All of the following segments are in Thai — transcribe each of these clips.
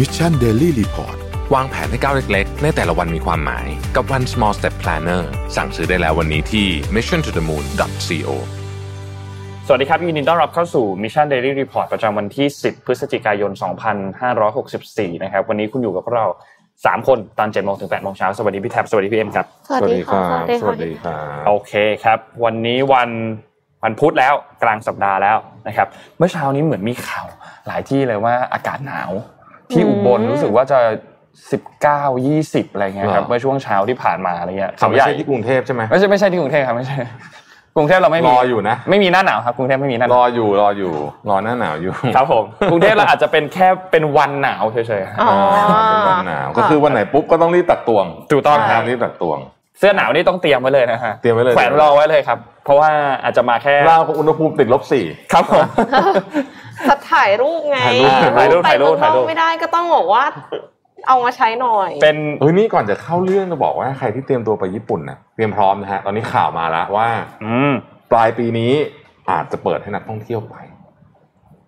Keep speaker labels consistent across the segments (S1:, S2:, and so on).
S1: Mission Daily Report
S2: วางแผนให้ก้าวเล็กๆ ในแต่ละวันมีความหมายกับ One Small Step Planner สั่งซื้อได้แล้ววันนี้ที่ mission to the moon co
S3: สวัสดีครับยินดีต้อนรับเข้าสู่ Mission Daily Report ประจำวันที่ 10 พฤศจิกายน 2564 นะครับ วันนี้คุณอยู่กับพวกเรา 3 คนตอน7โมงถึง8โมงเช้าสวัสดีพี่แท็บสวัสดีพี่เอ็มครับ
S4: สวัสดีค่ะ
S1: สวัสดีครับ
S3: โอเคครับ วันนี้วันวันพุธแล้วกลางสัปดาห์แล้วนะครับ เมื่อเช้านี้เหมือนมีข่าวหลายที่เลยว่าอากาศหนาว ที่อุบลรู้สึกว่าจะ19 20อะไรเงี้ยครับ
S2: หรอ
S3: เมื่อช่วงเช้าที่ผ่านมาอะไรเงี้ย
S2: เขา
S3: เขา
S2: ไม่
S3: ใหญ่
S2: ใช่ที่กรุงเทพใช่ไหม
S3: ไม่ใช่ไม่ใช่ที่กรุงเทพครับไม่ใช่กรุงเทพเราไม่มี
S2: รออยู่นะ
S3: ไม่มีหน้าหนาวครับกรุงเทพไม่มีหน้าหนาว
S2: รออยู่รออยู่รอหน้าหนาวอยู่
S3: ครับผมกรุงเทพเราอาจจะเป็นแค่เป็นวันหนาวเฉยๆ
S4: อ๋อ
S2: เป็นวันหนาวก็คือวันไหนปุ๊บก็ต้องรีบตักตวง
S3: ถูกต้องครับ
S2: รีบตักตวง
S3: เสื้อหนาวนี่ต้องเตรียมไว้เลยนะฮะ
S2: เตรียมไว้เลย
S3: แขวนรอไว้เลยครับ เพราะว่าอาจจะมาแค่
S2: เราอุณหภูมิติดลบสี่
S3: ครับผม
S4: จะถ่ายรูปไง
S2: ถ่ายรูป
S3: ถ่ายรูปถ่ายรูป
S4: ไป
S3: ถ่ายรูป
S4: เมืองนอกไม่ได้ก็ต้องบอกว่าเอามาใช้หน่อย
S3: เป็น
S2: เฮ้ยนี่ก่อนจะเข้าเรื่องจะบอกว่าใครที่เตรียมตัวไปญี่ปุ่นนะเตรียมพร้อมนะฮะตอนนี้ข่าวมาแล้วว่า
S3: อืม
S2: ปลายปีนี้อาจจะเปิดให้นักท่องเที่ยวไป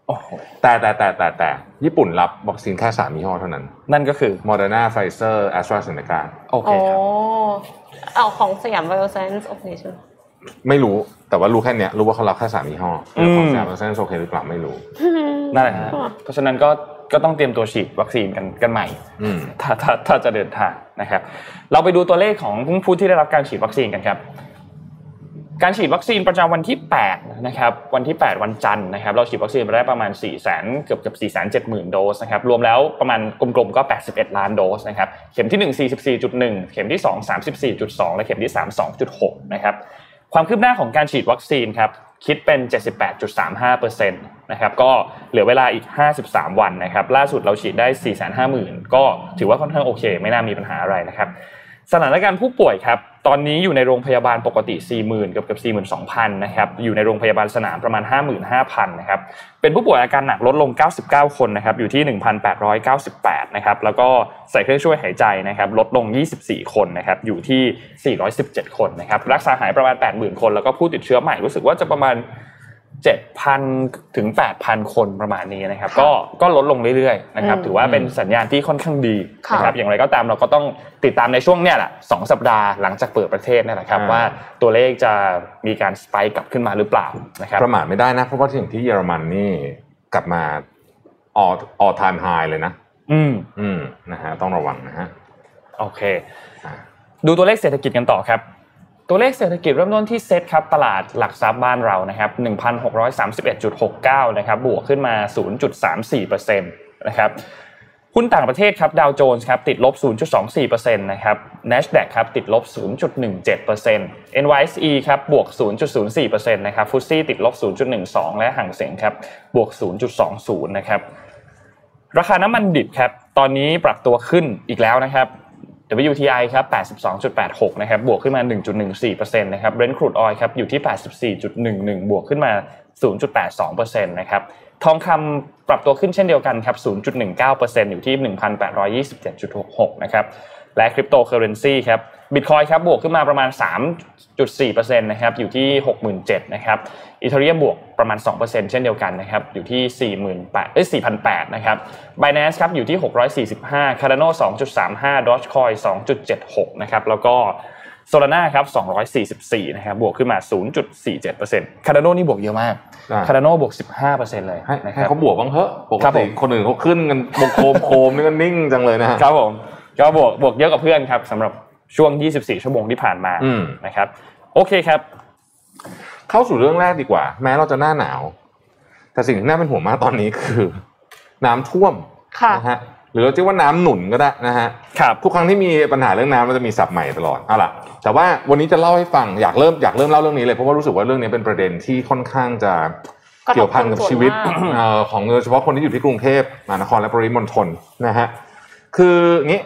S3: โอ้โห
S2: แต่แต่แต่แต่แต่ญี่ปุ่นรับวัคซีนแค่สามยี่ห้อเท่านั้น
S3: นั่นก็คือ
S2: โมเดอร์นาไฟเซอร์แอสตราเซเนกา
S3: โอเค
S4: อ๋อ
S3: ครับ
S4: เอาของสยามไบโอไซเอนซ์โอเคใช่ไหม
S2: ไม่รู้ แต่ว่ารู้แค่เนี้ยรู้ว่าเขารับแค่สามยี่ห้อ
S3: อืม
S2: ของสยามไบโอไซเอนซ์โอเคหรือเปล่าไม่รู้
S3: นั่นแหละฮะเพราะฉะนั้นก็ก็ต้องเตรียมตัวฉีดวัคซีนกันกันใหม่
S2: อืม
S3: ถ้าถ้าถ้าจะเดินทางนะครับ เราไปดูตัวเลขของผู้ที่ได้รับการฉีดวัคซีนกันครับ การฉีดวัคซีนประจำวันที่8นะครับวันที่ 8 วันจันทร์นะครับ เราฉีดวัคซีนไปได้ประมาณ4 0 0 0 0เกือบเกือบ4 7 0 0 0 0 โดสนะครับรวมแล้วประมาณกลมๆก็ 81 ล้านโดสนะครับเข็มที่ 1 44.1 เข็มที่ 2 34.2 และเข็มที่ 3 2.6 นะครับ ความคืบหน้าของการฉีดวัคซีนครับคิดเป็น 78.35%นะครับก็เหลือเวลาอีก 53 วันนะครับล่าสุดเราฉีดได้ 450,000 ก็ถือว่าค่อนข้างโอเค ไม่น่ามีปัญหาอะไรนะครับ สถานการณ์ผู้ป่วยครับตอนนี้อยู่ในโรงพยาบาลปกติ 40,000เกือบเกือบ42,000นะครับอยู่ในโรงพยาบาลสนามประมาณ 55,000นะครับเป็นผู้ป่วยอาการหนักลดลง 99 คนนะครับอยู่ที่ 1,898นะครับแล้วก็ใส่เครื่องช่วยหายใจนะครับลดลง 24 คนนะครับอยู่ที่ 417 คนนะครับรักษาหายประมาณ 80,000 คน แล้วก็ผู้ติดเชื้อใหม่รู้สึกว่าจะประมาณ 7,000 ถึง 8,000 คนประมาณนี้นะครับ ก็ก็ลดลงเรื่อยๆนะครับ
S4: อืม
S3: ถือว่าเป็นสัญญาณที่ค่อนข้างดี
S4: ค่ะ
S3: นะครับ อย่างไรก็ตามเราก็ต้องติดตามในช่วงเนี้ยแหละสองสัปดาห์หลังจากเปิดประเทศนี่แหละครับ
S2: อ่า
S3: ว่าตัวเลขจะมีการสไปค์กลับขึ้นมาหรือเปล่านะครับ
S2: ประมาทไม่ได้นะ เพราะว่าอย่างที่เยอรมันนี่กลับมาออออ time high เลยนะ
S3: อืม
S2: อืมนะฮะต้องระวังนะฮะ
S3: โอเค
S2: อ่า
S3: ดูตัวเลขเศรษฐกิจกันต่อครับ ตัวเลขเศรษฐกิจเริ่มต้นที่เซตครับตลาดหลักทรัพย์บ้านเรานะครับ1,631.69นะครับบวกขึ้นมา 0.34%นะครับหุ้นต่างประเทศครับดาวโจนส์ครับติดลบ 0.24%นะครับ NASDAQ ครับติดลบ 0.17% NYSE ครับบวก 0.04%นะครับฟุตซี่ติดลบ 0.12 และห่างเสียงครับบวก 0.20 นะครับราคาน้ำมันดิบครับตอนนี้ปรับตัวขึ้นอีกแล้วนะครับ WTI ครับ 82.86 นะครับ บวกขึ้นมา 1.14%นะครับ Brent crude oil ครับ อยู่ที่ 84.11 บวกขึ้นมา 0.82%นะครับ ทองคำปรับตัวขึ้นเช่นเดียวกันครับ 0.19%อยู่ที่ 1,827.66 นะครับ และคริปโตเคอเรนซีครับ Bitcoin ครับบวกขึ้นมาประมาณ 3.4%นะครับอยู่ที่ 67,000นะครับอีเทเรียมบวกประมาณ 2%เช่นเดียวกันนะครับอยู่ที่ 48,000เอ้ย4,800นะครับ Binance ครับอยู่ที่ 645 Cardano 2.35 Dogecoin 2.76นะครับแล้วก็ Solana ครับ 244 นะครับ บวกขึ้นมา 0.47% Cardano นี่บวกเยอะมาก
S2: อ่า
S3: Cardano บวก 15%เลย
S2: ให้
S3: นะค
S2: ให้
S3: รับ
S2: เขาบวกบ้างเถอะปก
S3: ครับผ
S2: ติ
S3: ม
S2: คนอื่นเขาขึ้นกันบวกโคมโคมนี่ก็นิ่งจังเลยนะฮะ
S3: ครับผม ก็บวกบวกเยอะกับเพื่อนครับสำหรับช่วง 24 ชั่วโมงที่ผ่านมา
S2: อืม
S3: นะครับ โอเคครับ
S2: เข้าสู่เรื่องแรกดีกว่า แม้เราจะหน้าหนาว แต่สิ่งที่น่าเป็นห่วงมากตอนนี้คือ น้ำท่วม
S4: ค่ะ
S2: นะฮะหรือเราจะว่าน้ำหนุนก็ได้นะฮะ
S3: ครับ
S2: ทุกครั้งที่มีปัญหาเรื่องน้ำมันจะมีศัพท์ใหม่ตลอดเอาล่ะแต่ว่าวันนี้จะเล่าให้ฟังอยากเริ่มอยากเริ่มเล่าเรื่องนี้เลยเพราะว่ารู้สึกว่าเรื่องนี้เป็นประเด็นที่ค่อนข้างจะ
S4: กระทบ
S2: เกี่ยวพันกับ
S4: คนส่วน
S2: ชีวิต
S4: มาก
S2: เอ่อของโดยเฉพาะคนที่อยู่ที่กรุงเทพมหานครและปริมณฑลนะฮะคืองี้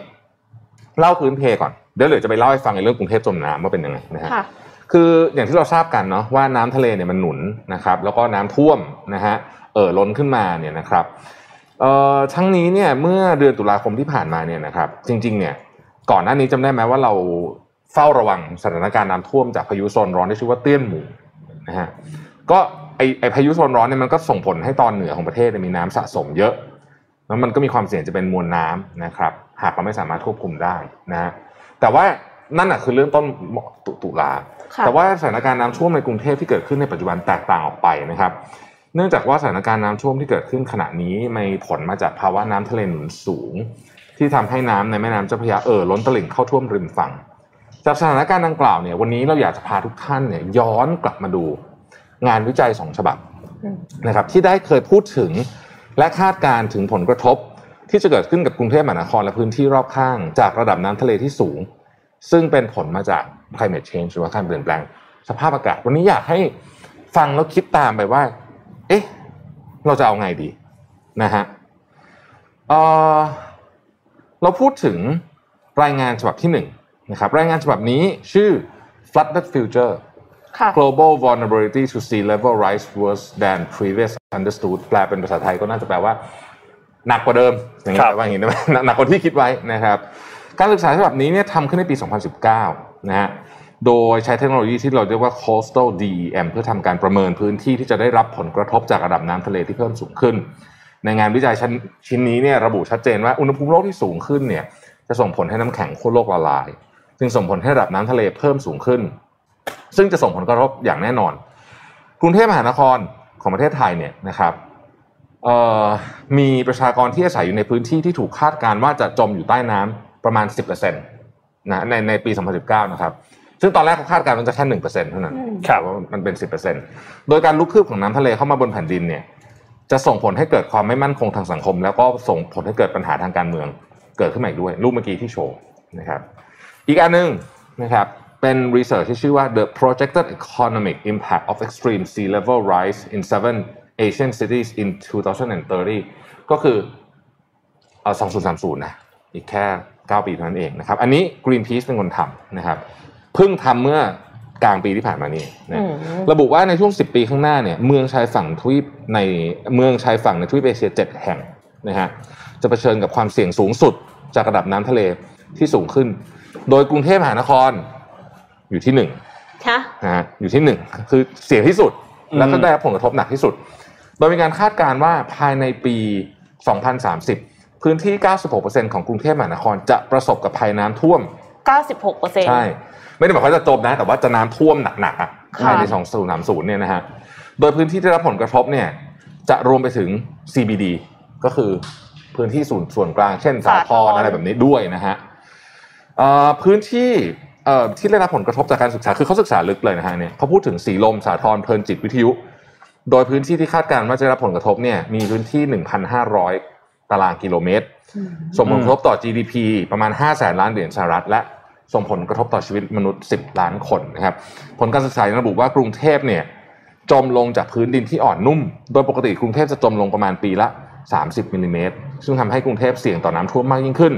S2: เล่าพื้นเพก่อนเดี๋ยวเดี๋ยวจะไปเล่าให้ฟังในเรื่องกรุงเทพจมน้ำว่าเป็นยังไงนะฮะ
S4: ค่ะ
S2: คืออย่างที่เราทราบกันเนาะว่าน้ำทะเลเนี่ยมันหนุนนะครับ แล้วก็น้ำท่วมนะฮะเอ่อล้นขึ้นมาเนี่ยนะครับเอ่อทั้งนี้เนี่ยเมื่อเดือนตุลาคมที่ผ่านมาเนี่ยนะครับ จริง ๆ เนี่ยก่อนหน้านี้จำได้ไหมว่าเราเฝ้าระวังสถานการณ์น้ำท่วมจากพายุโซนร้อนที่ชื่อว่าเตี้ยนหมู่นะฮะก็ไอไอพายุโซนร้อนเนี่ยมันก็ส่งผลให้ตอนเหนือของประเทศเนี่ยมีน้ำสะสมเยอะ แล้วมันก็มีความเสี่ยงจะเป็นมวลน้ำนะครับ หากเราไม่สามารถควบคุมได้นะฮะแต่ว่านั่นแหะคือเรื่องต้นตุตุลา
S4: ค่ะ
S2: แต่ว่าสถานการณ์น้ำท่วมในกรุงเทพที่เกิดขึ้นในปัจจุบันแตกต่างออกไปนะครับ เนื่องจากว่าสถานการณ์น้ำท่วมที่เกิดขึ้นขณะนี้มีผลมาจากภาวะน้ำทะเลหนุนสูง ที่ทำให้น้ำในแม่น้ำเจ้าพระยาเอ่อล้นตลิ่งเข้าท่วมริมฝั่ง จากสถานการณ์ดังกล่าวเนี่ย วันนี้เราอยากจะพาทุกท่านเนี่ยย้อนกลับมาดูงานวิจัยสองฉบับ
S4: อืม
S2: นะครับที่ได้เคยพูดถึงและคาดการณ์ถึงผลกระทบ ที่จะเกิดขึ้นกับกรุงเทพมหานครและพื้นที่รอบข้าง จากระดับน้ำทะเลที่สูง ซึ่งเป็นผลมาจาก climate change หรือว่าการเปลี่ยนแปลง สภาพอากาศ วันนี้อยากให้ฟังแล้วคิดตามไปว่า เอ๊ะ เราจะเอาไงดีนะฮะเอ่อเราพูดถึงรายงานฉบับที่หนึ่งนะครับรายงานฉบับนี้ชื่อ flooded future
S4: ค่ะ
S2: global vulnerability to sea level rise worse than previous understood แปลเป็นภาษาไทยก็น่าจะแปลว่า หนักกว่าเดิมอย่างนี้
S3: ครับ
S2: แปลว่าอย่างนี้ได้ไหมหนักหนักกว่าที่คิดไว้นะครับ การศึกษาฉบับนี้เนี่ยทำขึ้นในปี 2019 นะฮะโดยใช้เทคโนโลยีที่เราเรียกว่า coastal DEM เพื่อทำการประเมินพื้นที่ที่จะได้รับผลกระทบจากระดับน้ำทะเลที่เพิ่มสูงขึ้น ในงานวิจัยชิ้นชิ้นนี้เนี่ยระบุชัดเจนว่าอุณหภูมิโลกที่สูงขึ้นเนี่ยจะส่งผลให้น้ำแข็งขั้วโลกละลายจึงส่งผลให้ระดับน้ำทะเลเพิ่มสูงขึ้น ซึ่งจะส่งผลกระทบอย่างแน่นอน กรุงเทพมหานครของประเทศไทยเนี่ยนะครับเอ่อ มีประชากรที่อาศัยอยู่ในพื้นที่ที่ถูกคาดการณ์ว่าจะจมอยู่ใต้น้ำประมาณ 10%นะในในปี 2019 นะครับ ซึ่งตอนแรกเขาคาดการณ์มันจะแค่ 1%เท่านั้น
S4: อืม
S3: ครับ
S2: แต่ว่ามันเป็น 10%โดยการลุกคืบของน้ำทะเลเข้ามาบนแผ่นดินเนี่ยจะส่งผลให้เกิดความไม่มั่นคงทางสังคม แล้วก็ส่งผลให้เกิดปัญหาทางการเมือง เกิดขึ้นมาอีกด้วย รูปเมื่อกี้ที่โชว์นะครับอีกอันหนึงนะครับเป็นรีเสิร์ชที่ชื่อว่า the projected economic impact of extreme sea level rise in seven Asian cities in 2030 ก็คือเอ่อ2030 นะ อีกแค่ 9 ปีเท่านั้นเองนะครับ อันนี้ Greenpeace เป็นคนทำนะครับ เพิ่งทำเมื่อกลางปีที่ผ่านมานี่นะ
S4: อืม
S2: ระบุว่าในช่วง 10 ปีข้างหน้าเนี่ย เมืองชายฝั่งทวีปในเมืองชายฝั่งในทวีปเอเชีย 7 แห่งนะฮะ จะเผชิญกับความเสี่ยงสูงสุดจากระดับน้ำทะเลที่สูงขึ้น โดยกรุงเทพมหานครอยู่ที่หนึ่ง
S4: ฮะ
S2: นะฮะอยู่ที่หนึ่งคือเสี่ยงที่สุด แล้วก็ได้รับผลกระทบหนักที่สุด โดยมีการคาดการณ์ว่าภายในปี 2030 พื้นที่ 96%ของกรุงเทพมหานครจะประสบกับภัยน้ำท่วม
S4: 96เปอร์เซ็นต์
S2: ใช่ ไม่ได้หมายความว่าจะจมนะ แต่ว่าจะน้ำท่วมหนักๆอะ
S4: ค่ะ
S2: ภายใน 2030 เนี่ยนะฮะ โดยพื้นที่ที่ได้รับผลกระทบเนี่ยจะรวมไปถึง CBD ก็คือพื้นที่ส่วนส่วนกลาง เช่น สาทรอะไรแบบนี้ด้วยนะฮะเอ่อพื้นที่เอ่อที่ได้รับผลกระทบจากการศึกษาคือเขาศึกษาลึกเลยนะฮะเนี่ยเขาพูดถึงสีลมสาทรเพลินจิตวิทยุ โดยพื้นที่ที่คาดการณ์ว่าจะได้รับผลกระทบเนี่ยมีพื้นที่ 1,500 ตารางกิโลเมตร ส่งผลกระทบต่อ GDP ประมาณ 5 แสนล้านเหรียญสหรัฐ และส่งผลกระทบต่อชีวิตมนุษย์ 10 ล้านคนนะครับ ผลการศึกษายังระบุว่ากรุงเทพเนี่ยจมลงจากพื้นดินที่อ่อนนุ่ม โดยปกติกรุงเทพจะจมลงประมาณปีละ 30มิลลิเมตร ซึ่งทำให้กรุงเทพเสี่ยงต่อน้ำท่วมมากยิ่งขึ้น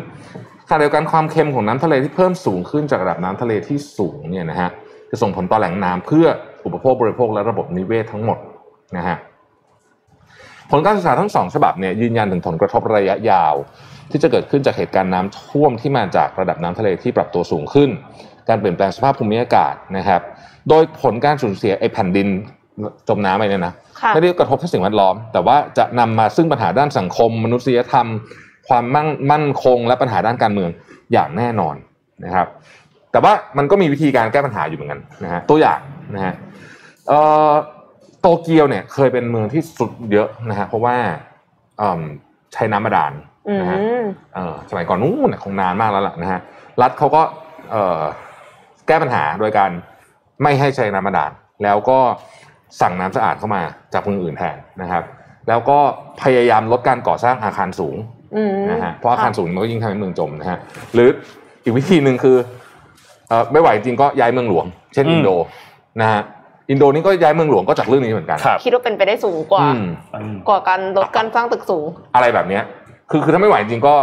S2: ขณะเดียวกันความเค็มของน้ำทะเลที่เพิ่มสูงขึ้นจากระดับน้ำทะเลที่สูงเนี่ยนะฮะจะส่งผลต่อแหล่งน้ำเพื่ออุปโภคบริโภคและระบบนิเวศทั้งหมด นะฮะผลการศึกษาทั้งสองฉบับเนี่ยยืนยันถึงผลกระทบระยะยาว ที่จะเกิดขึ้นจากเหตุการณ์น้ำท่วมที่มาจากระดับน้ำทะเลที่ปรับตัวสูงขึ้น การเปลี่ยนแปลงสภาพภูมิอากาศนะครับ โดยผลการสูญเสียไอ้แผ่นดินจมน้ำไปเนี่ยนะ
S4: ค่ะ
S2: ไม่ได้กระทบแค่สิ่งแวดล้อม แต่ว่าจะนำมาซึ่งปัญหาด้านสังคม มนุษยธรรม ความมั่งมั่นคง และปัญหาด้านการเมืองอย่างแน่นอนนะครับ แต่ว่ามันก็มีวิธีการแก้ปัญหาอยู่เหมือนกันนะฮะตัวอย่างนะฮะเอ่อ โตเกียวเนี่ยเคยเป็นเมืองที่สุดเยอะนะฮะเพราะว่าเอิ่มใช้น้ำบาดาล
S4: อื
S2: นะฮะ
S4: ม
S2: เอ่อสมัยก่อนนู้นน่ะคงนานมากแล้วล่ะนะฮะรัฐเขาก็เอ่อแก้ปัญหาโดยการไม่ให้ใช้น้ำบาดาลแล้วก็สั่งน้ำสะอาดเข้ามาจากเมืองอื่นแทนนะครับ แล้วก็พยายามลดการก่อสร้างอาคารสูง
S4: อืม
S2: นะฮะเพราะอาคารสูงมันก็ยิ่งทำให้เมืองจมนะฮะหรืออีกวิธีหนึ่งคือเอ่อไม่ไหวจริงก็ย้ายเมืองหลวง เช่น
S3: อืม
S2: อินโดนะฮะ อินโดนี่ก็ย้ายเมืองหลวงก็จากเรื่องนี้เหมือนกัน
S3: ครับ
S4: คิดว่าเป็นไปได้สูงกว่า
S2: อืม
S3: อืม
S4: กว่าการลดการสร้างตึกสูง
S2: อะไรแบบเนี้ย คือคือถ้าไม่ไหวจริงก็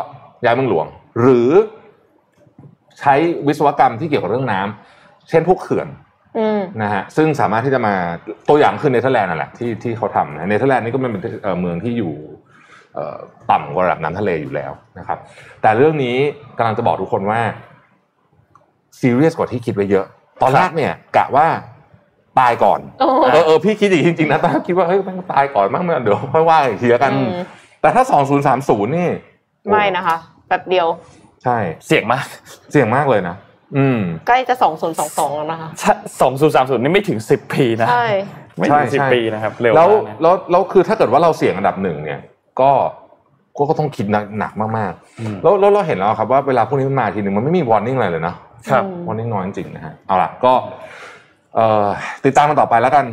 S2: ย้ายเมืองหลวง หรือใช้วิศวกรรมที่เกี่ยวกับเรื่องน้ำเช่นพวกเขื่อน
S4: อืม
S2: นะฮะซึ่งสามารถที่จะมาตัวอย่างคือเนเธอร์แลนด์นั่นแหละที่ที่เขาทำนะเนเธอร์แลนด์นี่ก็เป็นเอ่อเมืองที่อยู่เอ่อต่ำกว่าระดับน้ำทะเลอยู่แล้วนะครับ แต่เรื่องนี้กำลังจะบอกทุกคนว่าซีเรียสกว่าที่คิดไว้เยอะ ตอนแรกเนี่ยกะว่า ตายก่อน
S4: โอ้
S2: เออเออพี่คิดอย่างนี้จริงๆนะตอนแรกคิดว่าเฮ้ยมันตายก่อนมั้งมันเดี๋ยวค่อยว่าอีกทีแล้วกัน
S4: อืม
S2: แต่ถ้า2030นี่โอ้
S4: ไม่นะคะแบบเดียว
S2: ใช่
S3: เสี่ยงมาก
S2: เสี่ยงมากเลยนะอืม
S4: ใกล้จะสองศูนย์สองสองแล้วนะคะ
S3: สองศูนย์สามศูนย์นี่ไม่ถึงสิบปีนะ
S4: ใช่
S3: ไม่ถึง
S2: ใช่
S3: สิบ
S2: ใช่
S3: ปีนะครับเร็ว
S2: แล้ว
S3: มากนะ
S2: แล้วแล้วคือถ้าเกิดว่าเราเสี่ยงอันดับหนึ่งเนี่ย ก็ก็ก็ต้องคิดหนักหนักมาก
S3: อืม
S2: ๆแล้วแล้วเราเห็นแล้วครับว่าเวลาพวกนี้มันมาทีหนึ่งมันไม่มี warning อะไรเลยนะครับ warning น้อยจริงๆนะฮะเอาล่ะก็เอ่อ ติดตามมันต่อไปแล้วกัน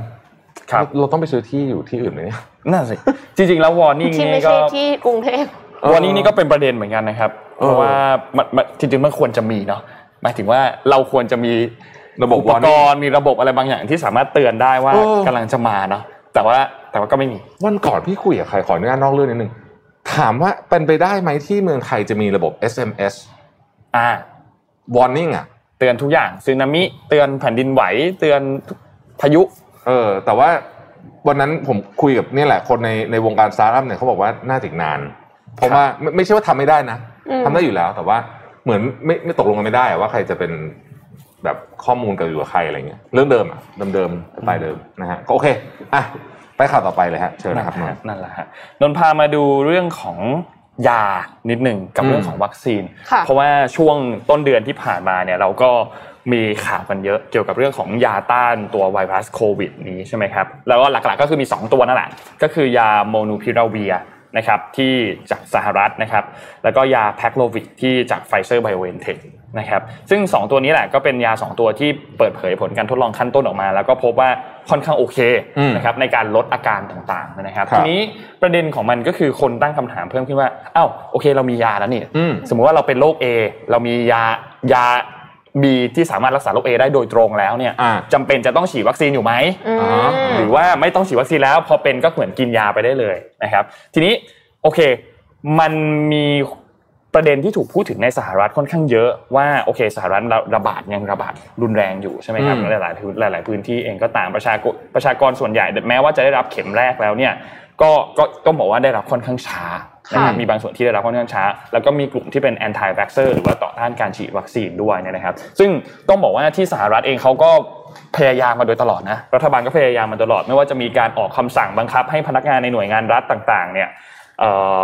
S3: ครับ
S2: เราเราต้องไปซื้อที่อยู่ที่อื่นไหมเนี่ย
S3: นั่นสิจริงๆแล้ววอร์นิ่ง
S4: ที่
S3: นี่
S4: ไม่
S3: ก็
S4: ใช่ที่กรุงเทพ
S2: เออ
S3: วอร์นิ่งนี่ก็เป็นประเด็นเหมือนกันนะครับ
S2: เออ
S3: เพราะว่ามันมันจริงๆมันควรจะมีเนาะหมายถึงว่าเราควรจะมี
S2: ระบบ
S3: อุปก
S2: warning
S3: รณ์มีระบบอะไรบางอย่างที่สามารถเตือนได้ว่า
S2: เออ
S3: กำลังจะมาเนาะแต่ว่าแต่ว่าก็ไม่มี
S2: วันก่อนพี่คุยกับใครขออนุญาตนอกเรื่องนิดนึงถามว่าเป็นไปได้ไหมที่เมืองไทยจะมีระบบ SMS
S3: อ่า
S2: warning อะ
S3: เตือนทุกอย่างซึนามิ เตือนแผ่นดินไหว เตือนพายุ
S2: เออ แต่ว่าวันนั้นผมคุยกับเนี่ยแหละ คนในในวงการสตาร์ทอัพเนี่ยเขาบอกว่าน่าจะอีกนาน เพราะว่าไม่ไม่ใช่ว่าทำไม่ได้นะ
S4: อืม
S2: ทำได้อยู่แล้ว แต่ว่าเหมือนไม่ไม่ตกลงกันไม่ได้อะว่าใครจะเป็นแบบข้อมูลกับอยู่กับใครอะไรเงี้ยเรื่องเดิมอะเดิมเดิมๆสไตล์เดิมนะฮะก็โอเคอะไปข่าวต่อไปเลยฮะเชิญนะครับน้อง
S3: นั่นแหละฮะนนท์พามาดูเรื่องของ ยานิดหนึ่งกับ
S2: อืม
S3: เรื่องของวัคซีน
S4: ค่ะ
S3: เพราะว่าช่วงต้นเดือนที่ผ่านมาเนี่ยเราก็มีข่าวกันเยอะเกี่ยวกับเรื่องของยาต้านตัวไวรัสโควิดนี้ใช่ไหมครับแล้วก็หลักๆก็คือมี 2 ตัวนั่นแหละก็คือยาโมลนูพิราเวียร์ นะครับที่จากสหรัฐนะครับแล้วก็ยาแพกซ์โลวิดที่จากไฟเซอร์ไบโอเอนเทคนะครับซึ่ง 2 ตัวนี้แหละก็เป็นยา 2 ตัวที่เปิดเผยผลการทดลองขั้นต้นออกมา แล้วก็พบว่าค่อนข้างโอเค
S2: อืม
S3: นะครับในการลดอาการต่างๆนะครับ
S2: ครับ
S3: ทีนี้ประเด็นของมันก็คือคนตั้งคำถามเพิ่มขึ้นว่าอ้าวโอเคเรามียาแล้วนี่
S2: อืม
S3: สมมุติว่าเราเป็นโรค A เรามียายา B ที่สามารถรักษาโรค A ได้โดยตรงแล้วเนี่ย
S2: อ่า
S3: จำเป็นจะต้องฉีดวัคซีนอยู่ไหม
S4: อืม
S2: อ๋อ
S3: หรือว่าไม่ต้องฉีดวัคซีนแล้ว พอเป็นก็เหมือนกินยาไปได้เลยนะครับ ทีนี้โอเค มันมีประเด็นที่ถูกพูดถึงในสหรัฐค่อนข้างเยอะว่าโอเคสหรัฐระระบาดยังระบาดรุนแรงอยู่ใช่ไหมครับ
S2: อืม
S3: หลายๆพื้นหลาย ๆ พื้นที่เองก็ตามประชากรประชากรส่วนใหญ่แม้ว่าจะได้รับเข็มแรกแล้วเนี่ยก็ก็ต้องบอกว่าได้รับค่อนข้างช้า นะครับ
S4: ค่ะ
S3: มีบางส่วนที่ได้รับค่อนข้างช้า แล้วก็มีกลุ่มที่เป็น anti vaxxer หรือว่าต่อต้านการฉีดวัคซีนด้วยเนยนะครับ ซึ่งต้องบอกว่าที่สหรัฐเองเขาก็พยายามมาโดยตลอดนะรัฐบาลก็พยายามมาตลอด ไม่ว่าจะมีการออกคำสั่งบังคับ ให้พนักงานในหน่วยงานรัฐต่างๆ เนี่ยเอ่อ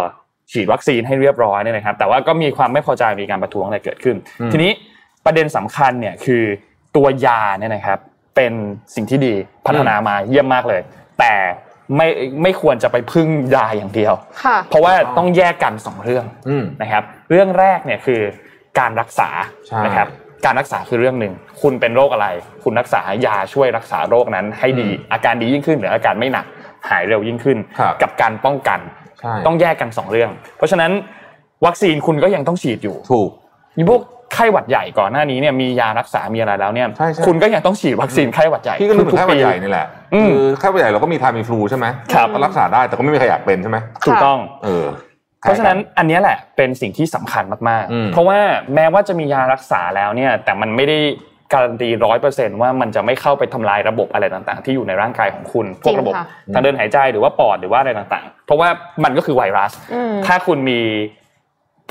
S3: ฉีดวัคซีนให้เรียบร้อยเนี่ยนะครับ แต่ว่าก็มีความไม่พอใจมีการประท้วงอะไรเกิดขึ้น
S2: อืม
S3: ทีนี้ประเด็นสำคัญเนี่ยคือตัวยาเนี่ยนะครับเป็นสิ่งที่ดีพัฒนามาเยี่ยมมากเลย แต่ ไม่ไม่ควรจะไปพึ่งยาอย่างเดียว
S4: ค่ะ
S3: เพราะว่าต้องแยกกันสองเรื่อง
S2: อืม
S3: นะครับ เรื่องแรกเนี่ยคือการรักษา
S2: ใช่
S3: นะครับ การรักษาคือเรื่องหนึ่ง คุณเป็นโรคอะไร คุณรักษายาช่วยรักษาโรคนั้นให้ดี อาการดียิ่งขึ้นหรืออาการไม่หนักหายเร็วยิ่งขึ้น
S2: ครับ
S3: กับการป้องกัน
S2: ใช่
S3: ต้องแยกกันสองเรื่อง เพราะฉะนั้นวัคซีนคุณก็ยังต้องฉีดอยู่
S2: ถูก
S3: มีพวกไข้หวัดใหญ่ก่อนหน้านี้เนี่ยมียารักษามีอะไรแล้วเนี่ย
S2: ใช่ใช่
S3: คุณก็ยังต้องฉีดวัคซีนไข้หวัดใหญ่
S2: พี่ก็นึกถึง
S3: ทุ
S2: ไข้
S3: ๆ
S2: หวัด
S3: ปี
S2: ใหญ่นี่แหละ
S3: อืม
S2: คือไข้หวัดใหญ่เราก็มีทามีฟลูใช่ไหม
S3: ครับ
S2: ก็รักษาได้แต่ก็ไม่มีใครอยากเป็นใช่ไหม
S3: ถูกต้อง
S2: เออ
S3: เพราะฉะนั้นอันเนี้ยแหละเป็นสิ่งที่สำคัญมาก
S2: อืม
S3: ๆเพราะว่าแม้ว่าจะมียารักษาแล้วเนี่ย แต่มันไม่ได้การันตีร้อยเปอร์เซ็นต์ว่ามันจะไม่เข้าไปทำลายระบบอะไรต่างๆ ที่อยู่ในร่างกายของคุณ พวกระบบ
S4: ค่ะ
S3: ทางเดินหายใจหรือว่าปอดหรือว่าอะไรต่างๆ เพราะว่ามันก็คือไวรัส
S4: อืม
S3: ถ้าคุณมี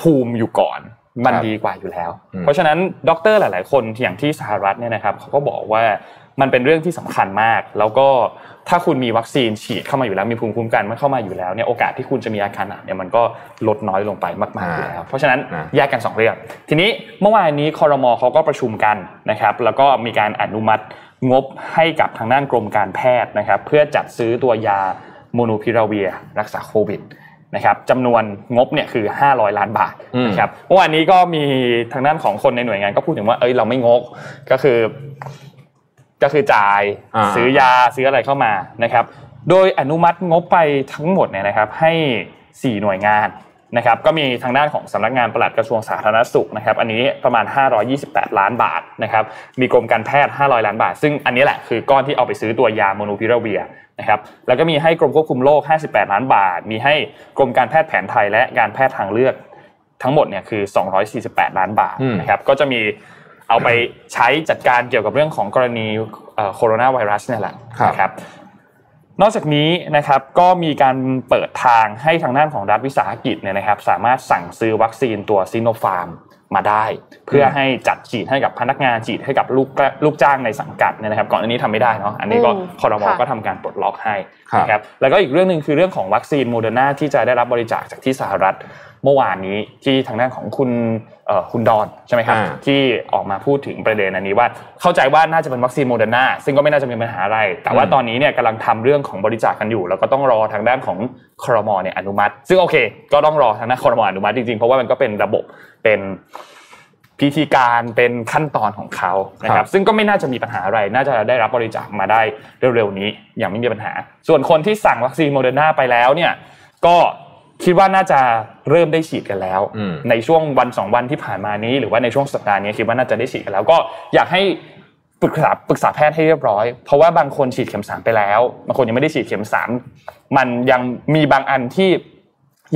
S3: ภูมิอยู่ก่อนมัน
S2: ครับ
S3: ดีกว่าอยู่แล้ว
S2: อืม
S3: เพราะฉะนั้นด็อกเตอร์หลาย ๆ คนอย่างที่สหรัฐเนี่ยนะครับเขาก็บอกว่า มันเป็นเรื่องที่สำคัญมาก แล้วก็ถ้าคุณมีวัคซีนฉีดเข้ามาอยู่แล้วมีภูมิคุ้มกันมันเข้ามาอยู่แล้วเนี่ยโอกาสที่คุณจะมีอาการหนักเนี่ยมันก็ลดน้อยลงไปมากๆอยู่แล้วเพราะฉะนั้น
S2: นะ
S3: แยกกันสองเรื่อง ทีนี้เมื่อวานนี้คอรมอเขาก็ประชุมกันนะครับ แล้วก็มีการอนุมัติงบให้กับทางด้านกรมการแพทย์นะครับ เพื่อจัดซื้อตัวยาโมนูพิราเวีย รักษาโควิดนะครับจำนวนงบเนี่ยคือ 500 ล้านบาท
S2: อืม
S3: นะครับเมื่อวานนี้ก็มีทางด้านของคนในหน่วยงานก็พูดถึงว่าเอ้ยเราไม่งกก็คือ ก็คือจ่าย
S2: อ่า
S3: ซื้อยาซื้ออะไรเข้ามานะครับ โดยอนุมัติงบไปทั้งหมดเนี่ยนะครับ ให้ 4 หน่วยงานนะครับ ก็มีทางด้านของสำนักงานปลัดกระทรวงสาธารณสุขนะครับ อันนี้ประมาณ 528 ล้านบาทนะครับ มีกรมการแพทย์ 500 ล้านบาท ซึ่งอันนี้แหละคือก้อนที่เอาไปซื้อตัวยาโมนูพิราเวียนะครับ แล้วก็มีให้กรมควบคุมโรค 58 ล้านบาท มีให้กรมการแพทย์แผนไทยและการแพทย์ทางเลือกทั้งหมดเนี่ยคือ 248 ล้านบาท
S2: อืม
S3: นะครับ ก็จะมี เอาไปใช้จัดการเกี่ยวกับเรื่องของกรณีโคโรนาไวรัสเนี่ยแหละ
S2: ครับ
S3: นะครับนอกจากนี้นะครับก็มีการเปิดทางให้ทางด้านของรัฐวิสาหกิจเนี่ยนะครับ สามารถสั่งซื้อวัคซีนตัวซิโนฟาร์มมาได้ เพื่อให้จัดฉีดให้กับพนักงานฉีดให้กับลูกลูกจ้างในสังกัดเนี่ยนะครับ ก่อนอันนี้ทำไม่ได้เนาะอันนี้ก็
S4: อืม
S3: คอรมอ
S4: ค่ะ
S3: ก็ทำการปลดล็อกให้
S2: ครับ
S3: นะครับแล้วก็อีกเรื่องหนึ่งคือเรื่องของวัคซีนโมเดอร์นาที่จะได้รับบริจาคจากที่สหรัฐ เมื่อวานนี้ที่ทางด้านของคุณเอ่อคุณดอนใช่ไหมครับ
S2: อ่า
S3: ที่ออกมาพูดถึงประเด็นอันนี้ว่าเข้าใจว่าน่าจะเป็นวัคซีนโมเดอร์นาซึ่งก็ไม่น่าจะมีปัญหาอะไร แต่ว่า
S2: อืม
S3: ตอนนี้เนี่ยกำลังทำเรื่องของบริจาคกันอยู่ แล้วก็ต้องรอทางด้านของครมเนี่ยอนุมัติ ซึ่งโอเค ก็ต้องรอทางด้านครมอนุมัติจริงๆ เพราะว่ามันก็เป็นระบบเป็นพิธีการเป็นขั้นตอนของเขานะค
S2: ครั
S3: รับบซึ่งก็ไม่น่าจะมีปัญหาอะไร น่าจะได้รับบริจาคมาได้เร็วๆนี้อย่างไม่มีปัญหา ส่วนคนที่สั่งวัคซีนโมเดอร์นาไปแล้วเนี่ยก็ คิดว่าน่าจะเริ่มได้ฉีดกันแล้ว
S2: อืม
S3: ในช่วงวันสองวันที่ผ่านมานี้ หรือว่าในช่วงสัปดาห์นี้คิดว่าน่าจะได้ฉีดกันแล้ว ก็อยากให้ปรึกษาปรึกษาแพทย์ให้เรียบร้อย เพราะว่าบางคนฉีดเข็มสามไปแล้วบางคนยังไม่ได้ฉีดเข็มสามมันยังมีบางอันที่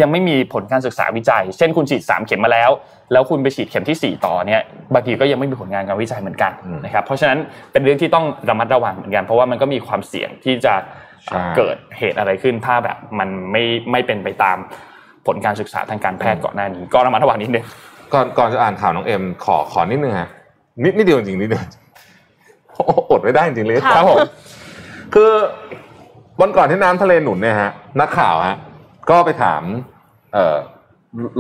S3: ยังไม่มีผลการศึกษาวิจัย เช่นคุณฉีดสามเข็มมาแล้ว แล้วคุณไปฉีดเข็มที่สี่ต่อเนี่ยบางทีก็ยังไม่มีผลงานการวิจัยเหมือนกัน
S2: อืม
S3: นะครับเพราะฉะนั้นเป็นเรื่องที่ต้องระมัดระวังเหมือนกันเพราะว่ามันก็มีความเสี่ยงที่จะ
S2: ใช่
S3: เกิดเหตุอะไรขึ้นถ้าแบบมันไม่ไม่เป็นไปตามผลการศึกษาทางการแพทย์ก่อนหน้านี้ ก็ระมัดระวังนิดนึง
S2: ก่อนก่อนจะอ่านข่าวน้องเอ็มขอขอนิดนึงฮะนิดนิดเดียวจริงๆนิดเดียวโอ้โหอดไม่ได้จริงๆเลย
S4: ค่ะ
S3: ครับผม
S2: คือวันก่อนที่น้ำทะเลหนุนเนี่ยฮะนักข่าวฮะก็ไปถาม เอ่อ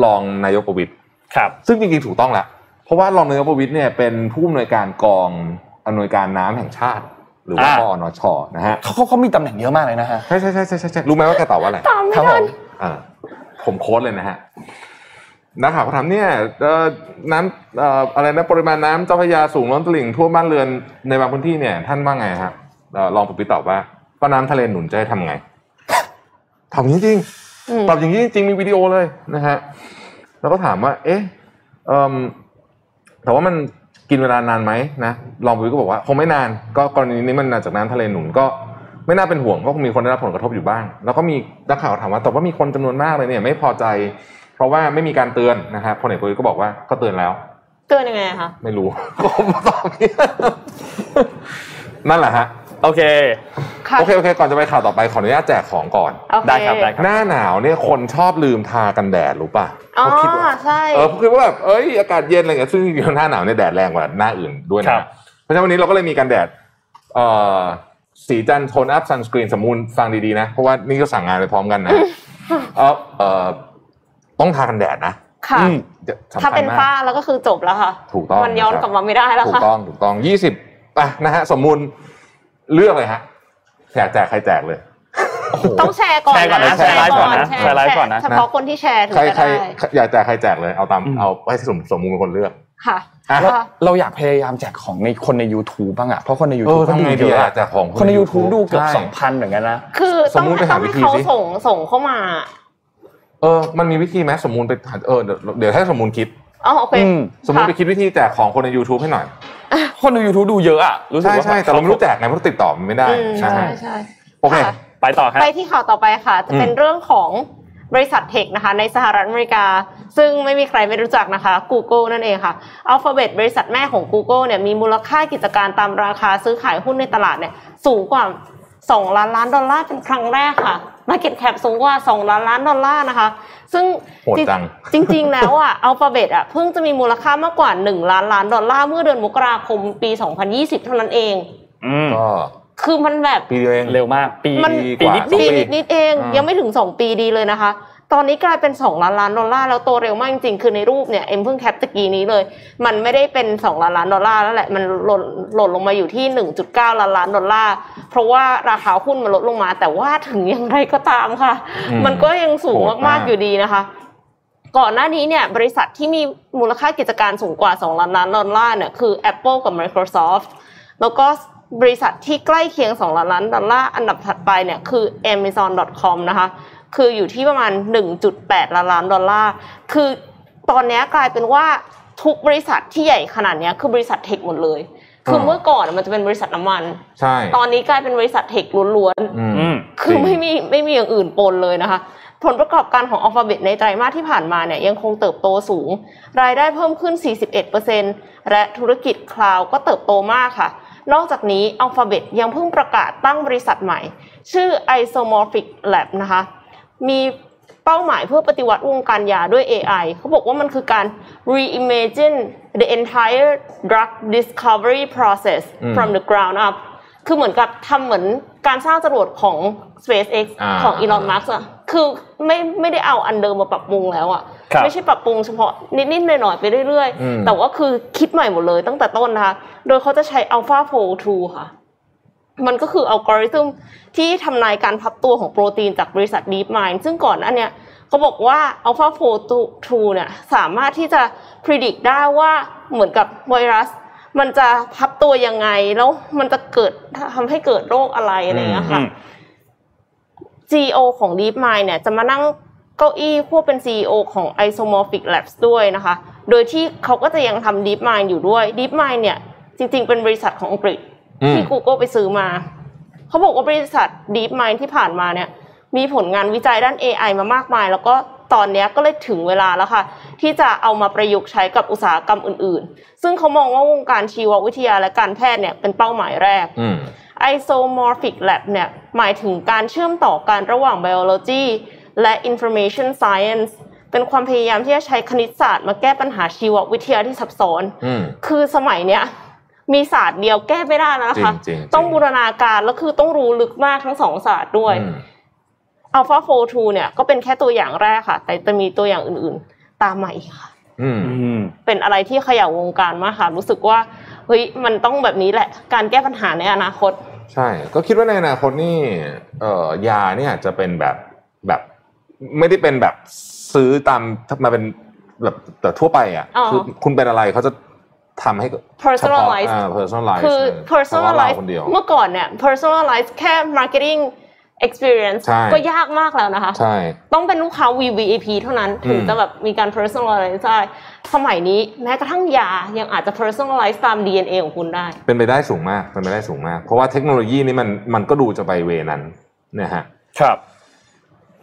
S2: รองนายกประวิตย
S3: ครับ
S2: ซึ่งจริงๆถูกต้องแหละเพราะว่ารองนายกประวิตยเนี่ยเป็นผู้อำนวยการกองอำนวยการน้ำแห่งชาติ หรือว่า
S3: อ่า
S2: กอนชนะฮะ
S3: เขาเขาเขามีตำแหน่งเยอะมากเลยนะฮะ
S2: ใช่ใช่ใช่ใช่ใช่ใช่รู้ไหมว่าแกตอบว่าอะไร
S4: ตามไม่
S3: ครับผ
S4: ทัน
S3: ม
S2: อ่าผมโค้ดเลยนะฮะนักข่าวเขาถามเนี่ยเอ่อน้ำเอ่ออะไรนะปริมาณน้ำเจ้าพระยาสูงล้นตลิ่งท่วมบ้านเรือนในบางพื้นที่เนี่ย ท่านว่าไงครับเอ่อรองประวิตรตอบว่าก็น้ำทะเลหนุนจะให้ทำไงตอบอย่างนี้จริง
S4: อืม
S2: ตอบอย่างนี้จริงมีวิดีโอเลยนะฮะแล้วก็ถามว่า เอ๊ะเอ่มแต่ว่ามัน กินเวลานานไหมนะรองประวิตรก็บอกว่าคงไม่นาน ก็กรณีนี้มันมาจากน้ำทะเลหนุนก็ไม่น่าเป็นห่วงก็คงมีคนได้รับผลกระทบอยู่บ้าง แล้วก็มีนักข่าวถามว่าแต่ว่ามีคนจำนวนมากเลยเนี่ยไม่พอใจ เพราะว่าไม่มีการเตือนนะครับพลเอกประวิตรก็บอกว่าก็เตือนแล้ว
S4: เตือนยังไงอะคะ
S2: ไม่รู้ก็มาตอบอย่างนี้นั่นแหละฮะ
S3: โอเค
S4: ค่ะ
S2: โอเคโอเค ก่อนจะไปข่าวต่อไปขออนุญาตแจกของก่อน
S4: โอเค
S3: ได้ครับได้ครับ
S2: หน้าหนาวเนี่ยคนชอบลืมทากันแดดรู้ป่ะ
S4: อ๋อ
S2: เขาคิดว่า
S4: ใช่
S2: เออคือว่าแบบเอ้ยอากาศเย็นอะไรเงี้ยซึ่งจริงๆหน้าหนาวเนี่ยแดดแรงกว่าหน้าอื่นด้วย
S3: ครั
S2: นะ
S3: บ
S2: เพราะฉะนั้นวันนี้เราก็เลยมีกันแดดเอ่อสีจันโทนอัพซันสกรีนสมูลฟังดีๆนะ เพราะว่านี่ก็สั่งงานไปพร้อมกันนะเออเอ่อต้องทากันแดดนะ
S4: ค่ะ
S3: อืม
S2: สำคัญ
S4: ถ้าเป็น
S2: มก
S4: ฝ้าแล้วก็คือจบแล้วค่ะ
S2: ถูกต้อง
S4: มันย้อน
S2: นะครับ
S4: กลับมาไม่ได้แล้ว
S2: ถูก
S4: ค่ะ
S2: ต้องถูกต้องยี่สิบอะนะฮะสมมูล เลือกเลยฮะแจกแจกใครแจกเลย
S4: ต้องแชร์ก่อน
S3: แชร์ก่อนนะ
S4: นะ
S3: แชร์ไลฟ์ก่อนนะแชร์ไลฟ์ก่อนนะ
S4: เฉพาะคนที่แชร์ถึง
S2: ใคร
S4: จะ
S2: ใคร
S4: ได้
S2: อยากแจกใครแจกเลยเอาตาม
S3: อืม
S2: เอาให้สมสมมูลเป็นคนเลือก
S4: ค่ะ
S2: อะ
S3: เราเราอยากพยายามแจกของในคนใน YouTube บ้างอะเพราะคนใน
S2: เอ
S3: YouTube
S2: อทำไง
S3: ก็
S2: ดี
S3: เย
S2: อะ
S3: อะ
S2: แจกของ
S3: คนใน YouTube ดูเกือบ
S2: ใช่
S3: สองพันเหมือนกันนะ
S4: คือ
S2: ส
S4: ต้
S2: ม
S4: อง
S2: มุติไปหา
S4: ต้อง
S2: วิ
S4: ให้
S2: ธี
S4: เขา
S2: สิ
S4: ส่งส่งเข้ามา
S2: เออ มันมีวิธีไหมสมมูลไปเออเดี๋ยวเดี๋ยวให้สมมูลคิด
S4: อ๋อโอเค
S3: อืม
S2: สมมูลไป
S4: ค่ะ
S2: คิดวิธีแจกของคนใน YouTube ให้หน่อย
S3: คนใน YouTube ดูเยอะอะรู้สึก
S2: ใช่
S3: ว่า
S2: ใช่แต่เราไม่รู้แจกไงเพราะติดต่อมันไม่ได้
S4: อืม
S2: นะ
S4: ใช่
S2: ฮะ
S4: ใช่
S2: โอเค
S4: ค่ะ
S3: ไปต่อครับ
S4: ไปที่ข่าวต่อไปค่ะ จะเป็น
S2: อืม
S4: เรื่องของบริษัทเทคนะคะ ในสหรัฐอเมริกา ซึ่งไม่มีใครไม่รู้จักนะคะ Google นั่นเองค่ะ Alphabet บริษัทแม่ของ Google เนี่ยมีมูลค่ากิจการตามราคาซื้อขายหุ้นในตลาดเนี่ยสูงกว่า 2 ล้านล้านดอลลาร์เป็นครั้งแรกค่ะ Market Cap สูงกว่า 2 ล้านล้านดอลลาร์นะคะ ซึ่ง
S2: โหดจัง
S4: จริงๆแล้วอะ Alphabet อะเพิ่งจะมีมูลค่ามากกว่า 1 ล้านล้านดอลลาร์เมื่อเดือนมกราคมปี 2020 เท่านั้นเอง
S3: อืม
S2: ก็
S4: คือมันแบบ
S2: ปีเดียวเอง
S3: เร็วมาก ปี
S4: มัน
S3: ปีนิด
S2: สอง
S4: ปี
S2: ปี
S4: นิดๆเอง
S2: อ่ายั
S4: ยังไม่ถึง 2 ปีดีเลยนะคะ ตอนนี้กลายเป็น 2 ล้านล้านดอลลาร์แล้วโตเร็วมากจริงๆ คือในรูปเนี่ยเอ็มเพิ่ง cap ตะกี้นี้เลย มันไม่ได้เป็น 2 ล้านล้านดอลลาร์แล้วแหละ มันหล่นหล่นลงมาอยู่ที่ 1.9 ล้านล้านดอลลาร์ เพราะว่าราคาหุ้นมันลดลงมา แต่ว่าถึงอย่างไรก็ตามค่ะ
S2: อืม
S4: มันก็ยังสูง
S2: โหดมามา
S4: กกๆอยู่ดีนะคะก่อนหน้านี้เนี่ยบริษัทที่มีมูลค่ากิจการสูงกว่า 2 ล้านล้านดอลลาร์เนี่ยคือ Apple กับ Microsoft แล้วก็บริษัทที่ใกล้เคียง 2 ล้านล้านดอลลาร์อันดับถัดไปเนี่ยคือ Amazon.com นะคะ คืออยู่ที่ประมาณ 1.8 ล้านล้านดอลลาร์ คือตอนเนี้ยกลายเป็นว่าทุกบริษัทที่ใหญ่ขนาดเนี้ยคือบริษัทเทคหมดเลย คือเมื่อก่อนมันจะเป็นบริษัทน้ำมัน
S2: ใช่
S4: ตอนนี้กลายเป็นบริษัทเทคล้วนๆ
S2: อืม
S3: อืม
S4: คือไม่มีไม่มีอย่างอื่นปนเลยนะคะ ผลประกอบการของ Alphabet ในไตรมาสที่ผ่านมาเนี่ยยังคงเติบโตสูง รายได้เพิ่มขึ้น 41%และธุรกิจคลาวก็เติบโตมากค่ะนอกจากนี้ Alphabet ยังเพิ่งประกาศตั้งบริษัทใหม่ ชื่อ Isomorphic Lab นะคะ มีเป้าหมายเพื่อปฏิวัติวงการยาด้วย AI เขาบอกว่ามันคือการ reimagine the entire drug discovery process
S2: อืม
S4: from the ground up คือเหมือนกับทำเหมือนการสร้างจรวดของ SpaceX
S2: อ่า
S4: ของ Elon Musk อะคือไม่ไม่ได้เอาอันเดิมมาปรับปรุงแล้วอะ
S3: ครับ
S4: ไม่ใช่ปรับปรุงเฉพาะนิดๆหน่อยๆไปเรื่อย
S2: อืม
S4: ๆแต่ว่าคือคิดใหม่หมดเลยตั้งแต่ต้นนะคะ โดยเขาจะใช้ AlphaFold 2 ค่ะ มันก็คืออัลกอริทึมที่ทำนายการพับตัวของโปรตีนจากบริษัท DeepMind ซึ่งก่อนหน้าเนี้ยเขาบอกว่า AlphaFold 2เนี่ยสามารถที่จะพิจิตรได้ว่าเหมือนกับไวรัส มันจะพับตัวยังไง แล้วมันจะเกิดทำให้เกิดโรคอะไรอะไรอย่างเงี้ยค่ะ
S3: อืม
S4: CEO ของ DeepMind เนี่ยจะมานั่งเก้าอี้ควบเป็น CEO ของ Isomorphic Labs ด้วยนะคะ โดยที่เขาก็จะยังทำ DeepMind อยู่ด้วย DeepMind เนี่ยจริงๆ เป็นบริษัทของอังกฤษ
S2: อืม
S4: ที่ Google ไปซื้อมา เขาบอกว่าบริษัท DeepMind ที่ผ่านมาเนี่ย มีผลงานวิจัยด้าน AI มามากมาย แล้วก็ตอนเนี้ยก็เลยถึงเวลาแล้วค่ะ ที่จะเอามาประยุกต์ใช้กับอุตสาหกรรมอื่น ๆ ซึ่งเขามองว่าวงการชีววิทยาและการแพทย์เนี่ยเป็นเป้าหมายแรก
S2: อืม
S4: isomorphic lab เนี่ยหมายถึงการเชื่อมต่อกันระหว่าง biology และ information science เป็นความพยายามที่จะใช้คณิตศาสตร์มาแก้ปัญหาชีววิทยาที่ซับซ้อน
S2: อืม
S4: คือสมัยเนี้ย มีศาสตร์เดียวแก้ไม่ได้แล้วนะคะ
S2: จริงๆจริง
S4: ต้องบูรณาการแล้วคือต้องรู้ลึกมากทั้งสองศาสตร์ด้วย
S2: อืม
S4: Alpha 4 2เนี่ยก็เป็นแค่ตัวอย่างแรกค่ะ แต่จะมีตัวอย่างอื่นๆ ตามมาอีกค่ะ
S2: อืม
S3: อืม
S4: เป็นอะไรที่เขย่าวงการมากค่ะ รู้สึกว่าเฮ้ยมันต้องแบบนี้แหละ การแก้ปัญหาในอนาคต
S2: ใช่ ก็คิดว่าในอนาคตนี่เอ่อยาเนี่ยจะเป็นแบบแบบไม่ได้เป็นแบบซื้อตามมาเป็นแบบแต่ทั่วไปอะ
S4: อ๋อ
S2: คือคุณเป็นอะไรเขาจะ ทำให้
S4: personalize
S2: เฉพาะอ่า personalize
S4: คือ
S2: เฉพาะเรา
S4: personalize
S2: คนเดียว
S4: เมื่อก่อนเนี่ย personalize แค่ marketing experience
S2: ใช่
S4: ก็ยากมากแล้วนะคะ
S2: ใช่
S4: ต้องเป็นลูกค้า VVIP เท่านั้นถึง
S2: อืม
S4: จะแบบมีการ personalize ได้สมัยนี้แม้กระทั่งยายังอาจจะ personalize ตาม DNA ของคุณได้
S2: เป็นไปได้สูงมากเป็นไปได้สูงมาก เพราะว่าเทคโนโลยีนี่มันมันก็ดูจะไปเวนั้นนะฮะ
S3: ครับ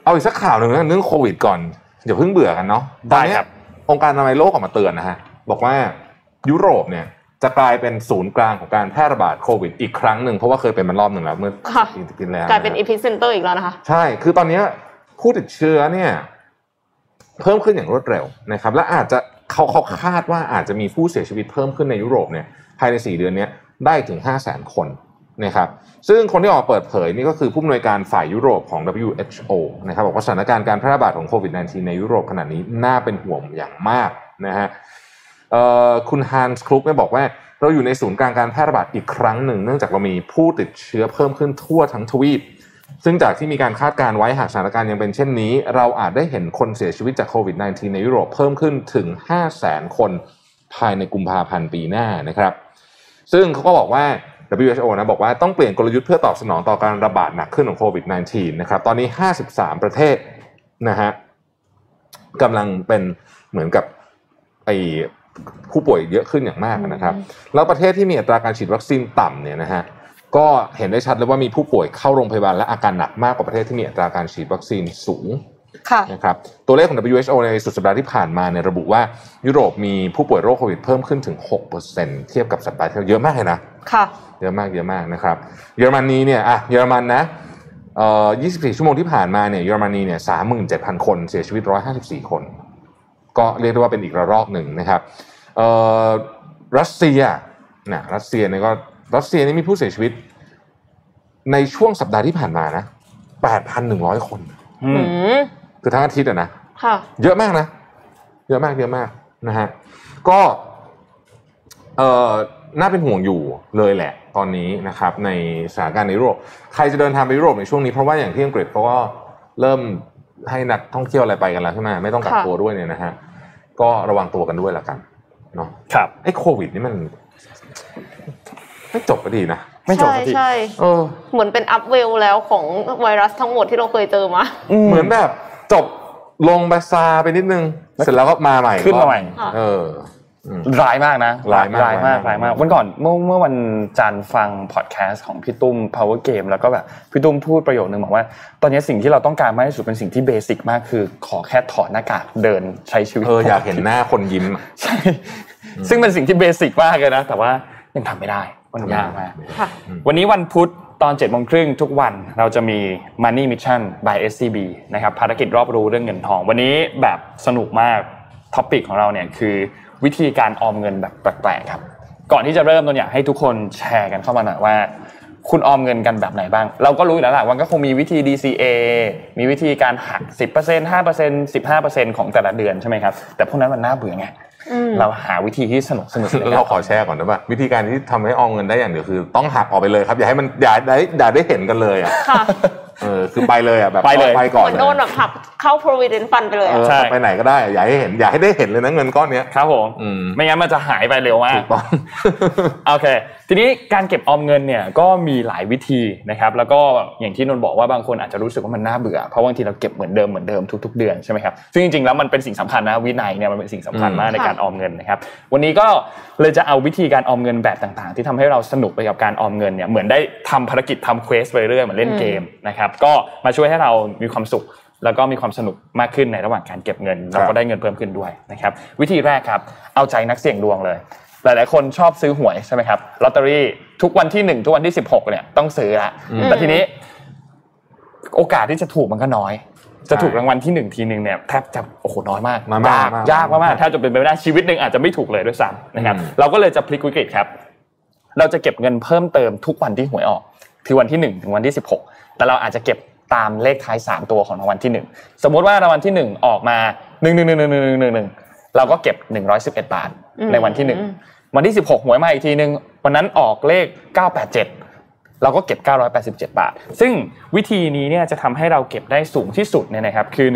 S2: เอาอีกสักข่าวหนึ่งนะเรื่องโควิดก่อนอย่าเพิ่งเบื่อกันเนาะต
S3: ได้
S2: อนเนี้ย
S3: ครับ
S2: องค์การอนามัยโลกออกมาเตือนนะฮะ บอกว่า ยุโรปเนี่ยจะกลายเป็นศูนย์กลางของการแพร่ระบาดโควิดอีกครั้งหนึ่งเพราะว่าเคยเป็นมันรอบหนึ่งแล้วเมื่อ
S4: ค่ะ
S2: ปีที่แล้ว
S4: กลายเป็นะ
S2: ฮะ
S4: epicenter อีกแล้วนะคะ
S2: ใช่ คือตอนเนี้ยผู้ติดเชื้อเนี่ย เพิ่มขึ้นอย่างรวดเร็วนะครับ และอาจจะเขาเขาคาดว่าอาจจะมีผู้เสียชีวิตเพิ่มขึ้นในยุโรปเนี่ยภายใน 4 เดือนเนี้ยได้ถึง 5 0 0 0 0 0 คนนะครับ ซึ่งคนที่ออกมาเปิดเผยนี่ก็คือผู้อำนวยการฝ่ายยุโรปของ WHO นะครับบอกว่าสถานการณ์การแพร่ระบาดของโควิด -19 ในยุโรปขณะนี้น่าเป็นห่วงอย่างมากนะฮะเอ่อ คุณฮันส์คลุกเนี่ยบอกว่า เราอยู่ในศูนย์กลางการแพร่ระบาดอีกครั้งหนึ่ง เนื่องจากเรามีผู้ติดเชื้อเพิ่มขึ้นทั่วทั้งทวีป ซึ่งจากที่มีการคาดการณ์ไว้หากสถานการณ์ยังเป็นเช่นนี้ เราอาจได้เห็นคนเสียชีวิตจากโควิด -19 ในยุโรปเพิ่มขึ้นถึง 5 0 0แสนคนภายในกุมภาพันธ์ปีหน้านะครับ ซึ่งเขาก็บอกว่า WHO นะบอกว่าต้องเปลี่ยนกลยุทธ์เพื่อตอบสนองต่อการระบาดหนักขึ้นของโควิด -19 นะครับ ตอนนี้ 53 ประเทศนะฮะกำลังเป็นเหมือนกับไอ ผู้ป่วยเยอะขึ้นอย่างมากนะครับ แล้วประเทศที่มีอัตราการฉีดวัคซีนต่ำเนี่ยนะฮะก็เห็นได้ชัดเลยว่ามีผู้ป่วยเข้าโรงพยาบาลและอาการหนักมากกว่าประเทศที่มีอัตราการฉีดวัคซีนสูง
S4: ค่ะ
S2: นะครับตัวเลขของ WHO ในสุดสัปดาห์ที่ผ่านมาเนี่ยระบุว่ายุโรปมีผู้ป่วยโรคโควิดเพิ่มขึ้นถึง 6%เทียบกับสัปดาห์ที่แล้วเยอะมากเลยนะ
S4: ค่ะ
S2: เยอะมากเยอะมากนะครับเยอรมนีเนี่ยอะเยอรมันนะเอ่อ24 ชั่วโมงที่ผ่านมาเนี่ยเยอรมนีเนี่ย37,000 คนเสียชีวิต 154 คน ก็เรียกได้ว่าเป็นอีกระลอกหนึ่งนะครับเอ่อรัสเซียนะรัสเซียเนี่ยก็รัสเซียนี่มีผู้เสียชีวิต ในช่วงสัปดาห์ที่ผ่านมานะ8,100 คน
S3: อื
S4: อื
S3: ม
S4: ม
S2: คือทั้งอาทิตย์อะนะ
S4: ค่ะ
S2: เยอะมากนะ เยอะมากเยอะมากนะฮะก็เอ่อน่าเป็นห่วงอยู่เลยแหละ ตอนนี้นะครับ ในสถานการณ์ในยุโรป ใครจะเดินทางไปยุโรปในช่วงนี้เพราะว่าอย่างที่อังกฤษเขาก็เริ่ม ให้นักท่องเที่ยวอะไรไปกันแล้วใช่ไหมไม่ต้องกัก
S4: ค่ะ
S2: ตัวด้วยเนี่ยนะฮะก็ระวังตัวกันด้วยละกันเนาะ
S3: ครับ
S2: ไอ้โควิดนี่มัน ไม่จบก็ดีนะ
S3: ไม่จบ
S4: ใช่
S3: สักที
S4: ใช่
S2: เออ
S4: เหมือนเป็น up level แล้วของไวรัสทั้งหมดที่เราเคยเจอมา
S2: เหมือนแบบจบลงไปซาไปนิดนึง เสร็จแล้วก็มาใหม่
S3: ขึ้นมาใหม่
S4: ค่ะ
S2: เอออืม
S3: ร้ายมากนะ
S2: ร้ายมาก
S3: ร้ายมาก
S2: ร้า
S3: ร้ายย
S2: มา
S3: กวันก่อนเมื่อเมื่อวันจันทร์ฟังพอดแคสต์ของพี่ตุ้ม power game แล้วก็แบบพี่ตุ้มพูดประโยคนึงบอกว่า ตอนนี้สิ่งที่เราต้องการมากที่สุดเป็นสิ่งที่เบสิกมากคือ ขอแค่ถอดหน้ากากเดินใช้ชีวิต
S2: เอออยากเห็นหน้าคนยิ้มอะ
S3: ใช่ซึ่งเป็นสิ่งที่เบสิกมากเลยนะ แต่ว่ายังทำไม่ได้มันยากมาก
S4: ค่ะ
S3: วันนี้วันพุธตอน7จ็ดโมงครึ่งทุกวันเราจะมี Money Mission by SCB นะครับภารกิจรอบรู้เรื่องเงินทอง วันนี้แบบสนุกมากท็อปิกของเราเนี่ยคือ วิธีการออมเงินแบบแปลกๆครับ ก่อนที่จะเริ่มต้นอยากให้ทุกคนแชร์กันเข้ามาหน่อยว่า คุณออมเงินกันแบบไหนบ้าง เราก็รู้อยู่แล้วแหละว่าก็คงมีวิธี DCA มีวิธีการหัก 10% 5% 15%ของแต่ละเดือนใช่ไหมครับแต่พวกนั้นมันน่าเบื่อไง
S4: อืม
S3: เราหาวิธีที่สนุกสนุกๆ
S2: เราขอแชร์ก่อนได้ป่ะวิธีการที่ทำให้ออมเงินได้อย่างเดียวคือ ต้องหักออกไปเลยครับ อย่าให้มันอย่าได้อย่าได้เห็นกันเลยอะ
S4: ค่ะ
S2: เออคือไปเลยอะแบบ
S3: ไปเลย
S2: ไป
S4: เห
S2: ก่อน
S4: มือน
S2: เลย
S4: โดนแบบหักเข้า provident fund ไปเลย
S2: เอ
S4: อะ
S2: อ
S3: ใช่
S2: ไปไหนก็ได้อย่าให้เห็นอย่าให้ได้เห็นเลยนะเงินก้อนเนี้ย
S3: ครับผม
S2: อืม
S3: ไม่งั้นมันจะหายไปเร็วมาก
S2: ถูกต้อง
S3: โอเค ทีนี้การเก็บออมเงินเนี่ยก็มีหลายวิธีนะครับแล้วก็อย่างที่นนท์บอกว่าบางคนอาจจะรู้สึกว่ามันน่าเบื่อเพราะบางทีเราเก็บเหมือนเดิมเหมือนเดิมทุก ๆ เดือนใช่ไหมครับซึ่งจริงๆแล้วมันเป็นสิ่งสำคัญนะวินัยเนี่ยมันเป็นสิ่งสำคัญมากในการออมเงินนะครับวันนี้ก็เลยจะเอาวิธีการออมเงินแบบต่าง ๆ ที่ทำให้เราสนุกไปกับการออมเงินเนี่ยเหมือนได้ทำภารกิจทำเควสไปเรื่อยเหมือนเล่นเกมนะครับก็มาช่วยให้เรามีความสุข แล้วก็มีความสนุกมากขึ้นในระหว่างการเก็บเงินแล้วก็ได้เงินเพิ่มขึ้นด้วยนะครับวิธีแรกครับเอาใจนักเสี่ยงดวงเลย หลาย ๆ คนชอบซื้อหวยใช่ไหมครับลอตเตอรี่ทุกวันที่หนึ่งทุกวันที่สิบหกเนี่ยต้องซื้อละ
S2: อืม
S3: แต่ทีนี้โอกาสที่จะถูกมันก็น้อย จะถูก
S2: ใช่
S3: รางวัลที่หนึ่งทีหนึ่งเนี่ยแทบจะโอ้โหน้อยมาก
S2: น้อยมาก
S3: ยาก
S2: มาก
S3: ยากมากๆแทบจะเป็นไปไม่ได้ชีวิตหนึ่งอาจจะไม่ถูกเลยด้วยซ้ำนะครับ
S2: อืม
S3: เราก็เลยจะพลิกวิกฤตครับ เราจะเก็บเงินเพิ่มเติมทุกวันที่หวยออก คือวันที่หนึ่งถึงวันที่สิบหกแต่เราอาจจะเก็บตามเลขท้ายสามตัวของรางวัลที่หนึ่งสมมติว่ารางวัลที่หนึ่งออกมาหนึ่งหนึ่งหนึ่งหนึ่งหนึ่งหนึ่งหนึ่งเราก็เก็บหนึ่งร้อยสิบเอ็ดบาท
S4: อืม
S3: ในวันที่หนึ่งวันที่สิบหกหวยมาอีกทีหนึ่งวันนั้นออกเลขเก้าแปดเจ็ดเราก็เก็บ 987 บาท ซึ่งวิธีนี้เนี่ยจะทำให้เราเก็บได้สูงที่สุดเนี่ยนะครับคือ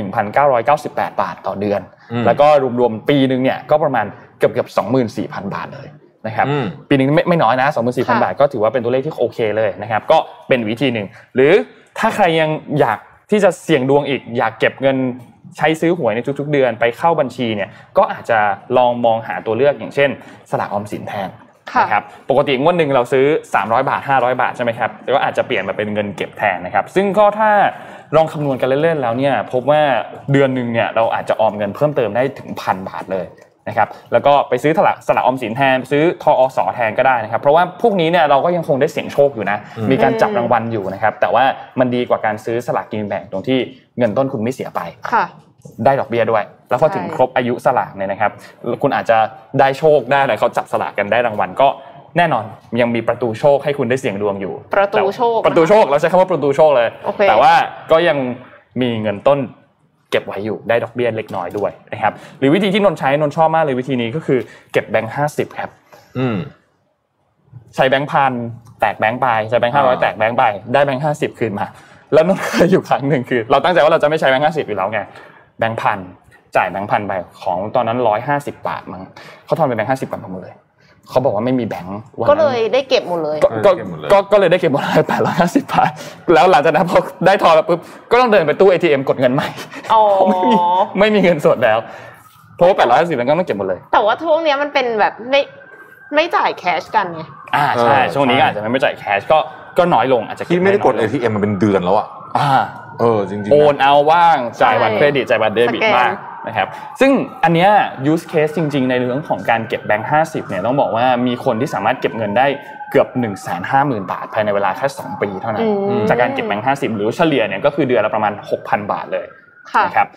S3: 1,998 บาทต่อเดือน
S2: อืม
S3: แล้วก็รวมๆปีหนึ่งเนี่ยก็ประมาณเกือบเกือบ24,000 บาทเลย นะครับ
S2: อืม
S3: ปีหนึ่งไม่ไม่น้อยนะ
S4: ค่ะ
S3: 24,000 บาท ก็ถือว่าเป็นตัวเลขที่โอเคเลยนะครับก็เป็นวิธีหนึ่ง หรือถ้าใครยังอยากที่จะเสี่ยงดวงอีก อยากเก็บเงินใช้ซื้อหวยในทุกๆ เดือนไปเข้าบัญชีเนี่ยก็อาจจะลองมองหาตัวเลือกอย่างเช่น สลากออมสินแทน
S4: ค่ะ
S3: นะครับปกติงวดหนึ่งเราซื้อ 300 บาท 500 บาทใช่ไหมครับแล้วก็อาจจะเปลี่ยนมาเป็นเงินเก็บแทนนะครับซึ่งก็ถ้าลองคำนวณกันเล่นๆแล้วเนี่ยพบว่าเดือนหนึ่งเนี่ยเราอาจจะออมเงินเพิ่มเติมได้ถึงพันบาทเลย นะครับแล้วก็ไปซื้อสลากสลากออมสินแทนซื้อทอสแทนก็ได้นะครับเพราะว่าพวกนี้เนี่ยเราก็ยังคงได้เสี่ยงโชคอยู่นะมีการจับรางวัลอยู่นะครับแต่ว่ามันดีกว่าการซื้อสลากกินแบ่งตรงที่เงินต้นคุณไม่เสียไป
S4: ค่ะ
S3: ได้ดอกเบี้ยด้วย แล้วพอถึง
S4: ใช่
S3: ครบอายุสลากเนี่ยนะครับ คุณอาจจะได้โชคได้อะไรเขาจับสลากกันได้รางวัลก็แน่นอนยังมีประตูโชคให้คุณได้เสี่ยงดวงอยู่
S4: ประตูโชค
S3: แต่ประตูโชคเราใช้คำว่าประตูโชคเลย
S4: โอเค
S3: แต่ว่าก็ยังมีเงินต้น เก็บไว้อยู่ได้ดอกเบี้ยเล็กน้อยด้วยนะครับหรือวิธีที่นนท์ใช้นนท์ชอบมากเลยวิธีนี้ก็คือเก็บแบงค์ห้าสิบครับ
S2: อืม
S3: ใช้แบงค์พันแตกแบงค์ไปใช้แบงค์ห้าร้อย
S2: อ่า
S3: แตกแบงค์ไปได้แบงค์ห้าสิบคืนมา แล้วนนท์เคยอยู่ครั้งหนึ่งคือ เราตั้งใจว่าเราจะไม่ใช้แบงค์ห้าสิบอยู่แล้วไงแบงค์พันจ่ายแบงค์พันไปของตอนนั้นร้อยห้าสิบบาทมั้งเขาทอนเป็นแบงค์ห้าสิบบาทหมดเลย เขาบอกว่าไม่มีแบงค์วัน
S4: ก็
S3: นั้น
S4: เลยได้เก็บหมดเลย
S3: ก็ก็
S2: เก็บหมดเลย
S3: ก็ก็เลยได้เก็บหมดเลยแปดร้อยห้าสิบบาทแล้วหลังจากนั้นพอได้ทอนแล้วปุ๊บก็ต้องเดินไปตู้ ATM กดเงินใหม่
S4: อ๋อ
S3: เพราะไม่มีไม่มีเงินสดแล้วเพราะว่าแปดร้อยห้าสิบแล้วก็ต้องเก็บหมดเลย
S4: แต่ว่าช่วงเนี้ยมันเป็นแบบไม่ไม่จ่ายแคชกันไง
S3: อ่าใช่
S2: เออ
S3: ช่วงนี้
S2: ใช่
S3: ก็อาจจะไม่จ่ายแคชก็ก็น้อยลงอาจจะเก็บ
S2: ที่ไม่ได้กด
S3: น้อยลง
S2: ATM มาเป็นเดือนแล้วอะ
S3: อ่า
S2: เออจริงๆ
S3: โอ
S2: นะ
S3: นเอาว่างจ่ายบัตร
S4: ใช่
S3: เครดิตจ่ายบัตรเดบิต
S4: สแกน
S3: บ้าง นะครับซึ่งอันเนี้ย use case จริง ๆ ในเรื่องของการเก็บแบงค์ห้าสิบเนี่ยต้องบอกว่ามีคนที่สามารถเก็บเงินได้เกือบ1นึ่งแสนห้าหมื่นบาท ภายในเวลาแค่2ปีเท่านั้น
S4: อืม
S3: จากการเก็บแบงค์ห้าสิบหรือเฉลี่ยเนี่ยก็คือเดือนละประมาณ 6,000 บาทเลย
S4: ค่ะ
S3: นะครับ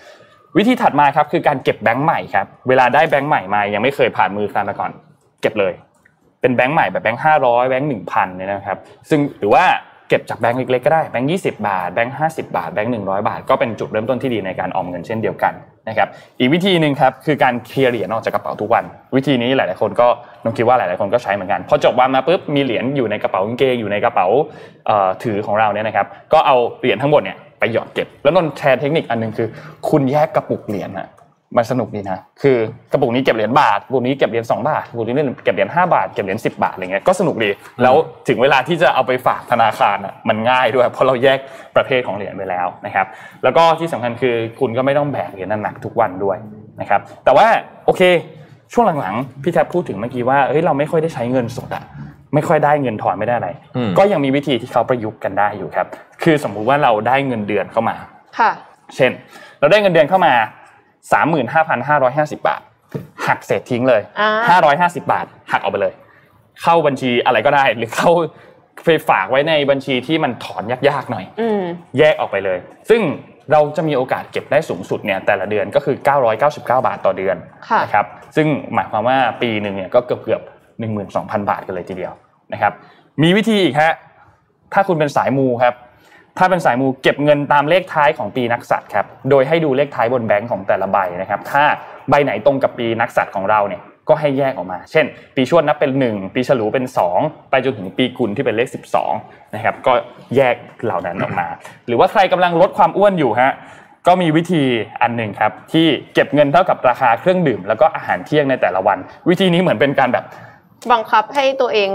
S3: วิธีถัดมาครับคือการเก็บแบงค์ใหม่ครับเวลาได้แบงค์ใหม่มายังไม่เคยผ่านมือใครมาก่อน เก็บเลย เป็นแบงค์ใหม่แบบแบงค์ห้าร้อยแบงค์หนึ่งพันเนี่ยนะครับซึ่งหรือว่า เก็บจากแบงค์เล็กๆก็ได้แบงค์ยี่สิบาทแบงค์ห้าสิบาทแบงค์หนึ่งร้อยบาท ก็เป็นจุดเริ่มต้นที่ดีในการออมเงินเช่นเดียวกันนะครับอีกวิธีหนึ่งครับคือการเคลียร์เหรียญออกจากกระเป๋าทุกวัน วิธีนี้หลายๆคนก็น้องคิดว่าหลายๆคนก็ใช้เหมือนกันพอจบวันมาปุ๊บมีเหรียญอยู่ในกระเป๋ากางเกงอยู่ในกระเป๋าถือของเราเนี่ยนะครับก็เอาเหรียญทั้งหมดเนี่ยไปหยอดเก็บ แล้วนนแชร์เทคนิคอันหนึงคือ คุณแยกกระปุกเหรียญอะ มันสนุกดีนะ คือกระปุกนี้เก็บเหรียญบาทกระปุกนี้เก็บเหรียญ2บาทกระปุกนี้เก็บเหรียญ5บาท เก็บเหรียญ10บาทอะไรเงี้ย ก็สนุกดี แล้วถึงเวลาที่จะเอาไปฝากธนาคารอะมันง่ายด้วย เพราะเราแยกประเภทของเหรียญไปแล้วนะครับ แล้วก็ที่สำคัญคือคุณก็ไม่ต้องแบกเหรียญหนักๆทุกวันด้วยนะครับ แต่ว่าโอเค ช่วงหลังๆ พี่แทบพูดถึงเมื่อกี้ว่า เฮ้ย เราไม่ค่อยได้ใช้เงินสดอะไม่ค่อยได้เงินถอนไม่ได้อะไร
S2: อืม
S3: ก็ยังมีวิธีที่เขาประยุกต์กันได้อยู่ครับ คือสมมุติว่าเราได้เงินเดือนเข้ามา
S4: ค่ะ
S3: เช่น เราได้เงินเดือนเข้ามา 35,550 บาท หักเศษทิ้งเลย
S4: อ่า
S3: 550 บาท หักออกไปเลย เข้าบัญชีอะไรก็ได้หรือเข้าไปฝากไว้ในบัญชีที่มันถอนยากๆหน่อย
S4: อืม
S3: แยกออกไปเลย ซึ่งเราจะมีโอกาสเก็บได้สูงสุดเนี่ยแต่ละเดือนก็คือ 999 บาทต่อเดือน
S4: ค่ะ
S3: นะครับซึ่งหมายความว่าปีหนึ่งเนี่ยก็เกือบเกือบ12,000 บาทกันเลยทีเดียวนะครับ มีวิธีอีกฮะถ้าคุณเป็นสายมูครับ ถ้าเป็นสายมูเก็บเงินตามเลขท้ายของปีนักสัตว์ครับ โดยให้ดูเลขท้ายบนแบงก์ของแต่ละใบนะครับ ถ้าใบไหนตรงกับปีนักสัตว์ของเราเนี่ยก็ให้แยกออกมา เช่น ปีชวดนับเป็น 1 ปีฉลูเป็น 2 ไปจนถึงปีกุลที่เป็นเลข 12นะครับ ก็แยกเหล่านั้นออกมา หรือว่าใครกำลังลดความอ้วนอยู่ฮะ ก็มีวิธีอันหนึ่งครับที่เก็บเงินเท่ากับราคาเครื่องดื่ม แล้วก็อาหารเที่ยงในแต่ละวัน วิธีนี้เหมือนเป็นการแบบ
S4: บังคับให้ตัวเอง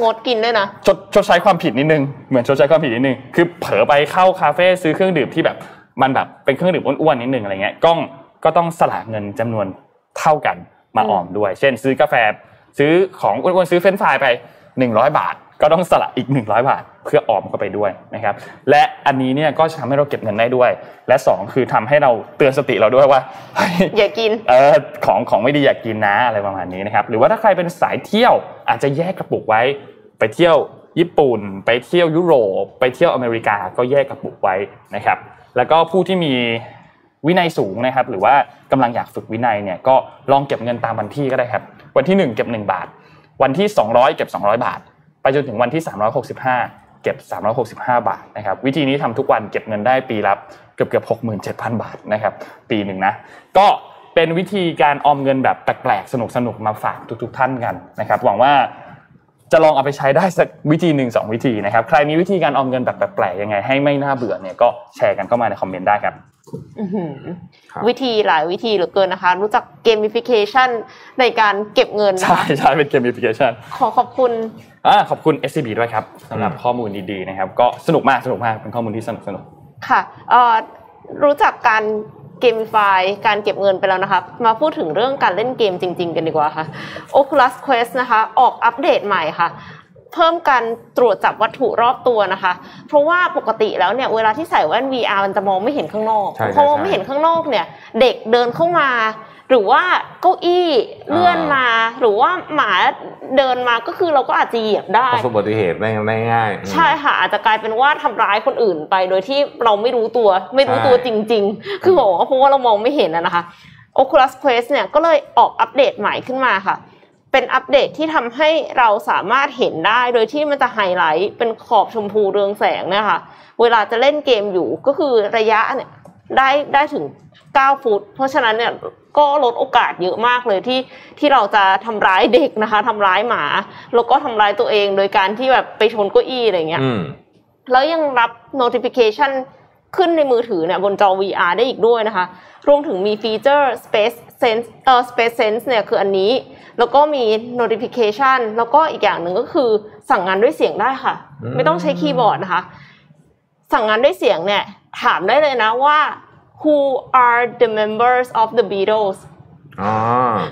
S4: งดกินด้วยนะ
S3: ชดชดใช้ความผิดนิดนึงเหมือนชดใช้ความผิดนิดนึงคือเผลอไปเข้าคาเฟ่ซื้อเครื่องดื่มที่แบบ มันแบบเป็นเครื่องดื่มอ้วนๆนิดนึงอะไรเงี้ยก้องก็ต้องสละเงินจำนวนเท่ากันมาออมด้วย เช่น ซื้อกาแฟซื้อของอ้วนๆซื้อเฟรนช์ฟรายไป 100 บาท ก็ต้องสละอีก 100 บาท เพื่อออมเข้าไปด้วยนะครับ และอันนี้เนี่ยก็จะทำให้เราเก็บเงินได้ด้วย และสองคือทำให้เราเตือนสติเราด้วยว่าเฮ้ย
S4: อย่ากิน
S3: เออของของไม่ดีอยากกินนะอะไรประมาณนี้นะครับ หรือว่าถ้าใครเป็นสายเที่ยวอาจจะแยกกระปุกไว้ไปเที่ยวญี่ปุ่น ไปเที่ยวยุโรป ไปเที่ยวอเมริกาก็แยกกระปุกไว้นะครับ แล้วก็ผู้ที่มีวินัยสูงนะครับ หรือว่ากำลังอยากฝึกวินัยเนี่ยก็ลองเก็บเงินตามวันที่ก็ได้ครับ วันที่ 1 เก็บ 1 บาท วันที่ 200 เก็บ 200 บาทไป จนถึงวันที่ 365 เก็บ 365 บาทนะครับวิธีนี้ทำทุกวันเก็บเงินได้ปีละเกือบเกือบ67,000บาทนะครับปีหนึ่งนะก็เป็นวิธีการออมเงินแบบแปลกๆสนุกๆมาฝากทุก ๆ ท่านกันนะครับหวังว่าจะลองเอาไปใช้ได้สักวิธีหนึ่งสองวิธีนะครับ ใครมีวิธีการออมเงินแบบแปลกๆยังไงให้ไม่น่าเบื่อเนี่ยก็แชร์กันเข้ามาในคอมเมนต์ได้ครับ
S4: วิธีหลายวิธีเหลือเกินนะคะ รู้จักเกม i ฟิเคชันในการเก็บเงินนะ
S3: ใช่
S4: คะ
S3: ใช่เป็น gamification
S4: ขอขอบคุณ
S3: อ่าขอบคุณ SCB ด้วยครับสำหรับ
S2: อืม
S3: ข้อมูลดีๆนะครับ ก็สนุกมากสนุกมากเป็นข้อมูลที่สนุกสนุก
S4: ค่ะเอ่อรู้จักการ gamify การเก็บเงินไปแล้วนะคะมาพูดถึงเรื่องการเล่นเกมจริง ๆ กันดีกว่าค่ะ Oculus Quest นะคะ ออกอัปเดตใหม่ค่ะ เพิ่มการตรวจจับวัตถุรอบตัวนะคะ เพราะว่าปกติแล้วเนี่ยเวลาที่ใส่แว่น VR มันจะมองไม่เห็นข้างนอก
S2: ใช่ใช่
S4: พอมอง
S2: ใช่
S4: ไม่เห็นข้างนอกเนี่ย เด็กเดินเข้ามา หรือว่าเก้าอี้เลื่อนมา หรือว่าหมาเดินมาก็คือเราก็อาจจะเหยียบได้
S2: ประสบอุบัติเหตุได้ได้ง่ายอืม
S4: ใช่ค่ะอาจจะกลายเป็นว่าทำร้ายคนอื่นไปโดยที่เราไม่รู้ตัว ไม่รู้ตัว
S2: ใช่
S4: จริง ๆ คือบอกว่าเพราะว่าเรามองไม่เห็นอะนะคะ Oculus Quest เนี่ยก็เลยออกอัปเดตใหม่ขึ้นมาค่ะ เป็นอัปเดตที่ทำให้เราสามารถเห็นได้โดยที่มันจะไฮไลท์เป็นขอบชมพูเรืองแสงเนี่ยค่ะเวลาจะเล่นเกมอยู่ก็คือระยะเนี่ยได้ได้ถึง 9 ฟุต เพราะฉะนั้นเนี่ยก็ลดโอกาสเยอะมากเลยที่ที่เราจะทำร้ายเด็กนะคะทำร้ายหมา แล้วก็ทำร้ายตัวเองโดยการที่แบบไปชนเก้าอี้อะไรเงี้ย
S2: อืม
S4: แล้วยังรับ notification ขึ้นในมือถือเนี่ยบนจอ VR ได้อีกด้วยนะคะ รวมถึงมีฟีเจอร์ Space Sense เอ่อ Space Sense เนี่ยคืออันนี้ แล้วก็มี notification แล้วก็อีกอย่างหนึ่งก็คือสั่งงานด้วยเสียงได้ค่ะ ไม่ต้องใช้คีย์บอร์ดนะคะ สั่งงานด้วยเสียงเนี่ยถามได้เลยนะว่า who are the members of the Beatles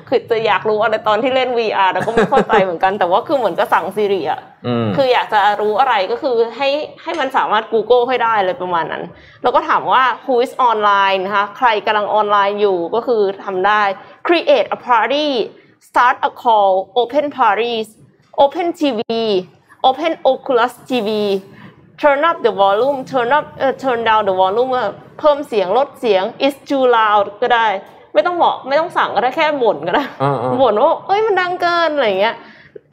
S4: คือจะอยากรู้อะไรตอนที่เล่น VR แต่ก็ไม่เข้าใจเหมือนกัน แต่ว่าคือเหมือนกับสั่งซีรีอะ
S2: อืม
S4: คืออยากจะรู้อะไรก็คือให้ให้มันสามารถ Google ให้ได้เลยประมาณนั้น แล้วก็ถามว่า who is online นะคะ ใครกำลังออนไลน์อยู่ก็คือทำได้ create a party start a call open parties open TV open Oculus TV turn up the volume turn up เอ่อ turn down the volume เอ่อเพิ่มเสียงลดเสียง is too loud ก็ได้ ไม่ต้องบอกไม่ต้องสั่งก็ได้แค่บ่นก็ได้
S2: อ่าๆ
S4: บ่นว่าเอ้ยมันดังเกินอะไรเงี้ย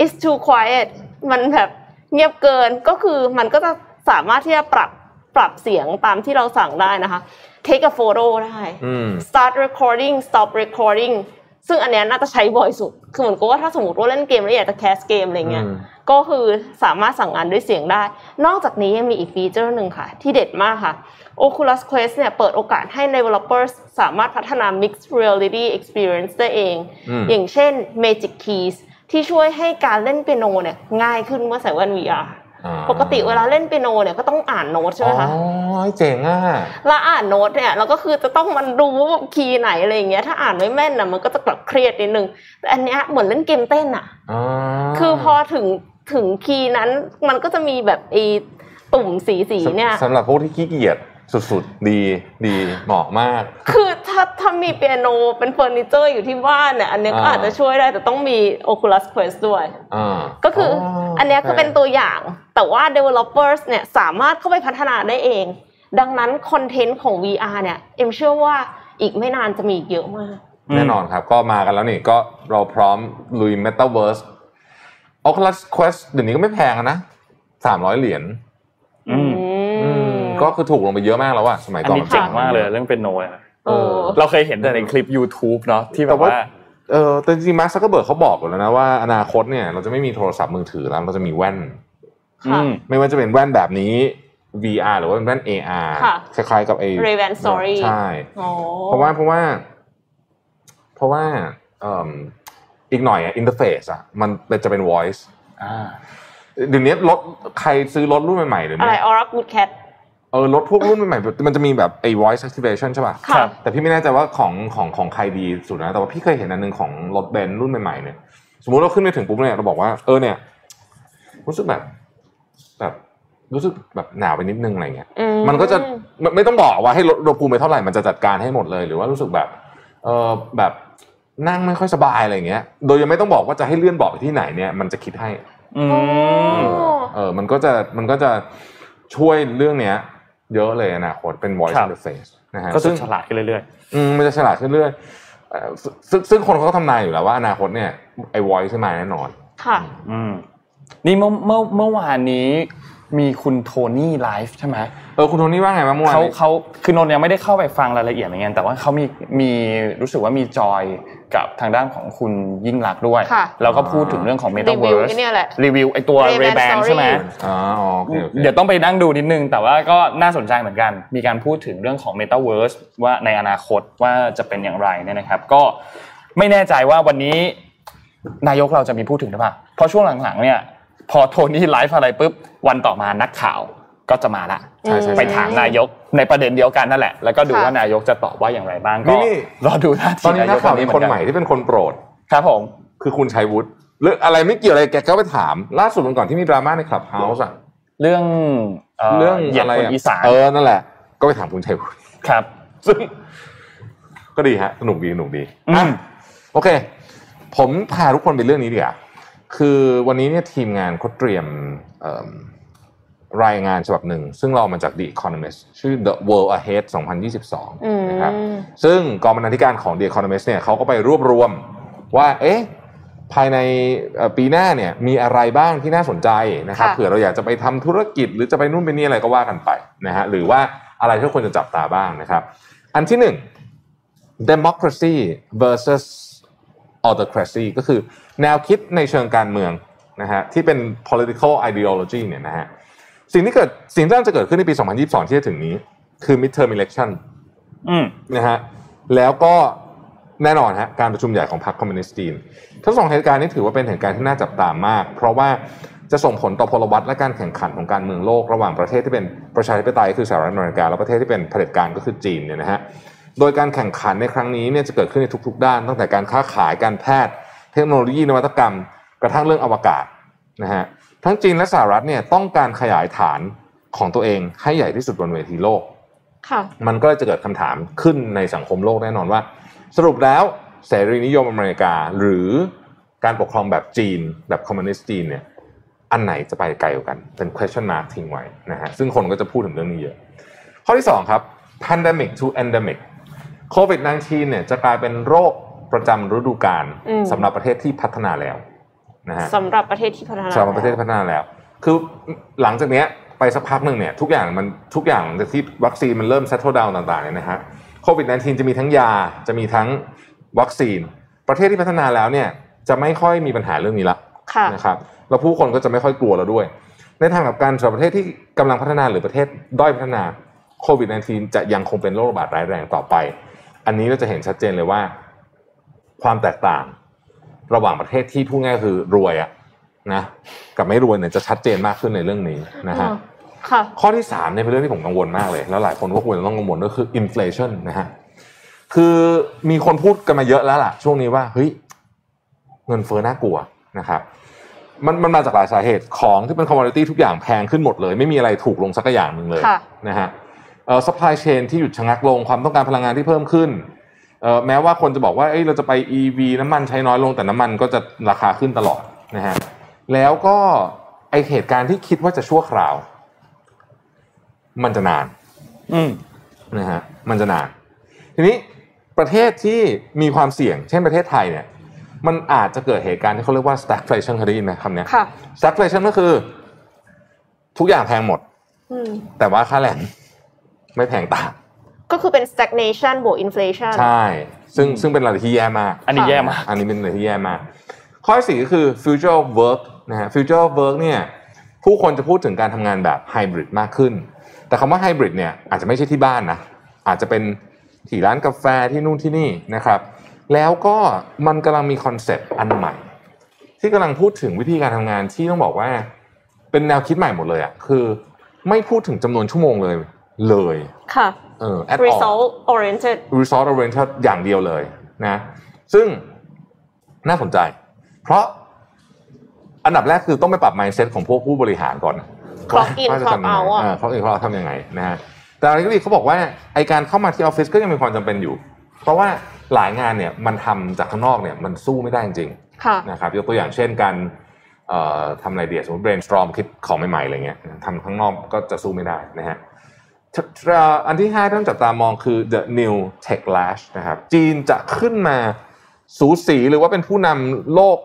S4: it's too quiet มันแบบเงียบเกินก็คือมันก็จะสามารถที่จะปรับปรับเสียงตามที่เราสั่งได้นะคะ take a photo ได้
S2: อืม
S4: start recording stop recording ซึ่งอันเนี้ยน่าจะใช้บ่อยสุด คือเหมือนกับว่าถ้าสมมติว่าเล่นเกมแล้วอยากจะแคสเกมอะไรเงี้ย
S2: อืม
S4: ก็คือสามารถสั่งงานด้วยเสียงได้ นอกจากนี้ยังมีอีกฟีเจอร์หนึ่งค่ะ ที่เด็ดมากค่ะ Oculus Quest เนี่ยเปิดโอกาสให้ developers สามารถพัฒนา mixed reality experience ได้เอง
S2: อืม
S4: อย่างเช่น Magic Keys ที่ช่วยให้การเล่นเปียโนเนี่ยง่ายขึ้นเมื่อใส่แว่น VR
S2: อ่า
S4: ปกติเวลาเล่นเปียโนเนี่ยก็ต้องอ่านโน้ตใช่ไหมคะ
S2: อ๋อเจ๋งอะ
S4: แล้วอ่านโน้ตเนี่ยเราก็คือจะต้องมันรู้ว่าคีย์ไหนอะไรอย่างเงี้ยถ้าอ่านไม่แม่นอะมันก็จะแบบเครียดนิดนึงแต่อันเนี้ยเหมือนเล่นเกมเต้นอะ
S2: อ๋อ
S4: คือพอถึงถึงคีย์นั้นมันก็จะมีแบบไอ้ตุ่มสีสีๆเนี่ย
S2: สำหรับพวกที่ขี้เกียจ สุดๆ ดีดีเหมาะมาก
S4: คือถ้าถ้ามีเปียโนเป็นเฟอร์นิเจอร์อยู่ที่บ้านเนี่ยอันเนี้ยก็
S2: อ่า
S4: อาจจะช่วยได้แต่ต้องมี Oculus Quest ด้วย
S2: อ่า
S4: ก็คืออันเนี้ยคือเป็นตัวอย่าง แต่ว่า developers เนี่ยสามารถเข้าไปพัฒนาได้เอง ดังนั้นคอนเทนต์ของ VR เนี่ย เอ็มเชื่อว่าอีกไม่นานจะมีอีกเยอะมาก
S2: แน่นอนครับ ก็มากันแล้วนี่ก็เราพร้อมลุย Metaverse Oculus Quest เดี๋ยวนี้ก็ไม่แพงอะนะสามร้อยเหรียญ
S3: อืม
S2: อืม ก็คือถูกลงไปเยอะมากแล้วอะสมัย
S3: อัน
S2: ก่อน
S3: นี้เจ๋งมากเลยเรื่องเปียโน
S4: เออ
S3: เราเคยเห็นแต่ในคลิป YouTube เนาะที่แบบ
S2: ว่าแต่
S3: ว่า
S2: เออแต่จริงๆมาร์คซักเกอร์เบิร์กเขาบอกอยู่แล้วนะว่าอนาคตเนี่ยเราจะไม่มีโทรศัพท์มือถือแล้วเราจะมีแว่น
S4: ค่ะ
S3: อืม
S2: ไม่ว่าจะเป็นแว่นแบบนี้ VR หรือว่าเป็นแว่น AR
S4: ค่ะ
S2: คล้ายๆกับไอ้
S4: Ray-Ban Story
S2: ใช่
S4: อ๋อ
S2: เพราะว่าเพราะว่า เพราะว่าเอิ่มอีกหน่อยอะ interface อะมันจะเป็น voice
S3: อ่า
S2: เดี๋ยวนี้รถใครซื้อรถรุ่นใหม่ๆเดี๋ยว
S4: อะไร
S2: นี้
S4: Aura Good Cat
S2: เออรถพวกรุ่นใหม่ๆมันจะมีแบบไอ้ voice activation ใช่ป่ะ
S4: ค่ะ
S2: แต่พี่ไม่แน่ใจว่าของของของใครดีสุดนะ แต่ว่าพี่เคยเห็นอันหนึงของรถเบนซ์รุ่นใหม่ๆเนี่ย สมมุติเราขึ้นไปถึงปุ๊บเนี่ยเราบอกว่าเออเนี่ยรู้สึกแบบแบบรู้สึกแบบหนาวไปนิดนึงอะไรเงี้ย
S4: อื
S2: มันก็จะไม่ไม่ต้องบอกว่าให้ลดอุณหภูมิไปเท่าไหร่มันจะจัดการให้หมดเลย หรือว่ารู้สึกแบบเออแบบนั่งไม่ค่อยสบายอะไรเงี้ย โดยยังไม่ต้องบอกว่าจะให้เลื่อนเบาะไปที่ไหนเนี่ยมันจะคิดให้
S3: อืม
S2: เออมันก็จะมันก็จะช่วยเรื่องเนี้ย เยอะเลยอนาคตเป็น voice
S3: ครับ
S2: interface นะฮะ
S3: ก็จะ
S2: ซึ่ง
S3: ฉลาดขึ้นเรื่อย
S2: อืมมันจะฉลาดขึ้นเรื่อยเอ่อซึ่งซึ่งคนเขาก็ทำนายอยู่แล้วว่าอนาคตเนี่ยไอ้ voice ขึ้นมาแน่นอน
S4: ค่ะ
S3: ๆอืมนี่เมื่อเมื่อเมื่อวานนี้มีคุณโทนี่ไลฟ์ใช่ไหม
S2: เออคุณโทนี่ว่าไงบ้างเมื่อวาน
S3: เขา
S2: นี้
S3: เขาคือนนท์ยังไม่ได้เข้าไปฟังรายละเอียดเหมือนกันแต่ว่าเขามีมีรู้สึกว่ามีจอย กับทางด้านของคุณยิ่งรักษณ์ด้วย
S4: ค่ะ
S3: แล้วก็พูดถึงเรื่องของ
S4: รีวิว
S3: Metaverse
S4: ไอ้เนี่ยแหละ
S3: รีวิวไอตัว
S4: Ray-Ban
S3: Ray-Ban
S4: Story
S3: ใช่ไหม
S2: อ๋อโอเคโอเค
S3: เดี๋ยวต้องไปนั่งดูนิดนึง แต่ว่าก็น่าสนใจเหมือนกัน มีการพูดถึงเรื่องของ Metaverse ว่าในอนาคตว่าจะเป็นอย่างไรเนี่ยนะครับ ก็ไม่แน่ใจว่าวันนี้นายกเราจะมีพูดถึงหรือเปล่าเพราะช่วงหลังๆเนี่ยพอโทนี่ไลฟ์อะไรปุ๊บวันต่อมานักข่าว ก็จะมาละ
S2: ใช่ใช่
S3: ไป
S2: ใช่
S3: ถามนายกในประเด็นเดียวกันนั่นแหละ แล้วก็ดู
S4: ค่ะ
S3: ว่านายกจะตอบว่าอย่างไรบ้าง
S2: นี่
S3: ก็
S2: นี่
S3: รอดูท่าที
S2: ตอนนี้นักข่าวมีคน
S3: เห
S2: ใหม่ที่เป็นคนโปรด
S3: ครับผม
S2: คือคุณชัยวุฒิเรื่องอะไรไม่เกี่ยวอะไรแกก็ไปถาม ล่าสุดวันก่อนที่มีดราม่าในคลับเฮาส์อะ
S3: เรื่อง
S2: เรื่อง
S3: เหยียด
S2: อะไร
S3: คน
S2: อะ
S3: อีสาน
S2: เออนั่นแหละ ก็ไปถามคุณชัยวุฒิ
S3: ครับ
S2: ซึ่งก็ดีฮะสนุกดีสนุกดี
S3: อืม
S2: อะโอเค ผมพาทุกคนไปเรื่องนี้ดีกว่าคือวันนี้เนี่ยทีมงานเขาเตรียมเอิ่ม รายงานฉบับหนึ่ง ซึ่งเรามาจาก The Economist ชื่อ The World Ahead 2022 นะครับซึ่งกองบรรณาธิการของ The Economist เนี่ยเขาก็ไปรวบรวมว่าเอ๊ะภายในเอ่อปีหน้าเนี่ยมีอะไรบ้างที่น่าสนใจนะครับ
S4: ค่ะ
S2: เผื่อเราอยากจะไปทำธุรกิจ หรือจะไปนู่นไปนี่อะไรก็ว่ากันไปนะฮะหรือว่าอะไรที่ควรจะจับตาบ้างนะครับ อันที่หนึ่ง democracy versus autocracy ก็คือแนวคิดในเชิงการเมืองนะฮะที่เป็น political ideology เนี่ยนะฮะ สิ่งที่เกิดสิ่งที่จะเกิดขึ้นในปี 2022 ที่จะถึงนี้ คือ midterm election
S3: อืม
S2: นะฮะแล้วก็แน่นอนฮะการประชุมใหญ่ของพรรคคอมมิวนิสต์จีน ทั้งสองเหตุการณ์นี้ถือว่าเป็นเหตุการณ์ที่น่าจับตามาก เพราะว่าจะส่งผลต่อพลวัตและการแข่งขันของการเมืองโลกระหว่างประเทศที่เป็นประชาธิปไตยคือสหรัฐอเมริกาและประเทศที่เป็นเผด็จการก็คือจีนเนี่ยนะฮะโดยการแข่งขันในครั้งนี้เนี่ยจะเกิดขึ้นในทุกๆ ด้าน ตั้งแต่การค้าขายการแพทย์ เทคโนโลยีนวัตกรรม กระทั่งเรื่องอวกาศนะฮะ ทั้งจีนและสหรัฐเนี่ยต้องการขยายฐานของตัวเองให้ใหญ่ที่สุดบนเวทีโลก
S4: ค่ะ
S2: มันก็จะเกิดคำถามขึ้นในสังคมโลกแน่นอนว่า สรุปแล้วเสรีนิยมอเมริกาหรือการปกครองแบบจีนแบบคอมมิวนิสต์จีนเนี่ยอันไหนจะไปไกลกว่ากันเป็น question mark ทิ้งไว้นะฮะซึ่งคนก็จะพูดถึงเรื่องนี้เยอะ ข้อที่ 2 ครับ pandemic to endemic โควิด -19 เนี่ยจะกลายเป็นโรคประจำฤดูกาล
S4: อืม
S2: สำหรับประเทศที่พัฒนาแล้ว นะฮะ
S4: สำหรับประเทศที่พัฒนา
S2: สำหรับประเทศที่พัฒนาแล้ว คือหลังจากเนี้ยไปสักพักหนึ่งเนี่ยทุกอย่างมันทุกอย่างจากที่วัคซีนมันเริ่ม settle down ต่างๆเนี่ยนะฮะโควิด -19 จะมีทั้งยาจะมีทั้งวัคซีน ประเทศที่พัฒนาแล้วเนี่ยจะไม่ค่อยมีปัญหาเรื่องนี้ละ
S4: ค่ะ
S2: นะครับแล้วผู้คนก็จะไม่ค่อยกลัวแล้วด้วย ในทางกลับการสำหรับประเทศที่กำลังพัฒนาหรือประเทศด้อยพัฒนาโควิด -19 จะยังคงเป็นโรคระบาดร้ายแรงต่อไป อันนี้เราจะเห็นชัดเจนเลยว่า ความแตกต่าง ระหว่างประเทศที่พูดง่ายๆคือรวยอะนะกับไม่รวยเนี่ยจะชัดเจนมากขึ้นในเรื่องนี้นะฮะ
S4: ค่ะ
S2: ข้อที่สามเนี่ยเป็นเรื่องที่ผมกังวลมากเลย แล้วหลายคนก็ควรจะต้องกังวลก็คือ inflation นะฮะคือมีคนพูดกันมาเยอะแล้วล่ะ ช่วงนี้ว่าเฮ้ยเงินเฟ้อน่ากลัวนะครับมันมันมาจากหลายสาเหตุของที่เป็น commodity ทุกอย่างแพงขึ้นหมดเลย ไม่มีอะไรถูกลงสักอย่างหนึ่งเลย
S4: ค่ะ
S2: นะฮะเอ่อ supply chain ที่หยุดชะงักลงความต้องการพลังงานที่เพิ่มขึ้นเอ่อ แม้ว่าคนจะบอกว่าเอ้ยเราจะไป EV น้ำมันใช้น้อยลงแต่น้ำมันก็จะราคาขึ้นตลอดนะฮะแล้วก็ไอเหตุการณ์ที่คิดว่าจะชั่วคราว มันจะนาน
S3: อืม
S2: นะฮะมันจะนาน ทีนี้ประเทศที่มีความเสี่ยง เช่นประเทศไทยเนี่ย มันอาจจะเกิดเหตุการณ์ที่เขาเรียกว่า stagflation เคยได้ยินไหมคำเนี้ย
S4: ค่ะ
S2: stagflation ก็คือ ทุกอย่างแพงหมด
S4: อืม
S2: แต่ว่าค่าแรงไม่แพงตาม
S4: ก็คือเป็น stagnation บวก inflation
S2: ใช่ ซึ่งซึ่งเป็นอะไรที่แย่มาก
S3: อันนี้แย่มาก
S2: อันนี้เป็นอะไรที่แย่มาก ข้อที่สี่ก็คือ future of work นะฮะ future of work เนี่ยผู้คนจะพูดถึงการทำงานแบบไฮบริดมากขึ้น แต่คำว่าไฮบริดเนี่ยอาจจะไม่ใช่ที่บ้านนะ อาจจะเป็นที่ร้านกาแฟที่นู่นที่นี่นะครับ แล้วก็มันกำลังมีคอนเซปต์อันใหม่ ที่กำลังพูดถึงวิธีการทำงานที่ต้องบอกว่า เป็นแนวคิดใหม่หมดเลยอะคือไม่พูดถึงจำนวนชั่วโมงเลยเลย
S4: ค่ะ
S2: เออ at all
S4: result oriented
S2: result oriented อย่างเดียวเลยนะ ซึ่งน่าสนใจ เพราะอันดับแรกคือต้องไปปรับ mindset ของพวกผู้บริหารก่อน
S4: clock in
S2: ว่าจะ
S4: clock
S2: ทำยังไง
S4: out อะ
S2: อ่า clock in clock out ทำยังไงนะฮะแต่อะไรก็ดีเขาบอกว่าไอการเข้ามาที่ออฟฟิศก็ยังมีความจำเป็นอยู่ เพราะว่าหลายงานเนี่ยมันทำจากข้างนอกเนี่ยมันสู้ไม่ได้จริง
S4: ค่ะ
S2: ๆนะครับยกตัวอย่างเช่นการเอ่อทำอะไรเดียสมมติ brainstorm คิดของใหม่ๆอะไรเงี้ยทำข้างนอกก็จะสู้ไม่ได้นะฮะ อันที่ห้าที่ต้องจับตามองคือ the new tech lash นะครับจีนจะขึ้นมาสูสีหรือว่าเป็นผู้นำโลก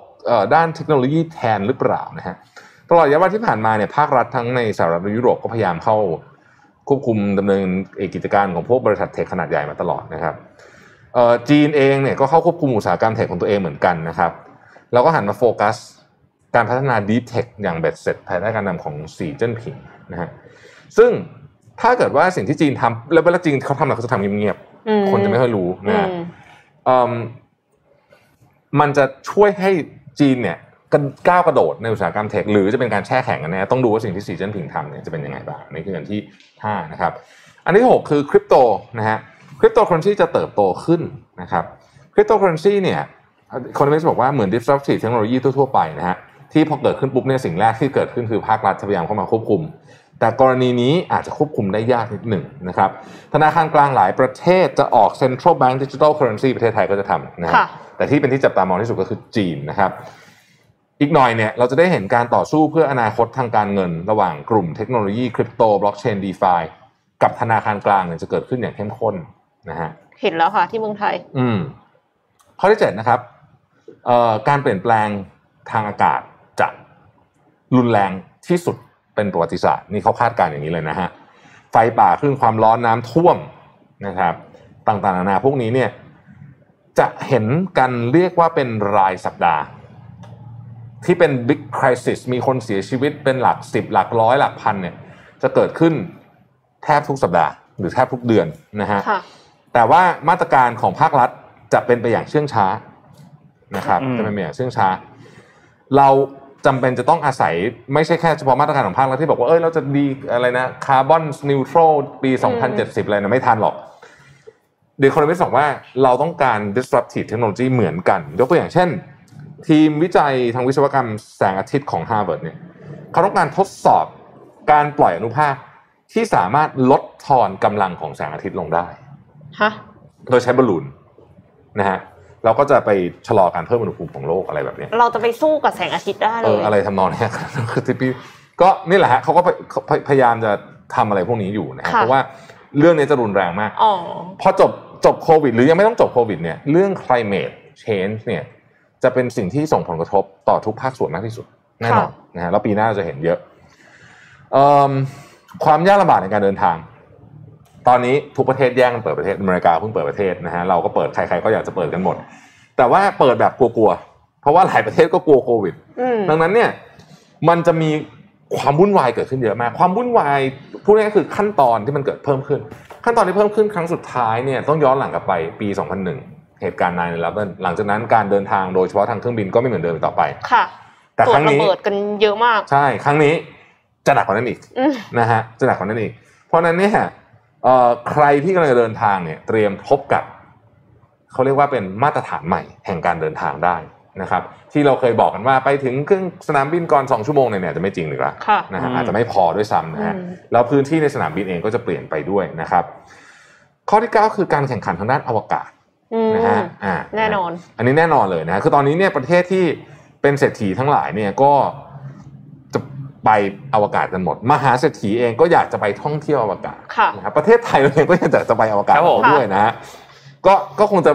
S2: ด้านเทคโนโลยีแทนหรือเปล่านะฮะตลอดระยะเวลาที่ผ่านมาเนี่ยภาครัฐทั้งในสหรัฐและยุโรปก็พยายามเข้าควบคุมดำเนินเอกกิจการของพวกบริษัทเทคขนาดใหญ่มาตลอดนะครับจีนเองเนี่ยก็เข้าควบคุมอุตสาหกรรมเทคของตัวเองเหมือนกันนะครับแล้วก็หันมาโฟกัส การพัฒนา Deep Tech อย่างเบ็ดเสร็จภายใต้การนำของสีเจิ้นผิงนะฮะซึ่ง ถ้าเกิดว่าสิ่งที่จีนทำแล้วเวลาจีนเขาทำอะไรเขาจะทำเงียบ
S4: อืม
S2: ๆคนจะไม่ค่อยรู้
S4: อื
S2: นะฮะเอิ่มมันจะช่วยให้จีนเนี่ยกันก้าวกระโดดในอุตสาหกรรม tech หรือจะเป็นการแช่แข็งกันแน่ต้องดูว่าสิ่งที่สีจิ้นผิงทำเนี่ยจะเป็นยังไงบ้างนี่คืออันที่ห้านะครับ อันที่หกคือคริปโตนะฮะคริปโตเคอเรนซีจะเติบโตขึ้นนะครับคริปโตเคอเรนซีเนี่ยคนเมสบอกว่าเหมือน disruptive เทคโนโลยีทั่วๆไปนะฮะที่พอเกิดขึ้นปุ๊บเนี่ยสิ่งแรกที่เกิดขึ้นคือภาครัฐพยายามเข้ามาควบคุม แต่กรณีนี้อาจจะควบคุมได้ยากนิดหนึ่งนะครับ ธนาคารกลางหลายประเทศจะออก central bank digital currency ประเทศไทยก็จะทำนะฮะ
S4: ค่ะ
S2: แต่ที่เป็นที่จับตามองที่สุดก็คือจีนนะครับ อีกหน่อยเนี่ยเราจะได้เห็นการต่อสู้เพื่ออนาคตทางการเงิน ระหว่างกลุ่มเทคโนโลยีคริปโตบล็อกเชนดีฟากับธนาคารกลางเนี่ยจะเกิดขึ้นอย่างเข้มข้นนะฮะ
S4: เห็นแล้วค่ะที่เมืองไทย
S2: อืมข้อที่เจ็ดนะครับเอ่อการเปลี่ยนแปลงทางอากาศจะรุนแรงที่สุด เป็นประวัติศาสตร์นี่เขาคาดการณ์อย่างนี้เลยนะฮะไฟป่าคลื่นความร้อนน้ำท่วมนะครับ ต่างๆนานาพวกนี้เนี่ยจะเห็นกันเรียกว่าเป็นรายสัปดาห์ ที่เป็น big crisis มีคนเสียชีวิตเป็นหลักสิบหลักร้อยหลักพันเนี่ยจะเกิดขึ้นแทบทุกสัปดาห์ หรือแทบทุกเดือนนะฮะ
S4: ค่ะ
S2: แต่ว่ามาตรการของภาครัฐจะเป็นไปอย่างเชื่องช้านะครับ
S3: อืม
S2: จะเป็นไปอย่างเชื่องช้า เรา จำเป็นจะต้องอาศัยไม่ใช่แค่เฉพาะมาตรการของภาครัฐที่บอกว่าเอ้ยเราจะดีอะไรนะคาร์บอนนิวทรัลปี 2070 อะไรนะไม่ทันหรอกเดคอนมิสบอกว่าเราต้องการ disruptive technology เหมือนกัน ยกตัวอย่างเช่น ทีมวิจัยทางวิศวกรรมแสงอาทิตย์ของ Harvard เนี่ยเขาต้องการทดสอบการปล่อยอนุภาคที่สามารถลดทอนกำลังของแสงอาทิตย์ลงได้
S4: ฮะ
S2: โดยใช้บอลลูนนะฮะ เราก็จะไปชะลอการเพิ่มอุณหภูมิของโลกอะไรแบบเนี้ย
S4: เราจะไปสู้กับแสงอาทิตย์ได้เล
S2: เออยอะไรทำนองเนี้ยคือที่พี่ก็นี่แหละฮะเขาก็พยพยพยายามจะทำอะไรพวกนี้อยู่นะฮะ
S4: ค่ะ
S2: เพราะว่าเรื่องนี้จะรุนแรงมาก
S4: อ๋อ
S2: พอจบจบโควิด หรือยังไม่ต้องจบโควิดเนี่ยเรื่อง climate change เนี่ยจะเป็นสิ่งที่ส่งผลกระทบต่อทุกภาคส่วนมากที่สุดแน่นอนนะฮะแล้วปีหน้าเราจะเห็นเยอะเอิ่มความยากลำบากในการเดินทาง ตอนนี้ทุกประเทศแย่งกันเปิดประเทศอเมริกาเพิ่งเปิดประเทศนะฮะเราก็เปิดใครๆก็อยากจะเปิดกันหมด แต่ว่าเปิดแบบกลัวๆเพราะว่าหลายประเทศก็กลัวโควิด
S4: อืม
S2: ดังนั้นเนี่ยมันจะมีความวุ่นวายเกิดขึ้นเยอะมาก ความวุ่นวายพูดง่ายๆคือขั้นตอนที่มันเกิดเพิ่มขึ้น ขั้นตอนที่เพิ่มขึ้นครั้งสุดท้ายเนี่ยต้องย้อนหลังกลับไปปี 2001 เหตุการณ์9 11หลังจากนั้นการเดินทางโดยเฉพาะทางเครื่องบินก็ไม่เหมือนเดิมอีกต่อไป
S4: ค่ะ
S2: แต่
S4: ตรว
S2: ค
S4: จ
S2: รั้ง
S4: ระ
S2: นี้
S4: เบิดกันเยอะมาก
S2: ใช่ ครั้งนี้จะหนักกว่านั้นอีก
S4: อืม
S2: นะฮะจะหนักกว่านั้นอีก เพราะฉะนั้นเนี่ยเอ่อ ใครที่กำลังจะเดินทางเนี่ยเตรียมพบกับเขาเรียกว่าเป็นมาตรฐานใหม่แห่งการเดินทางได้นะครับ ที่เราเคยบอกกันว่าไปถึงเครื่องสนามบินก่อน 2 ชั่วโมงเนี่ยจะไม่จริงหรือละ
S4: ค่ะ
S2: นะฮะ
S3: อืม
S2: อาจจะไม่พอด้วยซ้ำนะฮะ
S4: อืม
S2: แล้วพื้นที่ในสนามบินเองก็จะเปลี่ยนไปด้วยนะครับ ข้อที่ 9 คือการแข่งขันทางด้านอวกาศ
S4: อืม
S2: นะฮะอ่า
S4: แน่นอน
S2: อันนี้แน่นอนเลยนะฮะคือตอนนี้เนี่ยประเทศที่เป็นเศรษฐีทั้งหลายเนี่ยก็จะ ไปไปอวกาศกันหมด มหาเศรษฐีเองก็อยากจะไปท่องเที่ยวอวกาศ
S4: ค่ะ
S2: นะครับประเทศไทยเองก็อยากจะไปอวกาศ
S3: ครับผม
S2: เราด้วยนะฮะก็ก็คงจะ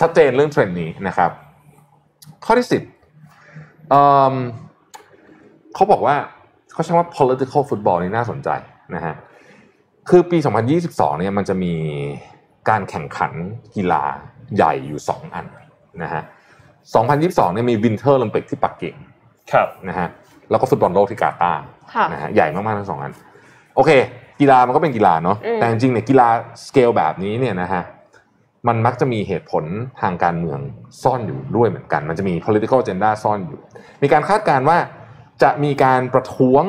S2: ชัดเจนเรื่องเทรนด์นี้นะครับ ข้อที่สิบเอิ่มเขาบอกว่าเขาใช้ว่า political football นี่น่าสนใจนะฮะคือปี 2022 เนี่ยมันจะมีการแข่งขันกีฬาใหญ่อยู่ 2 อันนะฮะ2022 เนี่ยมี Winter Olympic ที่ปักกิ่ง
S3: ครับ
S2: นะฮะ แล้วก็ฟุตบอลโลกที่กาตาร์
S4: ค่ะ
S2: นะฮะใหญ่มากๆทั้งสองอันโอเค กีฬามันก็เป็นกีฬาเนาะ
S4: อืม
S2: แต่จริงๆเนี่ยกีฬาสเกลแบบนี้เนี่ยนะฮะมันมักจะมีเหตุผลทางการเมืองซ่อนอยู่ด้วยเหมือนกัน มันจะมี political agenda ซ่อนอยู่ มีการคาดการณ์ว่าจะมีการประท้วง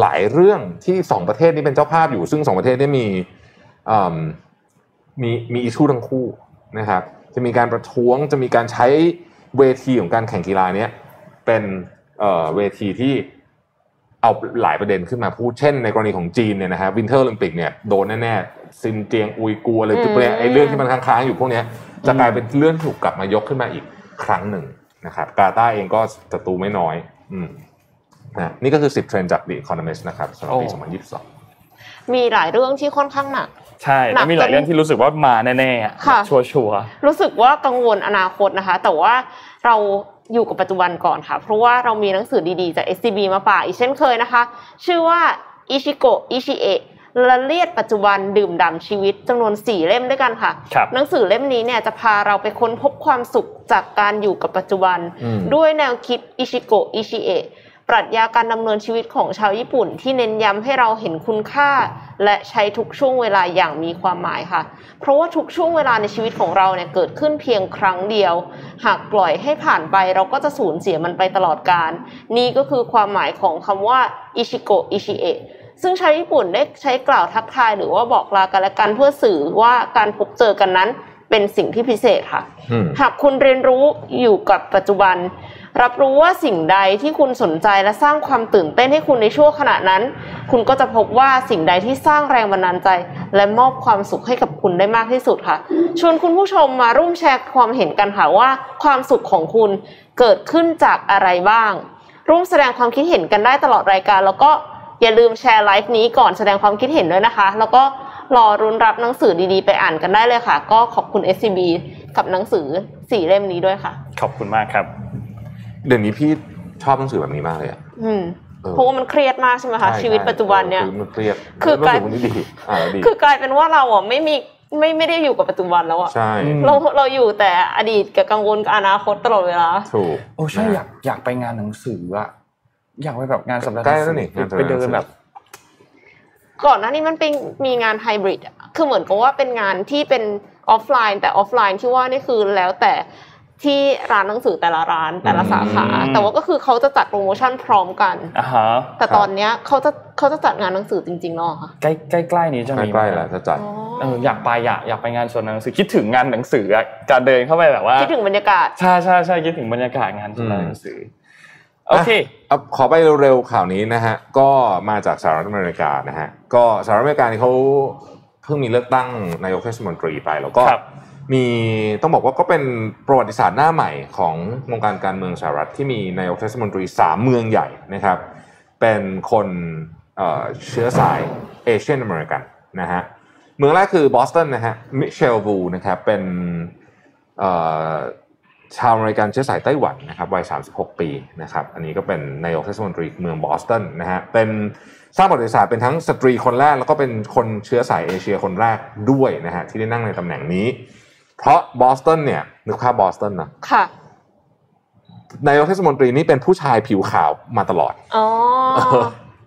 S2: หลายเรื่องที่สองประเทศนี้เป็นเจ้าภาพอยู่ ซึ่งสองประเทศนี้มีอืมมีมี issue ทั้งคู่นะครับ จะมีการประท้วงจะมีการใช้เวทีของการแข่งกีฬาเนี้ยเป็น เอ่อเวทีที่เอาหลายประเด็นขึ้นมาพูดเช่น ในกรณีของจีนเนี่ยนะฮะ Winter Olympic เนี่ยโดนแน่ๆซินเจียงอุยกูร์อะไรทุกเนี่ยไอ้เรื่องที่มันค้างๆอยู่พวกเนี้ยจะกลายเป็นเรื่องที่ถูกกลับมายกขึ้นมาอีกครั้งหนึ่งนะครับกาตาร์เองก็ศัตรูไม่น้อย อืมนะนี่ก็คือ 10 เทรนด์จาก The Economist นะครับสำหรับปี
S3: โอ้
S2: 2022
S4: มีหลายเรื่องที่ค่อนข้างหนัก
S3: ใช่
S4: หนั
S3: แล้
S4: ก
S3: วมีหลายเรื่องที่รู้สึกว่ามาแน่ๆอะ
S4: ค่ะ
S3: ชัวร์
S4: รู้สึกว่ากังวลอนาคตนะคะ แต่ว่าเรา อยู่กับปัจจุบันก่อนค่ะ เพราะว่าเรามีหนังสือดีๆจาก SCB มาฝากอีกเช่นเคยนะคะ ชื่อว่าอิชิโกะอิชิเอะละเลียดปัจจุบันดื่มด่ำชีวิตจำนวน 4 เล่มด้วยกันค่ะ
S3: ครับ
S4: หนังสือเล่มนี้เนี่ยจะพาเราไปค้นพบความสุขจากการอยู่กับปัจจุบัน
S2: อืม
S4: ด้วยแนวคิดอิชิโกะอิชิเอะ ปรัชญาการดำเนินชีวิตของชาวญี่ปุ่น ที่เน้นย้ำให้เราเห็นคุณค่า และใช้ทุกช่วงเวลาอย่างมีความหมายค่ะ เพราะว่าทุกช่วงเวลาในชีวิตของเราเนี่ยเกิดขึ้นเพียงครั้งเดียว หากปล่อยให้ผ่านไปเราก็จะสูญเสียมันไปตลอดกาลนี่ก็คือความหมายของคำว่าอิชิโกะอิชิเอะซึ่งชาวญี่ปุ่นได้ใช้กล่าวทักทายหรือว่าบอกลากันและกันเพื่อสื่อว่าการพบเจอกันนั้นเป็นสิ่งที่พิเศษค่ะ
S2: อืม
S4: หากคุณเรียนรู้อยู่กับปัจจุบัน รับรู้ว่าสิ่งใดที่คุณสนใจและสร้างความตื่นเต้นให้คุณในช่วงขณะนั้น คุณก็จะพบว่าสิ่งใดที่สร้างแรงบันดาลใจ และมอบความสุขให้กับคุณได้มากที่สุดค่ะ ชวนคุณผู้ชมมาร่วมแชร์ความเห็นกันค่ะว่า ความสุขของคุณเกิดขึ้นจากอะไรบ้าง ร่วมแสดงความคิดเห็นกันได้ตลอดรายการ แล้วก็อย่าลืมแชร์ไลฟ์นี้ก่อนแสดงความคิดเห็นด้วยนะคะ แล้วก็รอรุนรับหนังสือดีๆ ไปอ่านกันได้เลยค่ะ ก็ขอบคุณ SCB กับหนังสือสี่เล่มนี้ด้วยค่ะ
S3: ขอบคุณมากครับ
S2: เดี๋ยวนี้พี่ชอบหนังสือแบบนี้มากเลยอะ
S4: อืม
S2: ออ
S4: เพราะว่ามันเครียดมากใช่ไหมคะ
S2: ใช่
S4: ชีวิตปัจจุบันเนี่ย
S2: ออมันเครียด
S4: คือ
S2: รู้
S4: กลาย
S2: สึกวันนี้ดีอ่าดี
S4: คือกลายเป็นว่าเราอะไม่มีไม่ไม่ได้อยู่กับปัจจุบันแล้วอะ
S2: ใช่
S3: อืม
S4: เราเราอยู่แต่อดีตกับกังวลกับอนาคตตลอดเวลา
S2: ถูก
S3: โอ้ใช่อยากอยากไปงานหนังสืออะอยากไปแบบงานสัปดาห์
S2: ใกล้
S3: หนัง
S2: แล้ว
S3: สือ
S2: นี่งานสัป
S3: ไป
S2: ดาห์หนังสือ
S3: เดินแบบ
S4: ก่อนหน้านี้มันเป็นมีงานไฮบริดอะคือเหมือนกับว่าเป็นงานที่เป็นออฟไลน์ แต่ออฟไลน์ที่ว่านี่คือแล้วแต่ ที่ร้านหนังสือแต่ละร้านแต่ละสาขา
S3: อืม
S4: แต่ว่าก็คือเขาจะจัดโปรโมชั่นพร้อมกัน
S3: อ่าฮะ
S4: แต่ตอนเนี้ยเขาจะเขาจะจัดงานหนังสือจริงๆแล้วเหรอค่ะ
S3: ใกล้ใกล้ใกล้ๆนี้จะมี
S2: ใกล้ๆแล้วจะจัด
S4: อ๋อ
S3: เอออยากไปอยากอยากไปงานสวนหนังสือคิดถึงงานหนังสืออะการเดินเข้าไปแบบว่า
S4: คิดถึงบรรยากาศ
S3: ใช่ใช่ใช่คิดถึงบรรยากาศงานสวนหนังสือโอเค
S2: เอาขอไปเร็วๆข่าวนี้นะฮะก็มาจากสหรัฐอเมริกานะฮะก็สหรัฐอเมริกานี่เขาเพิ่งมีเลือกตั้งนายกเทศมนตรีไปแล้วก็
S3: ครับ
S2: มีต้องบอกว่าก็เป็นประวัติศาสตร์หน้าใหม่ของวงการการเมืองสหรัฐที่มีนายกเทศมนตรีสามเมืองใหญ่นะครับ เป็นคนเชื้อสาย Asian American นะฮะเมืองแรกคือบอสตันนะฮะมิเชลวูนะครับเป็นชาวอเมริกันเชื้อสายไต้หวันนะครับวัย 36 ปีนะครับอันนี้ก็เป็นนายกเทศมนตรีเมืองบอสตันนะฮะเป็นสร้างประวัติศาสตร์เป็นทั้งสตรีคนแรก แล้วก็เป็นคนเชื้อสายเอเชียคนแรกด้วยนะฮะที่ได้นั่งในตำแหน่งนี้ เพราะบอสตันเนี่ยนึกภาพบอสตันนะ
S4: ค่ะ
S2: นายกเทศมนตรีนี่เป็นผู้ชายผิวขาวมาตลอด
S4: อ๋อ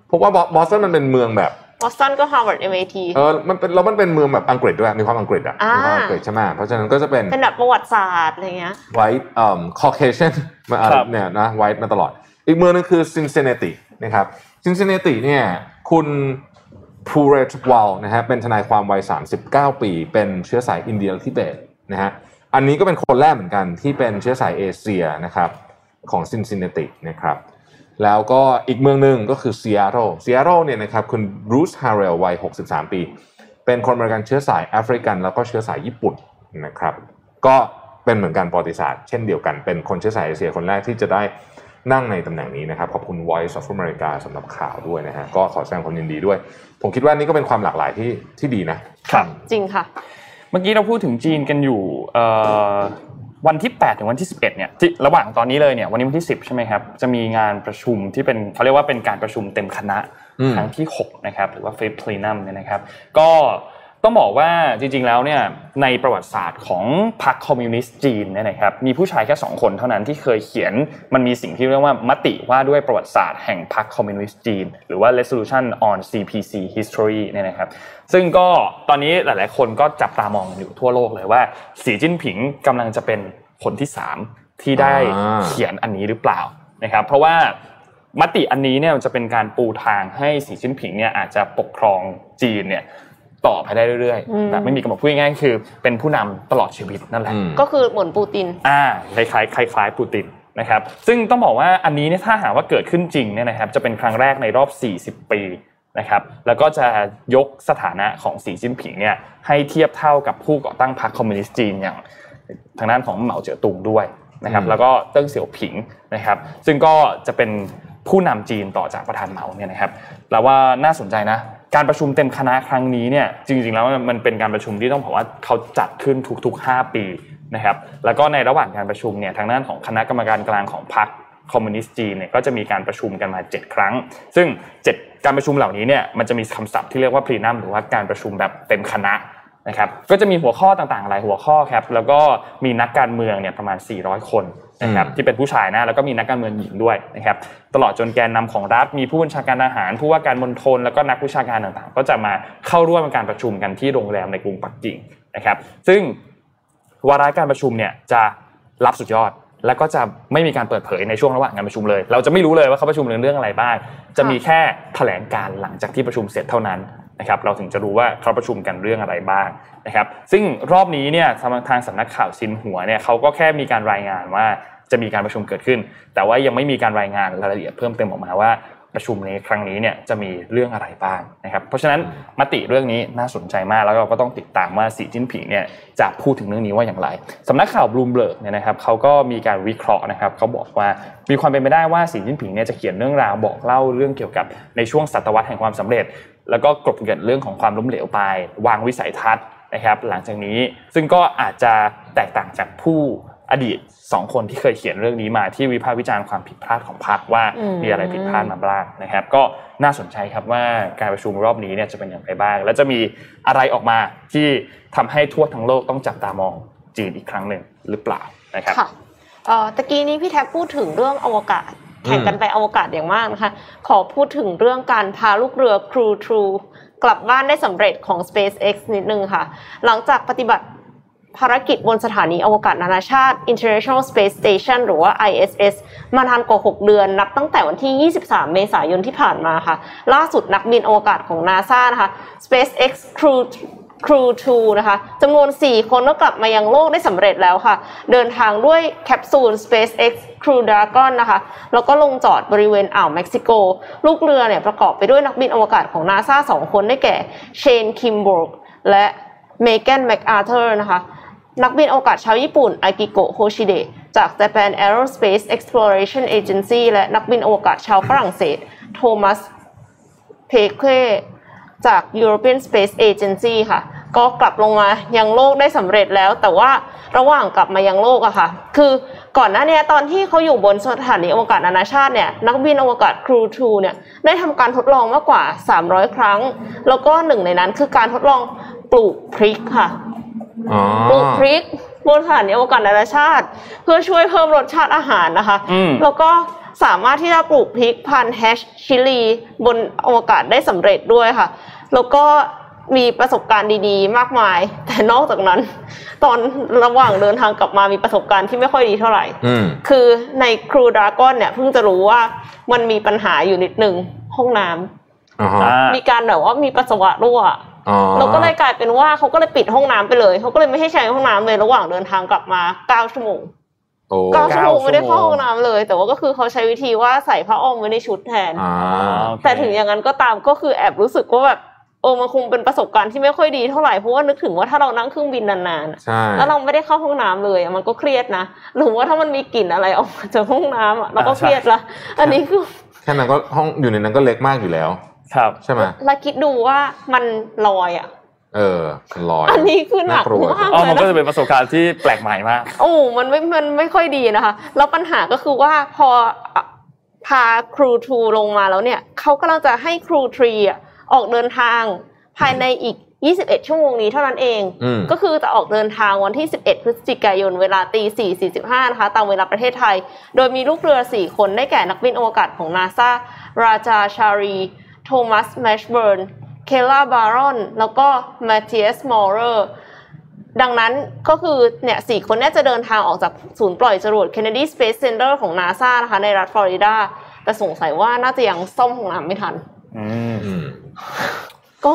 S2: เพราะว่าบอสตันมันเป็นเมืองแบบ
S4: บอสตันก็ Harvard MIT
S2: เออมันเป็นแล้วมันเป็นเมืองแบบอังกฤษด้วยมีความอังกฤษอะ
S4: อ่ามี
S2: มีความอังกฤษใช่ไหมเพราะฉะนั้นก็จะเป็น
S4: เป็นแบบประวัติศาสตร์อะไรเงี้ย
S2: white เอ่อ Caucasian มาอะไร
S3: ครับ
S2: เนี่ยนะ white มาตลอด อีกเมืองหนึงคือซิน c ิน n ตินะครับซิน c ิน n ติเนี่ยคุณพูเรตว l ลนะฮะเป็นทนายความวัย 39 ปี เป็นเชื้อสายอินเดียและทิเบต นะฮะอันนี้ก็เป็นคนแรกเหมือนกันที่เป็นเชื้อสายเอเชียนะครับของซิน c ิน n ตินะครับแล้วก็อีกเมืองหนึ่งก็คือซีแอตเทิลซีแอตเทิลเนี่ยนะครับคุณบรูซฮาร์เรลวัย 63 ปี เป็นคนอเมริกันเชื้อสายแอฟริกัน แล้วก็เชื้อสายญี่ปุ่นนะครับก็เป็นเหมือนกันประวัติศาสตร์เช่นเดียวกันเป็นคนเชื้อสายเอเชียคนแรกที่จะได้นั่งในตำแหน่งนี้นะครับ ขอบคุณ Voice of America สำหรับข่าวด้วยนะฮะก็ขอแสดงความยินดีด้วย ผมคิดว่านี่ก็เป็นความหลากหลายที่ที่ดีนะครับ
S4: จริงค่ะ
S3: เมื่อกี้เราพูดถึงจีนกันอยู่เอ่อวันที่ 8 ถึงวันที่ 11 เนี่ยที่ระหว่างตอนนี้เลยเนี่ยวันนี้วันที่ 10 ใช่ไหมครับจะมีงานประชุมที่เป็นเขาเรียกว่าเป็นการประชุมเต็มคณะ
S2: อืม
S3: ครั้งที่ 6 นะครับ หรือว่า Fifth Plenum เนี่ยนะครับ ก็ ต้องบอกว่าจริงๆแล้วเนี่ยในประวัติศาสตร์ของพรรคคอมมิวนิสต์จีนเนี่ยนะครับมีผู้ชายแค่2คนเท่านั้นที่เคยเขียนมันมีสิ่งที่เรียกว่ามติว่าด้วยประวัติศาสตร์แห่งพรรคคอมมิวนิสต์จีน หรือว่า Resolution on CPC History เนี่ยนะครับซึ่งก็ตอนนี้หลายๆ คนก็จับตามองอยู่ทั่วโลกเลยว่าสีจิ้นผิงกำลังจะเป็นคนที่ 3 ที่ได้
S2: อ่า
S3: เขียนอันนี้หรือเปล่านะครับเพราะว่ามติอันนี้เนี่ยจะเป็นการปูทางให้สีจิ้นผิงเนี่ยอาจจะปกครองจีนเนี่ย ต่อไปได้เรื่อย
S4: อืม
S3: ๆแบบไม่มีกำหนดพูดง่ายๆคือ เป็นผู้นำตลอดชีวิตนั่นแหละ
S2: อืม
S4: ก็คือเหมือนปูติน
S3: อ่าคล้ายๆคล้ายๆปูตินนะครับซึ่งต้องบอกว่าอันนี้เนี่ยถ้าหากว่าเกิดขึ้นจริงเนี่ยนะครับจะเป็นครั้งแรกในรอบ 40 ปีนะครับแล้วก็จะยกสถานะของสีจิ้นผิงเนี่ยให้เทียบเท่ากับผู้ก่อตั้งพรรคคอมมิวนิสต์จีนอย่างทางด้านของเหมาเจ๋อตุงด้วยนะครับ
S2: อืม
S3: แล้วก็เติ้งเสี่ยวผิงนะครับซึ่งก็จะเป็นผู้นำจีนต่อจากประธานเหมาเนี่ยนะครับแล้วว่าน่าสนใจนะ การประชุมเต็มคณะครั้งนี้เนี่ยจริงๆแล้วมันเป็นการประชุมที่ต้องบอกว่าเขาจัดขึ้นทุกๆ 5 ปีนะครับแล้วก็ในระหว่างการประชุมเนี่ยทางด้านของคณะกรรมการกลางของพรรคคอมมิวนิสต์จีนเนี่ยก็จะมีการประชุมกันมา 7 ครั้ง ซึ่ง 7 การประชุมเหล่านี้เนี่ยมันจะมีคำศัพท์ที่เรียกว่าพรีนัมหรือว่าการประชุมแบบเต็มคณะนะครับก็จะมีหัวข้อต่างๆ หลายหัวข้อครับแล้วก็มีนักการเมืองเนี่ยประมาณ 400 คน นะครับ
S2: อืม
S3: ที่เป็นผู้ชายนะแล้วก็มีนักการเมืองหญิงด้วยนะครับตลอดจนแกนนำของรัฐมีผู้บัญชาการทหาร ผู้ว่าการมณฑลแล้วก็นักวิชาการต่างๆ ก็จะมาเข้าร่วมการประชุมกันที่โรงแรมในกรุงปักกิ่งนะครับ ซึ่งวาระการประชุมเนี่ยจะรับสุดยอดแล้วก็จะไม่มีการเปิดเผยในช่วงระหว่างการประชุมเลย เราจะไม่รู้เลยว่าเขาประชุมเรื่องเรื่องอะไรบ้าง จะมีแค่แถลงการหลังจากที่ประชุมเสร็จเท่านั้น นะครับเราถึงจะรู้ว่าเขาประชุมกันเรื่องอะไรบ้างนะครับซึ่งรอบนี้เนี่ยทางทางสำนักข่าวซินหัวเนี่ยเขาก็แค่มีการรายงานว่าจะมีการประชุมเกิดขึ้น แต่ว่ายังไม่มีการรายงานรายละเอียดเพิ่มเติมออกมาว่าประชุมในครั้งนี้เนี่ยจะมีเรื่องอะไรบ้างนะครับเพราะฉะนั้นมติเรื่องนี้น่าสนใจมากแล้วเราก็ต้องติดตามว่าสีจิ้นผิงเนี่ยจะพูดถึงเรื่องนี้ว่าอย่างไรสำนักข่าวบลูมเบิร์กเนี่ยนะครับเขาก็มีการวิเคราะห์นะครับเขาบอกว่ามีความเป็นไปได้ว่าสีจิ้นผิงเนี่ยจะเขียนเรื่องราวบอกเล่าเรื่องเกี่ยวกับในช่วงศตวรรษแห่งความสำเร็จ แล้วก็กลบเกลื่อนเรื่องของความล้มเหลวไป วางวิสัยทัศน์นะครับ หลังจากนี้ซึ่งก็อาจจะแตกต่างจากผู้อดีตสองคนที่เคยเขียนเรื่องนี้มาที่วิพากษ์วิจารณ์ความผิดพลาดของพรรคว่า
S4: อืม
S3: มีอะไรผิดพลาดมาบ้างนะครับ ก็น่าสนใจครับว่าการประชุมรอบนี้เนี่ยจะเป็นอย่างไรบ้าง และจะมีอะไรออกมาที่ทำให้ทั่วทั้งโลกต้องจับตามองจีนอีกครั้งหนึ่งหรือเปล่านะครับ
S4: ค่ะเอ่อตะกี้นี้พี่แท็บพูดถึงเรื่องอวกาศ แข่งกันไปอวกาศอย่างมากนะคะ ขอพูดถึงเรื่องการพาลูกเรือ Crew True กลับบ้านได้สำเร็จของ SpaceX นิดนึงค่ะ หลังจากปฏิบัติภารกิจบนสถานีอวกาศนานาชาติ International Space Station หรือว่า ISS มานานกว่า 6 เดือน นับตั้งแต่วันที่ 23 เมษายนที่ผ่านมาค่ะ ล่าสุดนักบินอวกาศของ NASA นะคะ SpaceX Crew Crew 2นะคะจำนวน 4 คนก็กลับมายังโลกได้สำเร็จแล้วค่ะ เดินทางด้วยแคปซูล SpaceX Crew Dragon นะคะ แล้วก็ลงจอดบริเวณอ่าวเม็กซิโก ลูกเรือเนี่ยประกอบไปด้วยนักบินอวกาศของนาซา2คนได้แก่เชนคิมบอร์กและเมแกนแมคอาร์เธอร์นะคะ นักบินอวกาศชาวญี่ปุ่น อากิโกะโฮชิเดะจาก Japan Aerospace Exploration Agency และนักบินอวกาศชาวฝรั่งเศส โทมัส เพเค จาก European Space Agency ค่ะ ก็กลับลงมายังโลกได้สำเร็จแล้ว แต่ว่าระหว่างกลับมายังโลกอะค่ะ คือก่อนหน้านี้ตอนที่เขาอยู่บนสถานีอวกาศนานาชาติเนี่ยนักบินอวกาศ Crew 2เนี่ยได้ทำการทดลองมากกว่า 300 ครั้ง แล้วก็หนึ่งในนั้นคือการทดลองปลูกพริกค่ะ
S2: อ๋อ
S4: ปลูกพริกบนสถานีอวกาศนานาชาติ เพื่อช่วยเพิ่มรสชาติอาหารนะคะ
S3: อืม
S4: แล้วก็ สามารถที่จะปลูกพริกพันธุ์แฮชชิลีบนอวกาศได้สำเร็จด้วยค่ะ แล้วก็มีประสบการณ์ดีๆ มากมาย แต่นอกจากนั้น ตอนระหว่างเดินทางกลับมามีประสบการณ์ที่ไม่ค่อยดีเท่าไหร่
S2: อืม
S4: คือในครูดราก้อนเนี่ยเพิ่งจะรู้ว่ามันมีปัญหาอยู่นิดหนึ่งห้องน้ำ
S2: อ๋อฮะ
S3: อ่า
S4: มีการแบบว่ามีปัสสาวะรั่ว
S2: อ๋อ
S4: เราก็เลยกลายเป็นว่าเขาก็เลยปิดห้องน้ำไปเลย เขาก็เลยไม่ให้ใช้ห้องน้ำเลยระหว่างเดินทางกลับมาเก้าชั่วโมง
S2: โอ้
S4: เก้าชั่วโมงไม่ได้เข้า
S3: ชั่วโมง
S4: ห้องน้ำเลย แต่ว่าก็คือเขาใช้วิธีว่าใส่ผ้าอ้อมไว้ในชุดแทน
S2: อ่า
S3: โอเค
S4: แต่ถึงอย่างนั้นก็ตามก็คือแอบรู้สึกว่าแบบเออมันคงเป็นประสบการณ์ที่ไม่ค่อยดีเท่าไหร่เพราะว่านึกถึงว่าถ้าเรานั่งเครื่องบินนานๆอะ
S2: ใช่
S4: แล้วเราไม่ได้เข้าห้องน้ำเลยอะมันก็เครียดนะหรือว่าถ้ามันมีกลิ่นอะไรออกมาจากห้องน้ำอะเราก็เครียดละอันนี้คือ
S2: แค่นั้นก็ห้องอยู่ในนั้นก็เล็กมากอยู่แล้ว
S3: ครับ
S2: ใช่ไหม
S4: เราคิดดูว่ามันลอยอะ
S2: เออลอย
S4: อันนี้คือหนัก
S2: น่ากลัว
S4: มาก
S3: อ๋อ
S4: เล
S3: มัน
S4: ย
S3: ก็
S4: นะ
S3: จะเป็นประสบการณ์ที่แปลกใหม่มาก
S4: โอ้มันไม่มันไม่ค่อยดีนะคะ แล้วปัญหาก็คือว่าพออะพาครูทูลงมาแล้วเนี่ยเขากำลังจะให้ครูทรีอะออกเดินทางภายในอีก 21 ชั่วโมงนี้เท่านั้นเอง
S2: อืม
S4: ก็คือจะออกเดินทางวันที่ 11 พฤศจิกายนเวลาตี 4.45 นะคะ ตามเวลาประเทศไทย โดยมีลูกเรือ 4 คนได้แก่นักบินอวกาศของนาซาราจาชารี โทมัส แมชเบิร์น เคล่าบารอนแล้วก็มาเทียสมอร์เรอร์ดังนั้นก็คือเนี่ยสี่คนเนี้จะเดินทางออกจากศูนย์ปล่อยจรวด Kennedy Space Center ของ NASA นะคะ ในรัฐฟลอริดา แต่สงสัยว่าน่าจะยังซ่อมห้องน้ำไม่ทัน
S3: อืม
S2: อืม
S4: ก็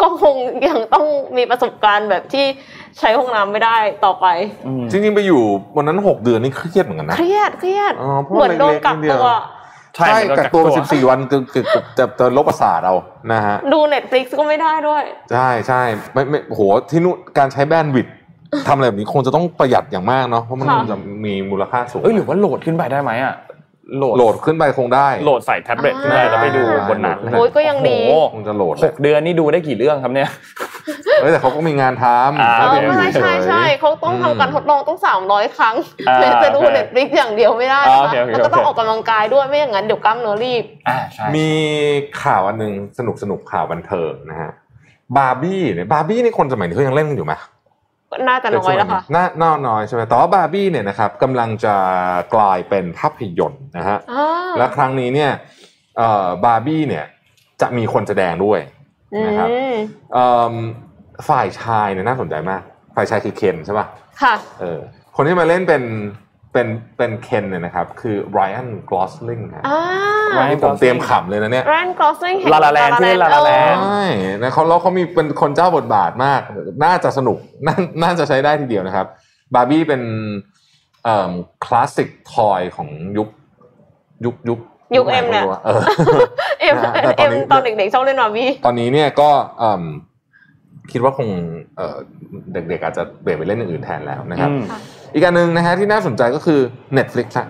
S4: ก็คงยังต้องมีประสบการณ์แบบที่ใช้ห้องน้ำไม่ได้ต่อไป
S3: อืม
S2: จริงๆ ไปอยู่วันนั้นหกเดือนนี่เครียดเหมือนกันนะ
S4: เครียดเครียด
S2: อ๋อเพราะ
S4: เหมือนโดนกัก
S2: เล็กๆนิดเดี
S4: ตั
S2: ยว
S4: ว
S3: ใช่
S2: ใช่
S3: มัน
S2: กักตัวสิบสี่วันคือคือคือจะจะลบประสาทเอานะฮะ
S4: ดู Netflix ก็ไม่ได้ด้วย
S2: ใช่ใช่ไม่ไม่โหที่นู่นการใช้แบนด์วิดต์ทำอะไรแบบนี้คงจะต้องประหยัดอย่างมากเนาะเพราะมัน
S4: ค่ะ
S2: คงจะมีมูลค่าสูง
S3: เอ้ยหรือว่าโหลดขึ้นไปได้ไหมอะ โหลด
S2: โหลดขึ้นไปคงได้
S3: โหลดใส่แท็บเล็ตขึ้นไปแล้วไปดูบนนั้น
S2: อ่า
S4: โอ้ยก็ยังดี
S3: โอ้โห
S2: คงจะโหลด
S3: หกเดือนนี่ดูได้กี่เรื่องครับเนี่ย
S2: เฮ้ยแต่เขาก็มีงานท
S3: อ่าำ
S4: เอ
S2: ไม่
S4: อ
S2: ได้อยู่
S4: ใช่
S2: เฉ
S4: ใช่
S2: ย
S4: ใช่เขาต้องทำการทดลองต้องสามร้อยครั้ง
S3: อ่า
S4: เลยจะดู
S3: โอเค
S4: Netflix อย่างเดียวไม่ได้
S3: อ่า
S4: นะ
S3: โอเค
S4: คะ
S3: โอเค
S4: แล้วก็ต้อง
S3: โอเค
S4: ออกกำลังกายด้วยไม่อย่างนั้นเดี๋ยวกล้ามเนื้อรีบ
S3: อ่าใช่
S2: มีข่าวอันหนึงสนุกสนุกข่าวบันเทิงนะฮะบาร์บี้เนี่ยบาร์บี้นี่คนสมัยนี้เขายังเล่นกันอยู่ไหม
S4: น่าจะน้อยแล้วค่ะ
S2: น่าน่าน้อยใช่ไหมแต่ว่าบาร์บี้เนี่ยนะครับกำลังจะกลายเป็นภาพยนตร์นะฮะ
S4: อ่า
S2: และครั้งนี้เนี่ยเอ่อบาร์บี้เนี่ยจะมีคนแสดงด้วยนะครับ
S4: อืม
S2: เอิ่มฝ่ายชายเนี่ยน่าสนใจมาก ฝ่ายชายคือเคนใช่ป่ะ
S4: ค่ะ
S2: เออคนที่มาเล่นเป็น เป็นเป็นเคนเนี่ยนะครับ คือไรอันกลอสลิงฮะ
S4: อ่า
S3: Ryan
S2: นี่ผมเตรียมขำเลยนะเนี่ย
S4: แรนกรอสลิง
S3: La La Land ที่เล่น La La Land
S2: ใช่นะเขาแล้วเขามีเป็นคนเจ้าบทบาทมาก น่าจะสนุกน่าน่าจะใช้ได้ทีเดียวนะครับบาร์บี้เป็นเอ่อ classic toy ของยุคยุคยุค
S4: ยุคเอ็มเนี่ย
S2: ไรู้ะเออ
S4: เอ็ม
S2: นะฮะแต่ตอ
S4: เอ็
S2: น
S4: ม
S2: นี้
S4: ตอนเด็กๆชอบเล่นบาร์บี้
S2: ตอนนี้เนี่ยก็เอิ่มคิดว่าคงเอ่อเด็กๆอาจจะเปลี่ยนไปเล่นอย่างอื่นแทนแล้วนะครับ
S3: อืม
S2: อีกอันหนึ่งนะฮะที่น่าสนใจก็คือ Netflix ฮะ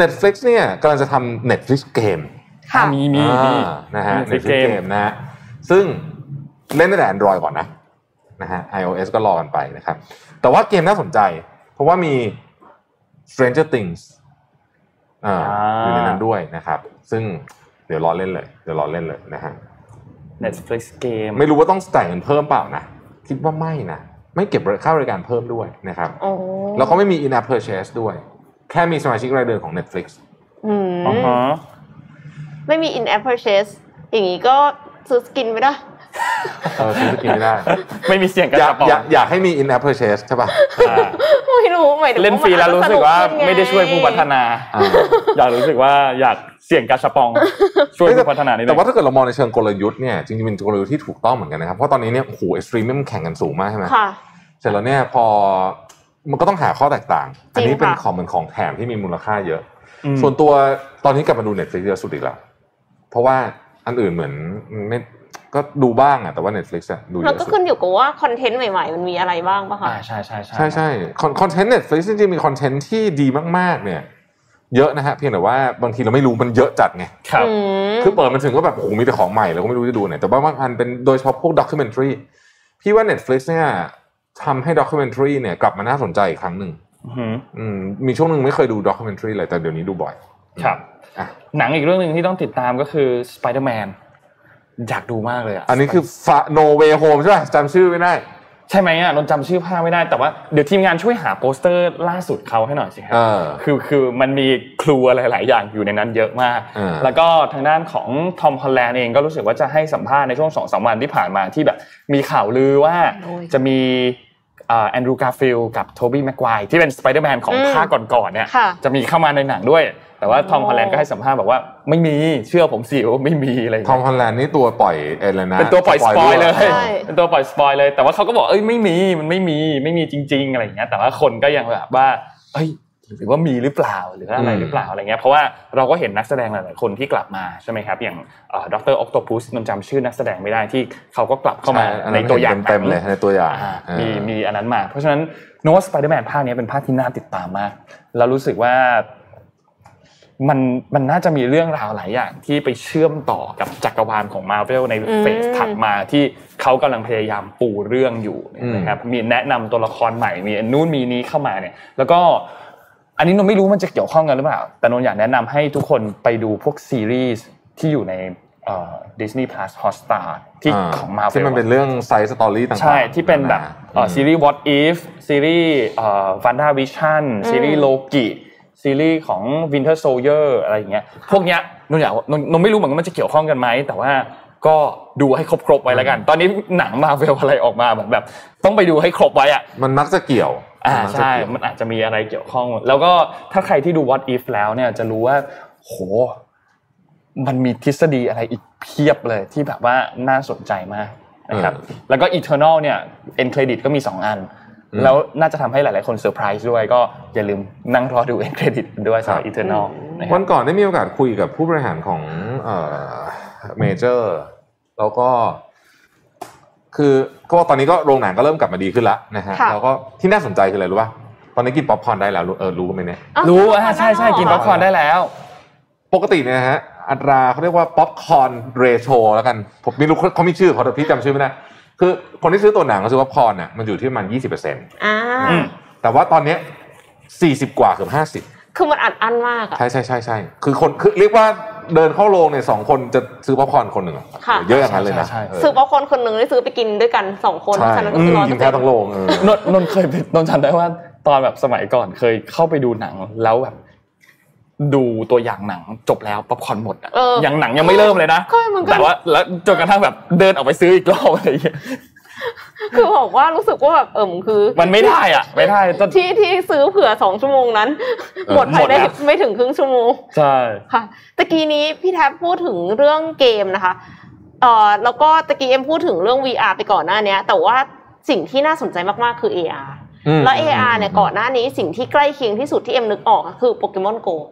S2: Netflix เนี่ยกำลังจะทำ Netflix เกม
S4: ค่ะ
S3: มีมีมี
S2: อ่านะฮะ
S3: Netflix
S2: Netflix เกมนะฮะซึ่งเล่นได้แต่ Android ก่อนนะนะฮะ iOS ก็รอกันไปนะครับ แต่ว่าเกมน่าสนใจ เพราะว่ามี Stranger Things อ่า
S3: อ่า
S2: อยู่ในนั้นด้วยนะครับ ซึ่งเดี๋ยวรอเล่นเลย เดี๋ยวรอเล่นเลยนะฮะ
S3: Netflix เกม
S2: ไม่รู้ว่าต้องจ่ายเงินเพิ่มเปล่านะ คิดว่าไม่นะ ไม่เก็บค่าบริการเพิ่มด้วยนะครับ
S4: โอ้
S2: แล้วก็ไม่มี in-app purchase ด้วย แค่มีสมาชิกรายเดือนของ Netflix
S4: อืม
S3: อ๋อฮะ
S4: ไม่มี in app purchase อย่างนี้ก็ซื้อ skin ไม่ได้
S2: เออซื้อ skin ไม่ได้
S3: ไม่มีเสียงกระ
S2: อยาก
S3: ป๋อง
S2: อยากอยากให้มี in-app purchase ใช่ป่ะ
S3: อ่า
S4: ไม่รู้หมายถึง
S3: เล่นฟรีแล้วรู้สึกว่าไม่ได้ช่วยผู้พัฒนา
S2: อ่า
S3: อยากรู้สึกว่าอยากเสี่ยงกระป๋อง ช่วยผู้พัฒนานิดนึ
S2: แต่
S3: ง
S2: ว่าถ้าเกิดเรามองในเชิงกลยุทธ์เนี่ยจริงๆเป็นกลยุทธ์ที่ถูกต้องเหมือนกันนะครับ เพราะตอนนี้เนี่ยโอ้โหเอ็กซ์ตรีมมันแข่งกันสูงมากใช่ไหม
S4: ค่ะ
S2: เสร็จแล้วเนี่ยพอมันก็ต้องหาข้อแตกต่าง อันนี้
S4: จริงค่ะ
S2: เป็นของเหมือนของแถมที่มีมูลค่าเยอะ
S3: อืม
S2: ส่วนตัวตอนนี้กลับมาดู Netflix เยอะสุดอีกแล้ว เพราะว่าอันอื่นเหมือนไม่ ก็ดูบ้างอะแต่ว่า Netflix อะดูเย
S4: มัน
S2: อะ
S4: ก็
S2: สุด
S4: ขึ้นอยู่กับว่า content ใหม่ๆ มันมีอะไรบ้างปะคะ
S3: อ่าใช่ใช่ใช่
S2: ใช่ใช่ content Netflix จริงๆมี content ที่ดีมากๆ เนี่ย เยอะนะฮะเพียงแต่ว่าบางทีเราไม่รู้มันเยอะจัดไง
S3: ครับ
S4: อืม
S2: คือเปิดมันถึงก็แบบโอ้โหมีแต่ของใหม่เราก็ไม่รู้จะดูไหนแต่ว่าบางอันเป็นโดยเฉพาะพวก documentary พี่ว่า Netflix เนี่ยทำให้ documentary เนี่ยกลับมาน่าสนใจอีกครั้งหนึ่ง
S3: อือหือ
S2: อืมมีช่วงหนึ่งไม่เคยดู documentary เลยแต่เดี๋ยวนี้ดูบ่อย
S3: ครับ
S2: อะ
S3: หนังอีกเรื่องหนึ่งที่ต้องติดตามก็คือ Spider-Man อยากดูมากเลยอะ
S2: อันนี้คือ Far No Way Home ใช่ป่ะจำชื่อไม่ได้
S3: ใช่ไหมอะนนท์จำชื่อภาคไม่ได้แต่ว่าเดี๋ยวทีมงานช่วยหาโปสเตอร์ล่าสุดเขาให้หน่อยสิครับ
S2: เออ
S3: คือคือมันมี clue อะไรหลายอย่างอยู่ในนั้นเยอะมาก
S2: เออ
S3: แล้วก็ทางด้านของทอมฮอลแลนด์เองก็รู้สึกว่าจะให้สัมภาษณ์ในช่วงสองสามวันที่ผ่านมาที่แบบ มีข่าวลือว่า
S4: โอ้ย
S3: จะมีแอนดรูการ์ฟิลกับโทบี้แม็กไกวที่เป็นสไปเดอร์แมนของ
S4: อืม
S3: ภาคก่อนๆเนี่ย
S4: ค่ะ
S3: จะมีเข้ามาในหนังด้วย แต่ว่าทอม
S4: โอ้
S3: ฮอลแลนด์ก็ให้สัมภาษณ์บอกว่าไม่มีเชื่อผมสิว่าไม่มีอะไรอย่าง
S2: ทอม
S3: เงี้ย
S2: ฮอลแลนด์นี่ตัวปล่อยเอะไรนะ
S3: เป็นตัวปล่อย spoil เลย
S4: ใช่
S3: เป็นตัวปล่อย spoil เลยแต่ว่าเขาก็บอกเอ้ยไม่มีมันไม่มีไม่มีจริง ๆ อะไรอย่างเงี้ยแต่ว่าคนก็ยังแบบว่า เอ้ยหรือว่ามีหรือเปล่าหรืออะไรหรือเปล่าอะไรเงี้ยเพราะว่าเราก็เห็นนักแสดงหลายๆคนที่กลับมาใช่ไหมครับ อย่างดรออกโตปุสนนจำชื่อนักแสดงไม่ได้ที่เขาก็กลับเข้ามา
S2: ใช่อัน
S3: ใน
S2: นั้น
S3: ตัวอย่าง
S2: เต็มๆเลยในตัวอย่าง
S3: อ่า
S2: อ่ามี
S3: มีมีอันนั้นมา เพราะฉะนั้นโน้ตสไปเดอร์แมนภาคนี้เป็นภาคที่น่าติดตามมาก แล้วรู้สึกว่า มันมันน่าจะมีเรื่องราวหลายอย่างที่ไปเชื่อมต่อกับจักรวาลของมาเวลใน
S4: อืม
S3: เฟสถัดมาที่เขากำลังพยายามปูเรื่องอยู่
S2: อืม
S3: นะครับมีแนะนำตัวละครใหม่มีนู่นมีนี้เข้ามาเนี่ย แล้วก็อันนี้นนท์ไม่รู้มันจะเกี่ยวข้องกันหรือเปล่า แต่นนท์อยากแนะนำให้ทุกคนไปดูพวกซีรีส์ที่อยู่ในดิสนีย์พลัสฮอสตาที่าของมา
S2: ที่มันเป็นเรื่องไซส์สตอรี่ต่างๆ
S3: ใช่ ที่เป็นแบบเอ่อ
S2: ม
S3: ซีรีส์ What If ซีรีส์ฟันดาวิชั่นซีรีส์โลกิ ซีรีส์ของ Winter Soldier อะไรอย่างเงี้ยพวกเนี้ยนนอยากนนนนไม่รู้เหมือนกันมันจะเกี่ยวข้องกันไหมแต่ว่าก็ดูให้ครบๆไว้แล้วกัน ตอนนี้หนังมาเวลอะไรออกมาเหมือนแบบ ต้องไปดูให้ครบไว้อะ
S2: มันมักจะเกี่ยว
S3: อ่า
S2: มักจะ
S3: ใช่
S2: เกี่ยว
S3: มันอาจจะมีอะไรเกี่ยวข้อง แล้วก็ถ้าใครที่ดู What If แล้วเนี่ยจะรู้ว่าโหมันมีทฤษฎีอะไรอีกเพียบเลยที่แบบว่าน่าสนใจมากนะครับ แล้วก็ Eternal เนี่ย end credit ก็มี 2 อัน แล้วน่าจะทำให้หลาย ๆ คนเซอร์ไพรส์ด้วยก็อย่าลืมนั่งรอดู end credit กันด้วยสำหรับ Eternal นะครั
S2: วั
S3: บ
S2: นก่อนได้มีโอกาสคุยกับผู้บริหารของเอ่อเมเจอร์แล้วก็ คือก็ตอนนี้ก็โรงหนังก็เริ่มกลับมาดีขึ้นแล้วนะฮะ
S4: ค่ะ
S2: แล้วก็ที่น่าสนใจคืออะไรรู้ป่ะตอนนี้กินป๊อปคอร์นได้แล้วรู้เออรู้ไหมเนี่ย
S4: อ้าว
S3: รู้อะใช่ใช่กินป๊อปคอร์นได้แล้ว
S2: ปกติเนี่ยนะฮะอัตราเขาเรียกว่า popcorn ratio แล้วกันผมไม่รู้เขามีชื่อเขาแต่พี่จำชื่อไม่ได้ คือคนที่ซื้อตัวหนังก็ซื้อป๊อปคอร์นเนี่ยมันอยู่ที่ประมาณยี่สิบเปอร์เซ็นต์
S4: อ่า
S3: อืม
S2: แต่ว่าตอนเนี้ยสี่สิบกว่าเกือบห้าสิบ
S4: คือมันอัดอั้นมากอะ
S2: ใช่ใช่ใช่ใช่คือคนคือเรียกว่าเดินเข้าโรงเนี่ยสองคนจะซื้อป๊อปคอร์นคนหนึ่งอะ
S4: ค่ะ
S2: เยอะอย่างนั้นเลยนะ
S3: ใช่ใช่
S2: เออ
S4: ซื้อป๊อปคอร์นคนหนึ่งได้ซื้อไปกินด้วยกันสองคนเพ
S2: ใช่
S4: ราะฉะนั้นก็คือร้อย
S2: กิ
S4: เปอนร์
S2: แค่
S4: เซ็นต์
S2: ทั้งโรงเออน
S3: นนนเคยนนจำได้ว่าตอนแบบสมัยก่อนเคยเข้าไปดูหนังแล้วแบบ ดูตัวอย่างหนังจบแล้วป๊อปคอร์นหมดอะ
S4: เออ
S3: ยังหนังยังไม่เริ่มเลยนะ
S4: ก็มันก็
S3: แต่ว่าแล้วจนกระทั่งแบบเดินออกไปซื้ออีกรอบอะไรอย่างเงี้ย
S4: คือบอกว่ารู้สึกว่าแบบเออมันคือ
S3: มันไม่ได้อะ ไม่ได้ต้อง
S4: ที่ที่ซื้อเผื่อสองชั่วโมงนั้น หมดภายใน
S3: หมดแล้ว
S4: ไม่ถึงครึ่งชั่วโมง
S3: ใช่
S4: ค่ะตะกี้นี้พี่แท็บพูดถึงเรื่องเกมนะคะเอ่อแล้วก็ตะกี้เอ็มพูดถึงเรื่อง VR ไปก่อนหน้าเนี้ยแต่ว่าสิ่งที่น่าสนใจมากๆคือ AR
S2: ม
S4: แล้ว AR เนี่ยก่อนหน้านี้สิ่งที่ใกล้เคียงที่สุดที่เอ็มนึกออกอะคือโปเกมอนโก
S2: ถูก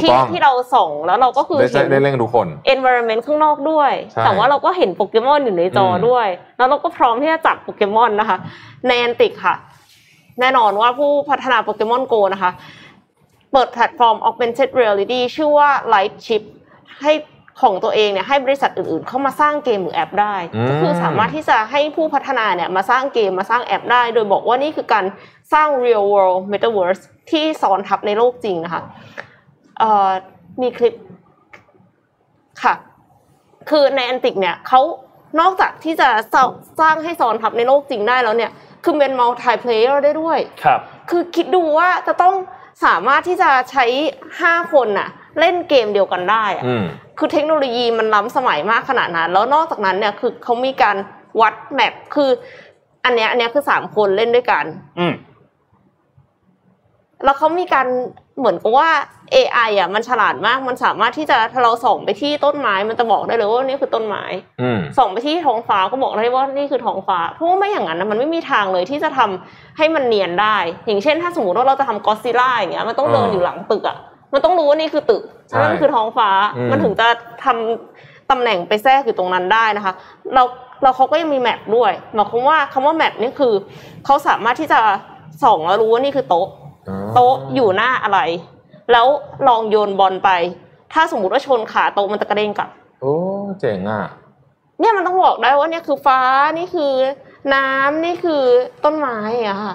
S4: ที่
S2: ต้อง
S4: ที่เราส่องแล้วเราก็คือ
S2: ได้
S4: เห็น
S2: ได้เล่นกันทุกคน
S4: environment ข้างนอกด้วย
S2: ใช่
S4: แต่ว่าเราก็เห็นโปเกมอนอยู่ในจออ
S2: ม
S4: ด้วย แล้วเราก็พร้อมที่จะจับโปเกมอนนะคะ Niantic ค่ะ แน่นอนว่าผู้พัฒนาโปเกมอนโกนะคะ เปิดแพลตฟอร์ม augmented reality ชื่อว่า Lightship ให้ของตัวเองเนี่ยให้บริษัทอื่นๆ เข้ามาสร้างเกมหรือแอปได้
S2: อืม
S4: ก็คือสามารถที่จะให้ผู้พัฒนาเนี่ยมาสร้างเกมมาสร้างแอปได้ โดยบอกว่านี่คือการสร้าง real world metaverse ที่ซ้อนทับในโลกจริงนะคะ เอ่อมีคลิปค่ะ คือในแอนติกเนี่ยเขานอกจากที่จะสร้างสร้างให้ซ้อนทับในโลกจริงได้แล้วเนี่ย คือเป็น multi player ได้ด้วย
S3: ครับ
S4: คือคิดดูว่าจะต้องสามารถที่จะใช้ห้าคนน่ะ เล่นเกมเดียวกันได้อะ
S2: อืม
S4: คือเทคโนโลยีมันล้ำสมัยมากขนาดนั้น แล้วนอกจากนั้นเนี่ยคือเขามีการวัดแมปคือ อันเนี้ยอันเนี้ยคือสามคนเล่นด้วยกัน
S3: อืม
S4: แล้วเขามีการเหมือนกับว่า AI อะมันฉลาดมาก มันสามารถที่จะถ้าเราส่องไปที่ต้นไม้ มันจะบอกได้เลยว่านี่คือต้นไม้
S2: อืม
S4: ส่องไปที่ท้องฟ้าก็บอกได้ว่านี่คือท้องฟ้า เพราะว่าไม่อย่างนั้นนะมันไม่มีทางเลยที่จะทำให้มันเนียนได้ อย่างเช่น ถ้าสมมติว่าเราจะทำกอซิล่าอย่างเงี้ย มันต้องเดิน
S2: อ่า
S4: อยู่หลังตึกอะ มันต้องรู้ว่านี่คือตึก
S2: ใช่
S4: นั่นคือท้องฟ้า
S2: อืม
S4: มันถึงจะทำตำแหน่งไปแทรกอยู่ตรงนั้นได้นะคะ เราเราเขาก็ยังมีแมปด้วยหมายความว่าคำว่าแมปนี่คือเขาสามารถที่จะส่องแล้วรู้ว่านี่คือโต๊ะ
S2: อ๋อ
S4: โต๊ะอยู่หน้าอะไร แล้วลองโยนบอลไป ถ้าสมมุติว่าชนขาโต๊ะมันจะกระเด้งกลับ
S2: โอ้เจ๋งอะ
S4: เนี่ยมันต้องบอกได้ว่าเนี่ยคือฟ้านี่คือน้ำนี่คือต้นไม้อะค่ะ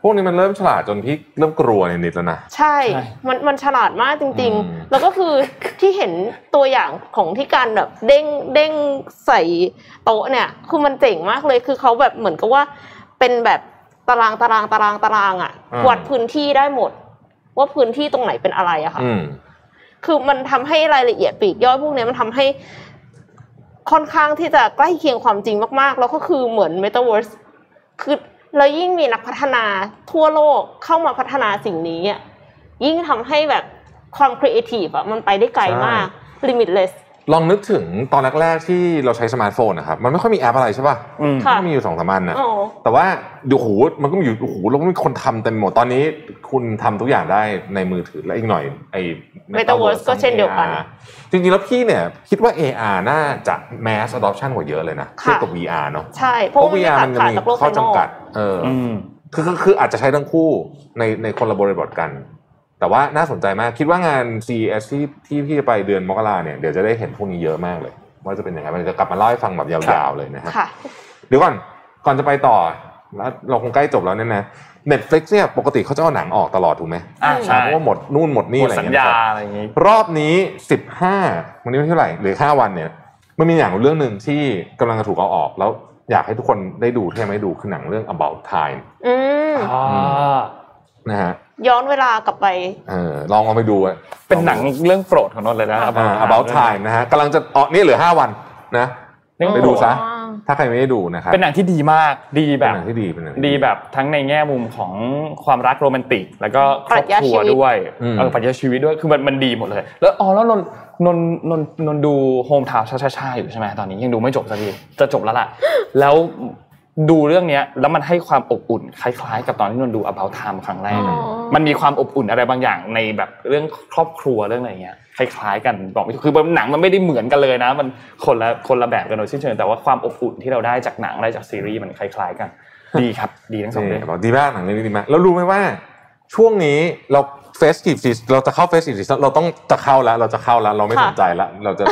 S2: พวกนี้มันเริ่มฉลาดจนพี่เริ่มกลัวนิดๆแล้วนะ
S4: ใช่
S3: ใช่
S4: มันมันฉลาดมากจริง
S2: อืม
S4: ๆแล้วก็คือที่เห็นตัวอย่างของที่การแบบเด้งเด้งใส่โต๊ะเนี่ย คือมันเจ๋งมากเลยคือเขาแบบเหมือนกับว่าเป็นแบบ ตารางตารางตารางตารางอะวัดพื้นที่ได้หมด ว่าพื้นที่ตรงไหนเป็นอะไรอะค่ะ
S2: อืม
S4: คือมันทำให้รายละเอียดปลีกย่อยพวกเนี้ยมันทำให้ค่อนข้างที่จะใกล้เคียงความจริงมากๆ แล้วก็คือเหมือน Metaverse คือแล้วยิ่งมีนักพัฒนาทั่วโลกเข้ามาพัฒนาสิ่งนี้อะยิ่งทำให้แบบความครีเอทีฟอะมันไปได้ไกลมาก limitless
S2: ล องนึกถึงตอนแรกๆที่เราใช้สมาร์ทโฟนนะครับมันไม่ค่อยมีแอปอะไรใช่ป่ะ
S3: อืม
S4: ค่ะ
S2: มันมีอยู่สองสามอันนะ
S4: อ๋อ
S2: แต่ว่าดูโหมันก็มีอยู่โอ้โหแล้วก็มีคนทำเต็มหมดตอนนี้คุณทำทุกอย่างได้ในมือถือและอีกหน่อยไอ้
S4: Metaverse ก็เช่นเดียวกัน
S2: AR จริงๆแล้วพี่เนี่ยคิดว่า AR น่าจะ mass adoption กว่าเยอะเลยนะ
S4: ค่ะ
S2: เทียบกับ VR เนาะ
S4: ใช่เพ
S2: เพ
S4: ราะ
S2: ราะ
S4: ว่า
S2: VR
S4: มั
S2: มันน
S4: ขา
S2: จะ
S4: ด
S2: มี
S4: จากโลก
S2: ข้อ
S4: ภายน
S2: จำ
S4: อก
S2: กัด เอออ
S3: อืม
S2: คือคือคืออาจจะใช้ทั้งคู่ในในคนละบริบทกัน แต่ว่าน่าสนใจมากคิดว่างาน CES ที่ที่พี่จะไปเดือนมกราเนี่ยเดี๋ยวจะได้เห็นพวกนี้เยอะมากเลย ว่าจะเป็นยังไงมันจะกลับมาเล่าให้ฟังแบบยาวๆเลยนะฮะ
S4: ค่ะ
S2: เดี๋ยวก่อนก่อนจะไปต่อแล้วเราคงใกล้จบแล้วเนี่ยนะ Netflix เนี่ยปกติเขาจะเอาหนังออกตลอดถูกไหม
S3: อ่า
S2: เพ
S3: ใช่
S2: ราะว่าหมดนู่นหมดนี่
S3: หม
S2: อะ
S3: ด
S2: ไร
S3: สัญ
S2: เงี้ย
S3: ญา
S2: นะครับ
S3: อะไรอย่างงี้
S2: รอบนี้ 15 วันนี้วันที่เท่าไหร่หรือ 5 วันเนี่ยมันมีหนังเรื่องหนึ่งที่กำลังจะถูกเอาออกแล้วอยากให้ทุกคนได้ดูที่ยังไม่ดูคือหนังเรื่อง About Time
S4: อืม
S3: อ่า
S2: นะฮะ
S4: ย้อนเวลากลับไป
S2: เออลองเอาไปดูอะ
S3: เป็นหนังเรื่องโปรดของนนท์เลยนะ
S2: อ่า About Time นะฮะกำลังจะออกนี่เหลือ5วันนะ
S3: เรื่อง
S2: ไปดูซะ
S4: อ๋อ
S2: ถ้าใครไม่ได้ดูนะครับ
S3: เป็นหนังที่ดีมากดีแบ
S2: เป็น
S3: บ
S2: หนังที่ดีเป็นหนังที่
S3: ดีแบบทั้งในแง่มุมของความรักโรแมนติก แล้วก็ครอบครัว
S4: ปรัชญาชีวิต
S3: ด้วย
S2: อืม
S3: เออปรัชญาชีวิตด้วยคือมันมันดีหมดเลย แล้วอ๋อแล้วนนท์นนท์นนท์นนท์ดู Hometown Cha-Cha-Cha อยู่ใช่ไหมตอนนี้ยังดูไม่จบสักทีจะจบแล้วล่ะ แล้ว ดูเรื่องเนี้ยแล้วมันให้ความอบอุ่นคล้ายๆ กับตอนที่นนท์ดู About Time ครั้งแรก
S4: อ๋อ
S3: มันมีความอบอุ่นอะไรบางอย่างในแบบเรื่องครอบครัวเรื่องอะไรเงี้ยคล้ายๆ กันบอกไม่ถูกคือหนังมันไม่ได้เหมือนกันเลยนะ มันคนละคนละแบบกันโดยสิ้นเชิงแต่ว่าความอบอุ่นที่เราได้จากหนังได้จากซีรีส์มันคล้าย ๆ กันดีครับ ดีทั้งสองเรื่อง
S2: นี่บอกดีมากหนังเรื่องนี้ดีมากแล้วรู้ไหมว่า ช่วงนี้เรา festive season เราจะเข้า festive season เราต้องจะเข้าแล้ว เราจะเข้าแล้ว เราไม่
S4: ค่ะ
S2: สนใจแล้วเราจะ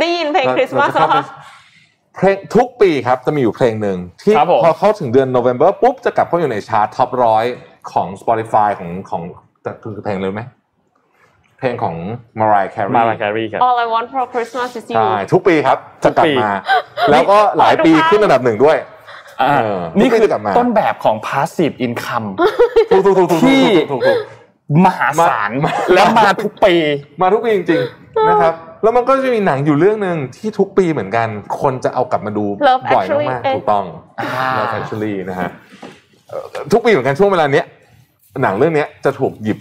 S4: ได้ยินเพลงคริสต์มาส
S2: เาจะ
S4: แล้ว
S2: เข้า
S4: ค่ะ
S2: เพลงทุกปีครับจะมีอยู่เพลงหนึ่งที่
S3: ครับผม
S2: พอเข้าถึงเดือนโนเวม ber ปุ๊บจะกลับเข้าอยู่ในชาร์ต top ร้อยของ Spotify ของของคือเพลงเลยไหมเพลงของ Mariah Carey
S3: มาลาการีครับ
S4: All I want for Christmas is you
S2: ใช่ทุกปีครับจะกลับมา แล้วก็หลายปี
S4: ทุกครั้ง
S2: ขึ้นอันดับหนึ่งด้วย
S3: อ่า
S2: เออ
S3: นี่คือ
S2: ทุกปีจะกลับมา
S3: ต้นแบบของ passive income
S2: ถูกถูกถูกถูก
S3: ที่
S2: ถูกถูกถูก
S3: มหาศาล
S2: มา
S3: แล้วมาทุกปี
S2: มาทุกปีจริงๆนะครับ แล้วมันก็จะมีหนังอยู่เรื่องหนึ่งที่ทุกปีเหมือนกัน คนจะเอากลับมาดู
S4: Love
S2: บ่อย
S4: Actually
S2: มาก
S4: เอ๊ะ
S2: ๆถูกต้อง
S3: อ่า
S2: Love Actually นะฮะเอ่อทุกปีเหมือนกันช่วงเวลาเนี้ยหนังเรื่องเนี้ยจะถูกหยิบ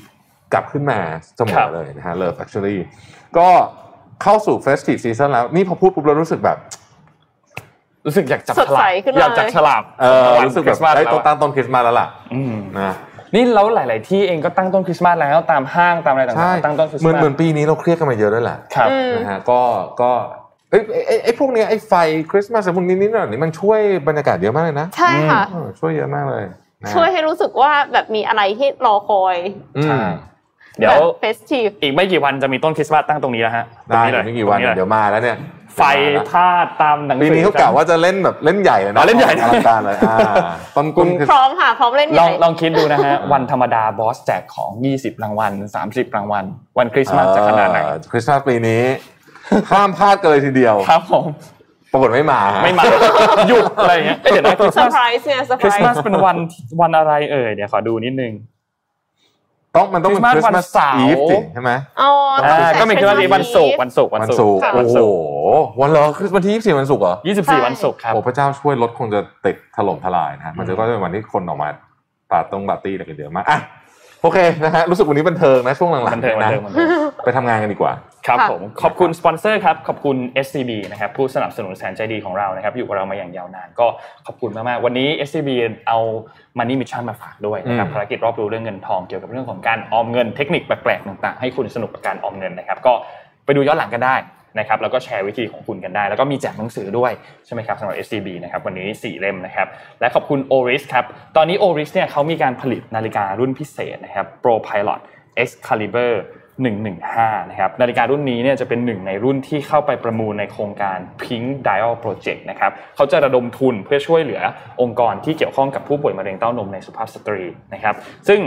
S2: กลับขึ้นมาเสม
S3: ครั
S2: อบเลยนะฮะ Love Actually ก็เข้าสู่ Festive Season แล้ว นี่พอพูดปุ๊บเรารู้สึกแบบ
S3: รู้สึกอยากจับ
S4: สด
S3: ฉลา
S4: ใส
S3: ก
S4: ขึ้นมา
S3: อยากจับฉลาก
S2: เออ
S3: วัน
S2: รู้สึก
S3: ค
S2: แบ
S3: ริ
S2: บ
S3: สต์มาส
S2: ไอ้ย
S3: แล้ว
S2: ต้องตั้งต้นคริสต์มาสแล้วล่ะ
S3: อืม
S2: นะ
S3: นี่แล้วหลาย ๆ ที่เองก็ตั้งต้นคริสต์มาสแล้วตามห้างตามอะไรต่า
S2: ใช่
S3: งๆตั้งต้นคริสต์
S2: เหมือน
S3: มาส
S2: เหมือนปีนี้เราเครียดกันมาเยอะด้วยแหละ
S3: ครับ
S4: อืม
S2: นะฮะก็ก็เอ้ยไอ้ไอ้ไอ้พวกเนี้ยไอ้ไฟคริสต์มาสพวกนี้นิดหน่อยนี่มันช่วยบรรยากาศเยอะมากเลยนะ
S4: ใช่ค่ะ
S2: เออช่วยเยอะมากเลยนะฮะ
S4: ช่วยให้รู้สึกว่าแบบมีอะไรที่รอคอย
S2: อืม
S3: ใช่เดี๋ยว
S4: แบบ festive
S3: อีกไม่กี่วันจะมีต้นคริสต์มาสตั้งตรงนี้แล้วฮะ
S2: ได้
S3: ตรง
S2: ไม่กี่วัน
S3: ตรงล
S2: เดี๋ยวมาแล้วเนี่ย
S3: ไฟพาดตามหนังสื
S2: ปีนี้เขากะว่าจะเล่นแบบเล่นใหญ่เลย
S3: อ๋
S2: นะ
S3: อเล่นใหญ่นะ
S2: อลังการเลยอ่าต้น
S3: คุ
S2: กุ
S3: ณ
S2: นคือ
S4: พร้อมค่ะพร้อมเล่นให
S3: ลอ
S4: ญ่
S3: งลองคิดดูนะฮะวันธรรมดาบอสแจกของ 20 รางวัล 30 รางวัล วันคริสต์มาสจะขนาดไหน
S2: เออคริสต์มาสปีนี้ห้ามพลาดกันเลยทีเดียว
S3: ครับผม
S2: ปรากฏไม่มาฮะ
S3: ไม่มาหยุดอะไรอย่างเงี้ยเอ้ยเดี๋ยวนะคริส
S4: เซ
S3: ต์
S4: อ
S3: มา
S4: ร์
S3: ส
S4: ไพรส์เนี่ยเซอร์
S3: ค
S4: ไพร
S3: ริสต์มาส
S4: ส์
S3: เป็นวันวันอะไรเอ่ยเดี๋ยวขอดูนิดนึง
S2: ต้องมันต้องเป็นค
S3: คริ
S2: ริส
S3: สต์
S2: ต์
S3: มา
S2: มา
S3: ส
S2: ส
S3: วันเสาร์
S2: อีฟสิใช่ไหม
S4: อ๋อ
S3: อ่าก็มีคริสต์มาส
S4: แต่
S3: วันศุกร์วันศุกร์
S2: วันศุกร์
S3: ค่ะ
S2: โอ้โหวันเหรอคริสต์มาสที่ยี่สิบสี่วันศุกร์เหรอ
S3: 24วันศุกร์ครับ
S2: โอ้พระเจ้าช่วยรถคงจะติดถล่มทลายนะฮะมันจะก็จะเป็นวันที่คนออกมาปาร์ตงปาร์ตี้อะไรกันเยอะมากอะโอเคนะฮะรู้สึกวันนี้บันเทิงนะช่วงหลัง
S3: บันเทิง
S2: ๆ
S3: บัน
S2: นะ
S3: เทิงบันเทิง
S2: ไปทำงานกันดีกว่า
S3: ครับ
S4: ค่ะ
S3: ผมขอบคุณสปอนเซอร์ครับขอบคุณ SCB นะครับผู้สนับสนุนแสนใจดีของเรานะครับอยู่กับเรามาอย่างยาวนานก็ขอบคุณมากๆวันนี้ SCB เอา Money Mission มาฝากด้วยนะครับ
S2: อืม
S3: ภารกิจรอบรู้เรื่องเงินทองเกี่ยวกับเรื่องของการออมเงินเทคนิคแปลกๆต่างๆ ให้คุณสนุกกับการออมเงินนะครับก็ไปดูย้อนหลังกันได้นะครับแล้วก็แชร์วิธีของคุณกันได้ แล้วก็มีแจกหนังสือด้วยใช่ไหมครับสำหรับ SCB นะครับวันนี้ 4 เล่มนะครับและขอบคุณ Oris ครับตอนนี้ Oris เนี่ยเขามีการผลิตนาฬิการุ่นพิเศษนะครับ Pro Pilot Excalibur 115นะครับนาฬิการุ่นนี้เนี่ยจะเป็นหนึ่งในรุ่นที่เข้าไปประมูลในโครงการ Pink Dial Project นะครับเขาจะระดมทุนเพื่อช่วยเหลือองค์กรที่เกี่ยวข้องกับผู้ป่วยมะเร็งเต้านมในสุภาพสตรีนะครับซึ่ง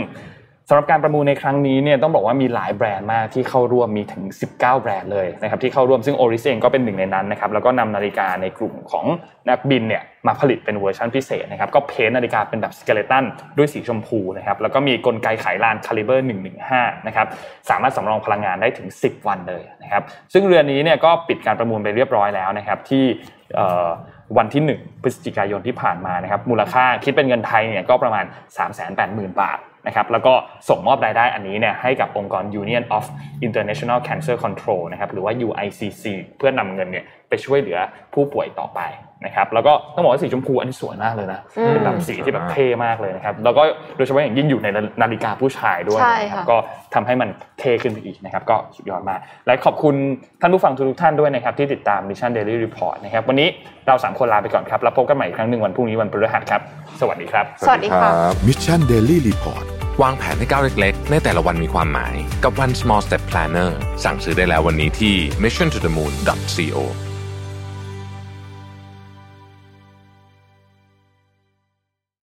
S3: สำหรับการประมูลในครั้งนี้เนี่ยต้องบอกว่ามีหลายแบรนด์มากที่เข้าร่วมมีถึง 19 แบรนด์เลยนะครับที่เข้าร่วมซึ่ง Oris เองก็เป็นหนึ่งในนั้นนะครับแล้วก็นำนาฬิกาในกลุ่มของนักบินเนี่ยมาผลิตเป็นเวอร์ชันพิเศษนะครับก็เพ้นท์นาฬิกาเป็นแบบ skeleton ด้วยสีชมพูนะครับแล้วก็มีกลไกไขลาน calibre 115นะครับสามารถสำรองพลังงานได้ถึง 10 วันเลยนะครับซึ่งเรือนนี้เนี่ยก็ปิดการประมูลไปเรียบร้อยแล้วนะครับที่วันที่ 1 พฤศจิกายนที่ผ่านมานะครับมูลค่าคิดเป็นเงินไทยเนี่ยก็ประมาณ 380,000 บาท นะครับแล้วก็ส่งมอบรายได้อันนี้เนี่ยให้กับองค์กร Union of International Cancer Control นะครับหรือว่า UICC เพื่อนำเงินเนี่ยไปช่วยเหลือผู้ป่วยต่อไป นะครับแล้วก็ต้องบอกว่าสีชมพูอันนี้สวยมากเลยนะ
S4: อืม
S3: เป็นแบบสีที่แบบเท่มากเลยนะครับแล้วก็โดยเฉพาะอย่างยิ่งอยู่ในนาฬิกาผู้ชายด้วย
S4: ใช่
S3: นะครับ
S4: ค่ะ
S3: ก็ทำให้มันเท่ขึ้นไปอีกนะครับก็สุดยอดมากและขอบคุณท่านผู้ฟังทุกๆท่านด้วยนะครับที่ติดตาม Mission Daily Report นะครับวันนี้เราสามคนลาไปก่อนครับแล้วพบกันใหม่อีกครั้งหนึ่งวันพรุ่งนี้วันพฤหัสครับ สวัสดีครับ
S4: สวัสดีค่ะ
S1: Mission Daily Report
S2: วางแผนให้ก้าวเล็กๆ ในแต่ละวันมีความหมาย กับ One Small Step Planner สั่งซื้อได้แล้ววันนี้ที่ mission to the moon co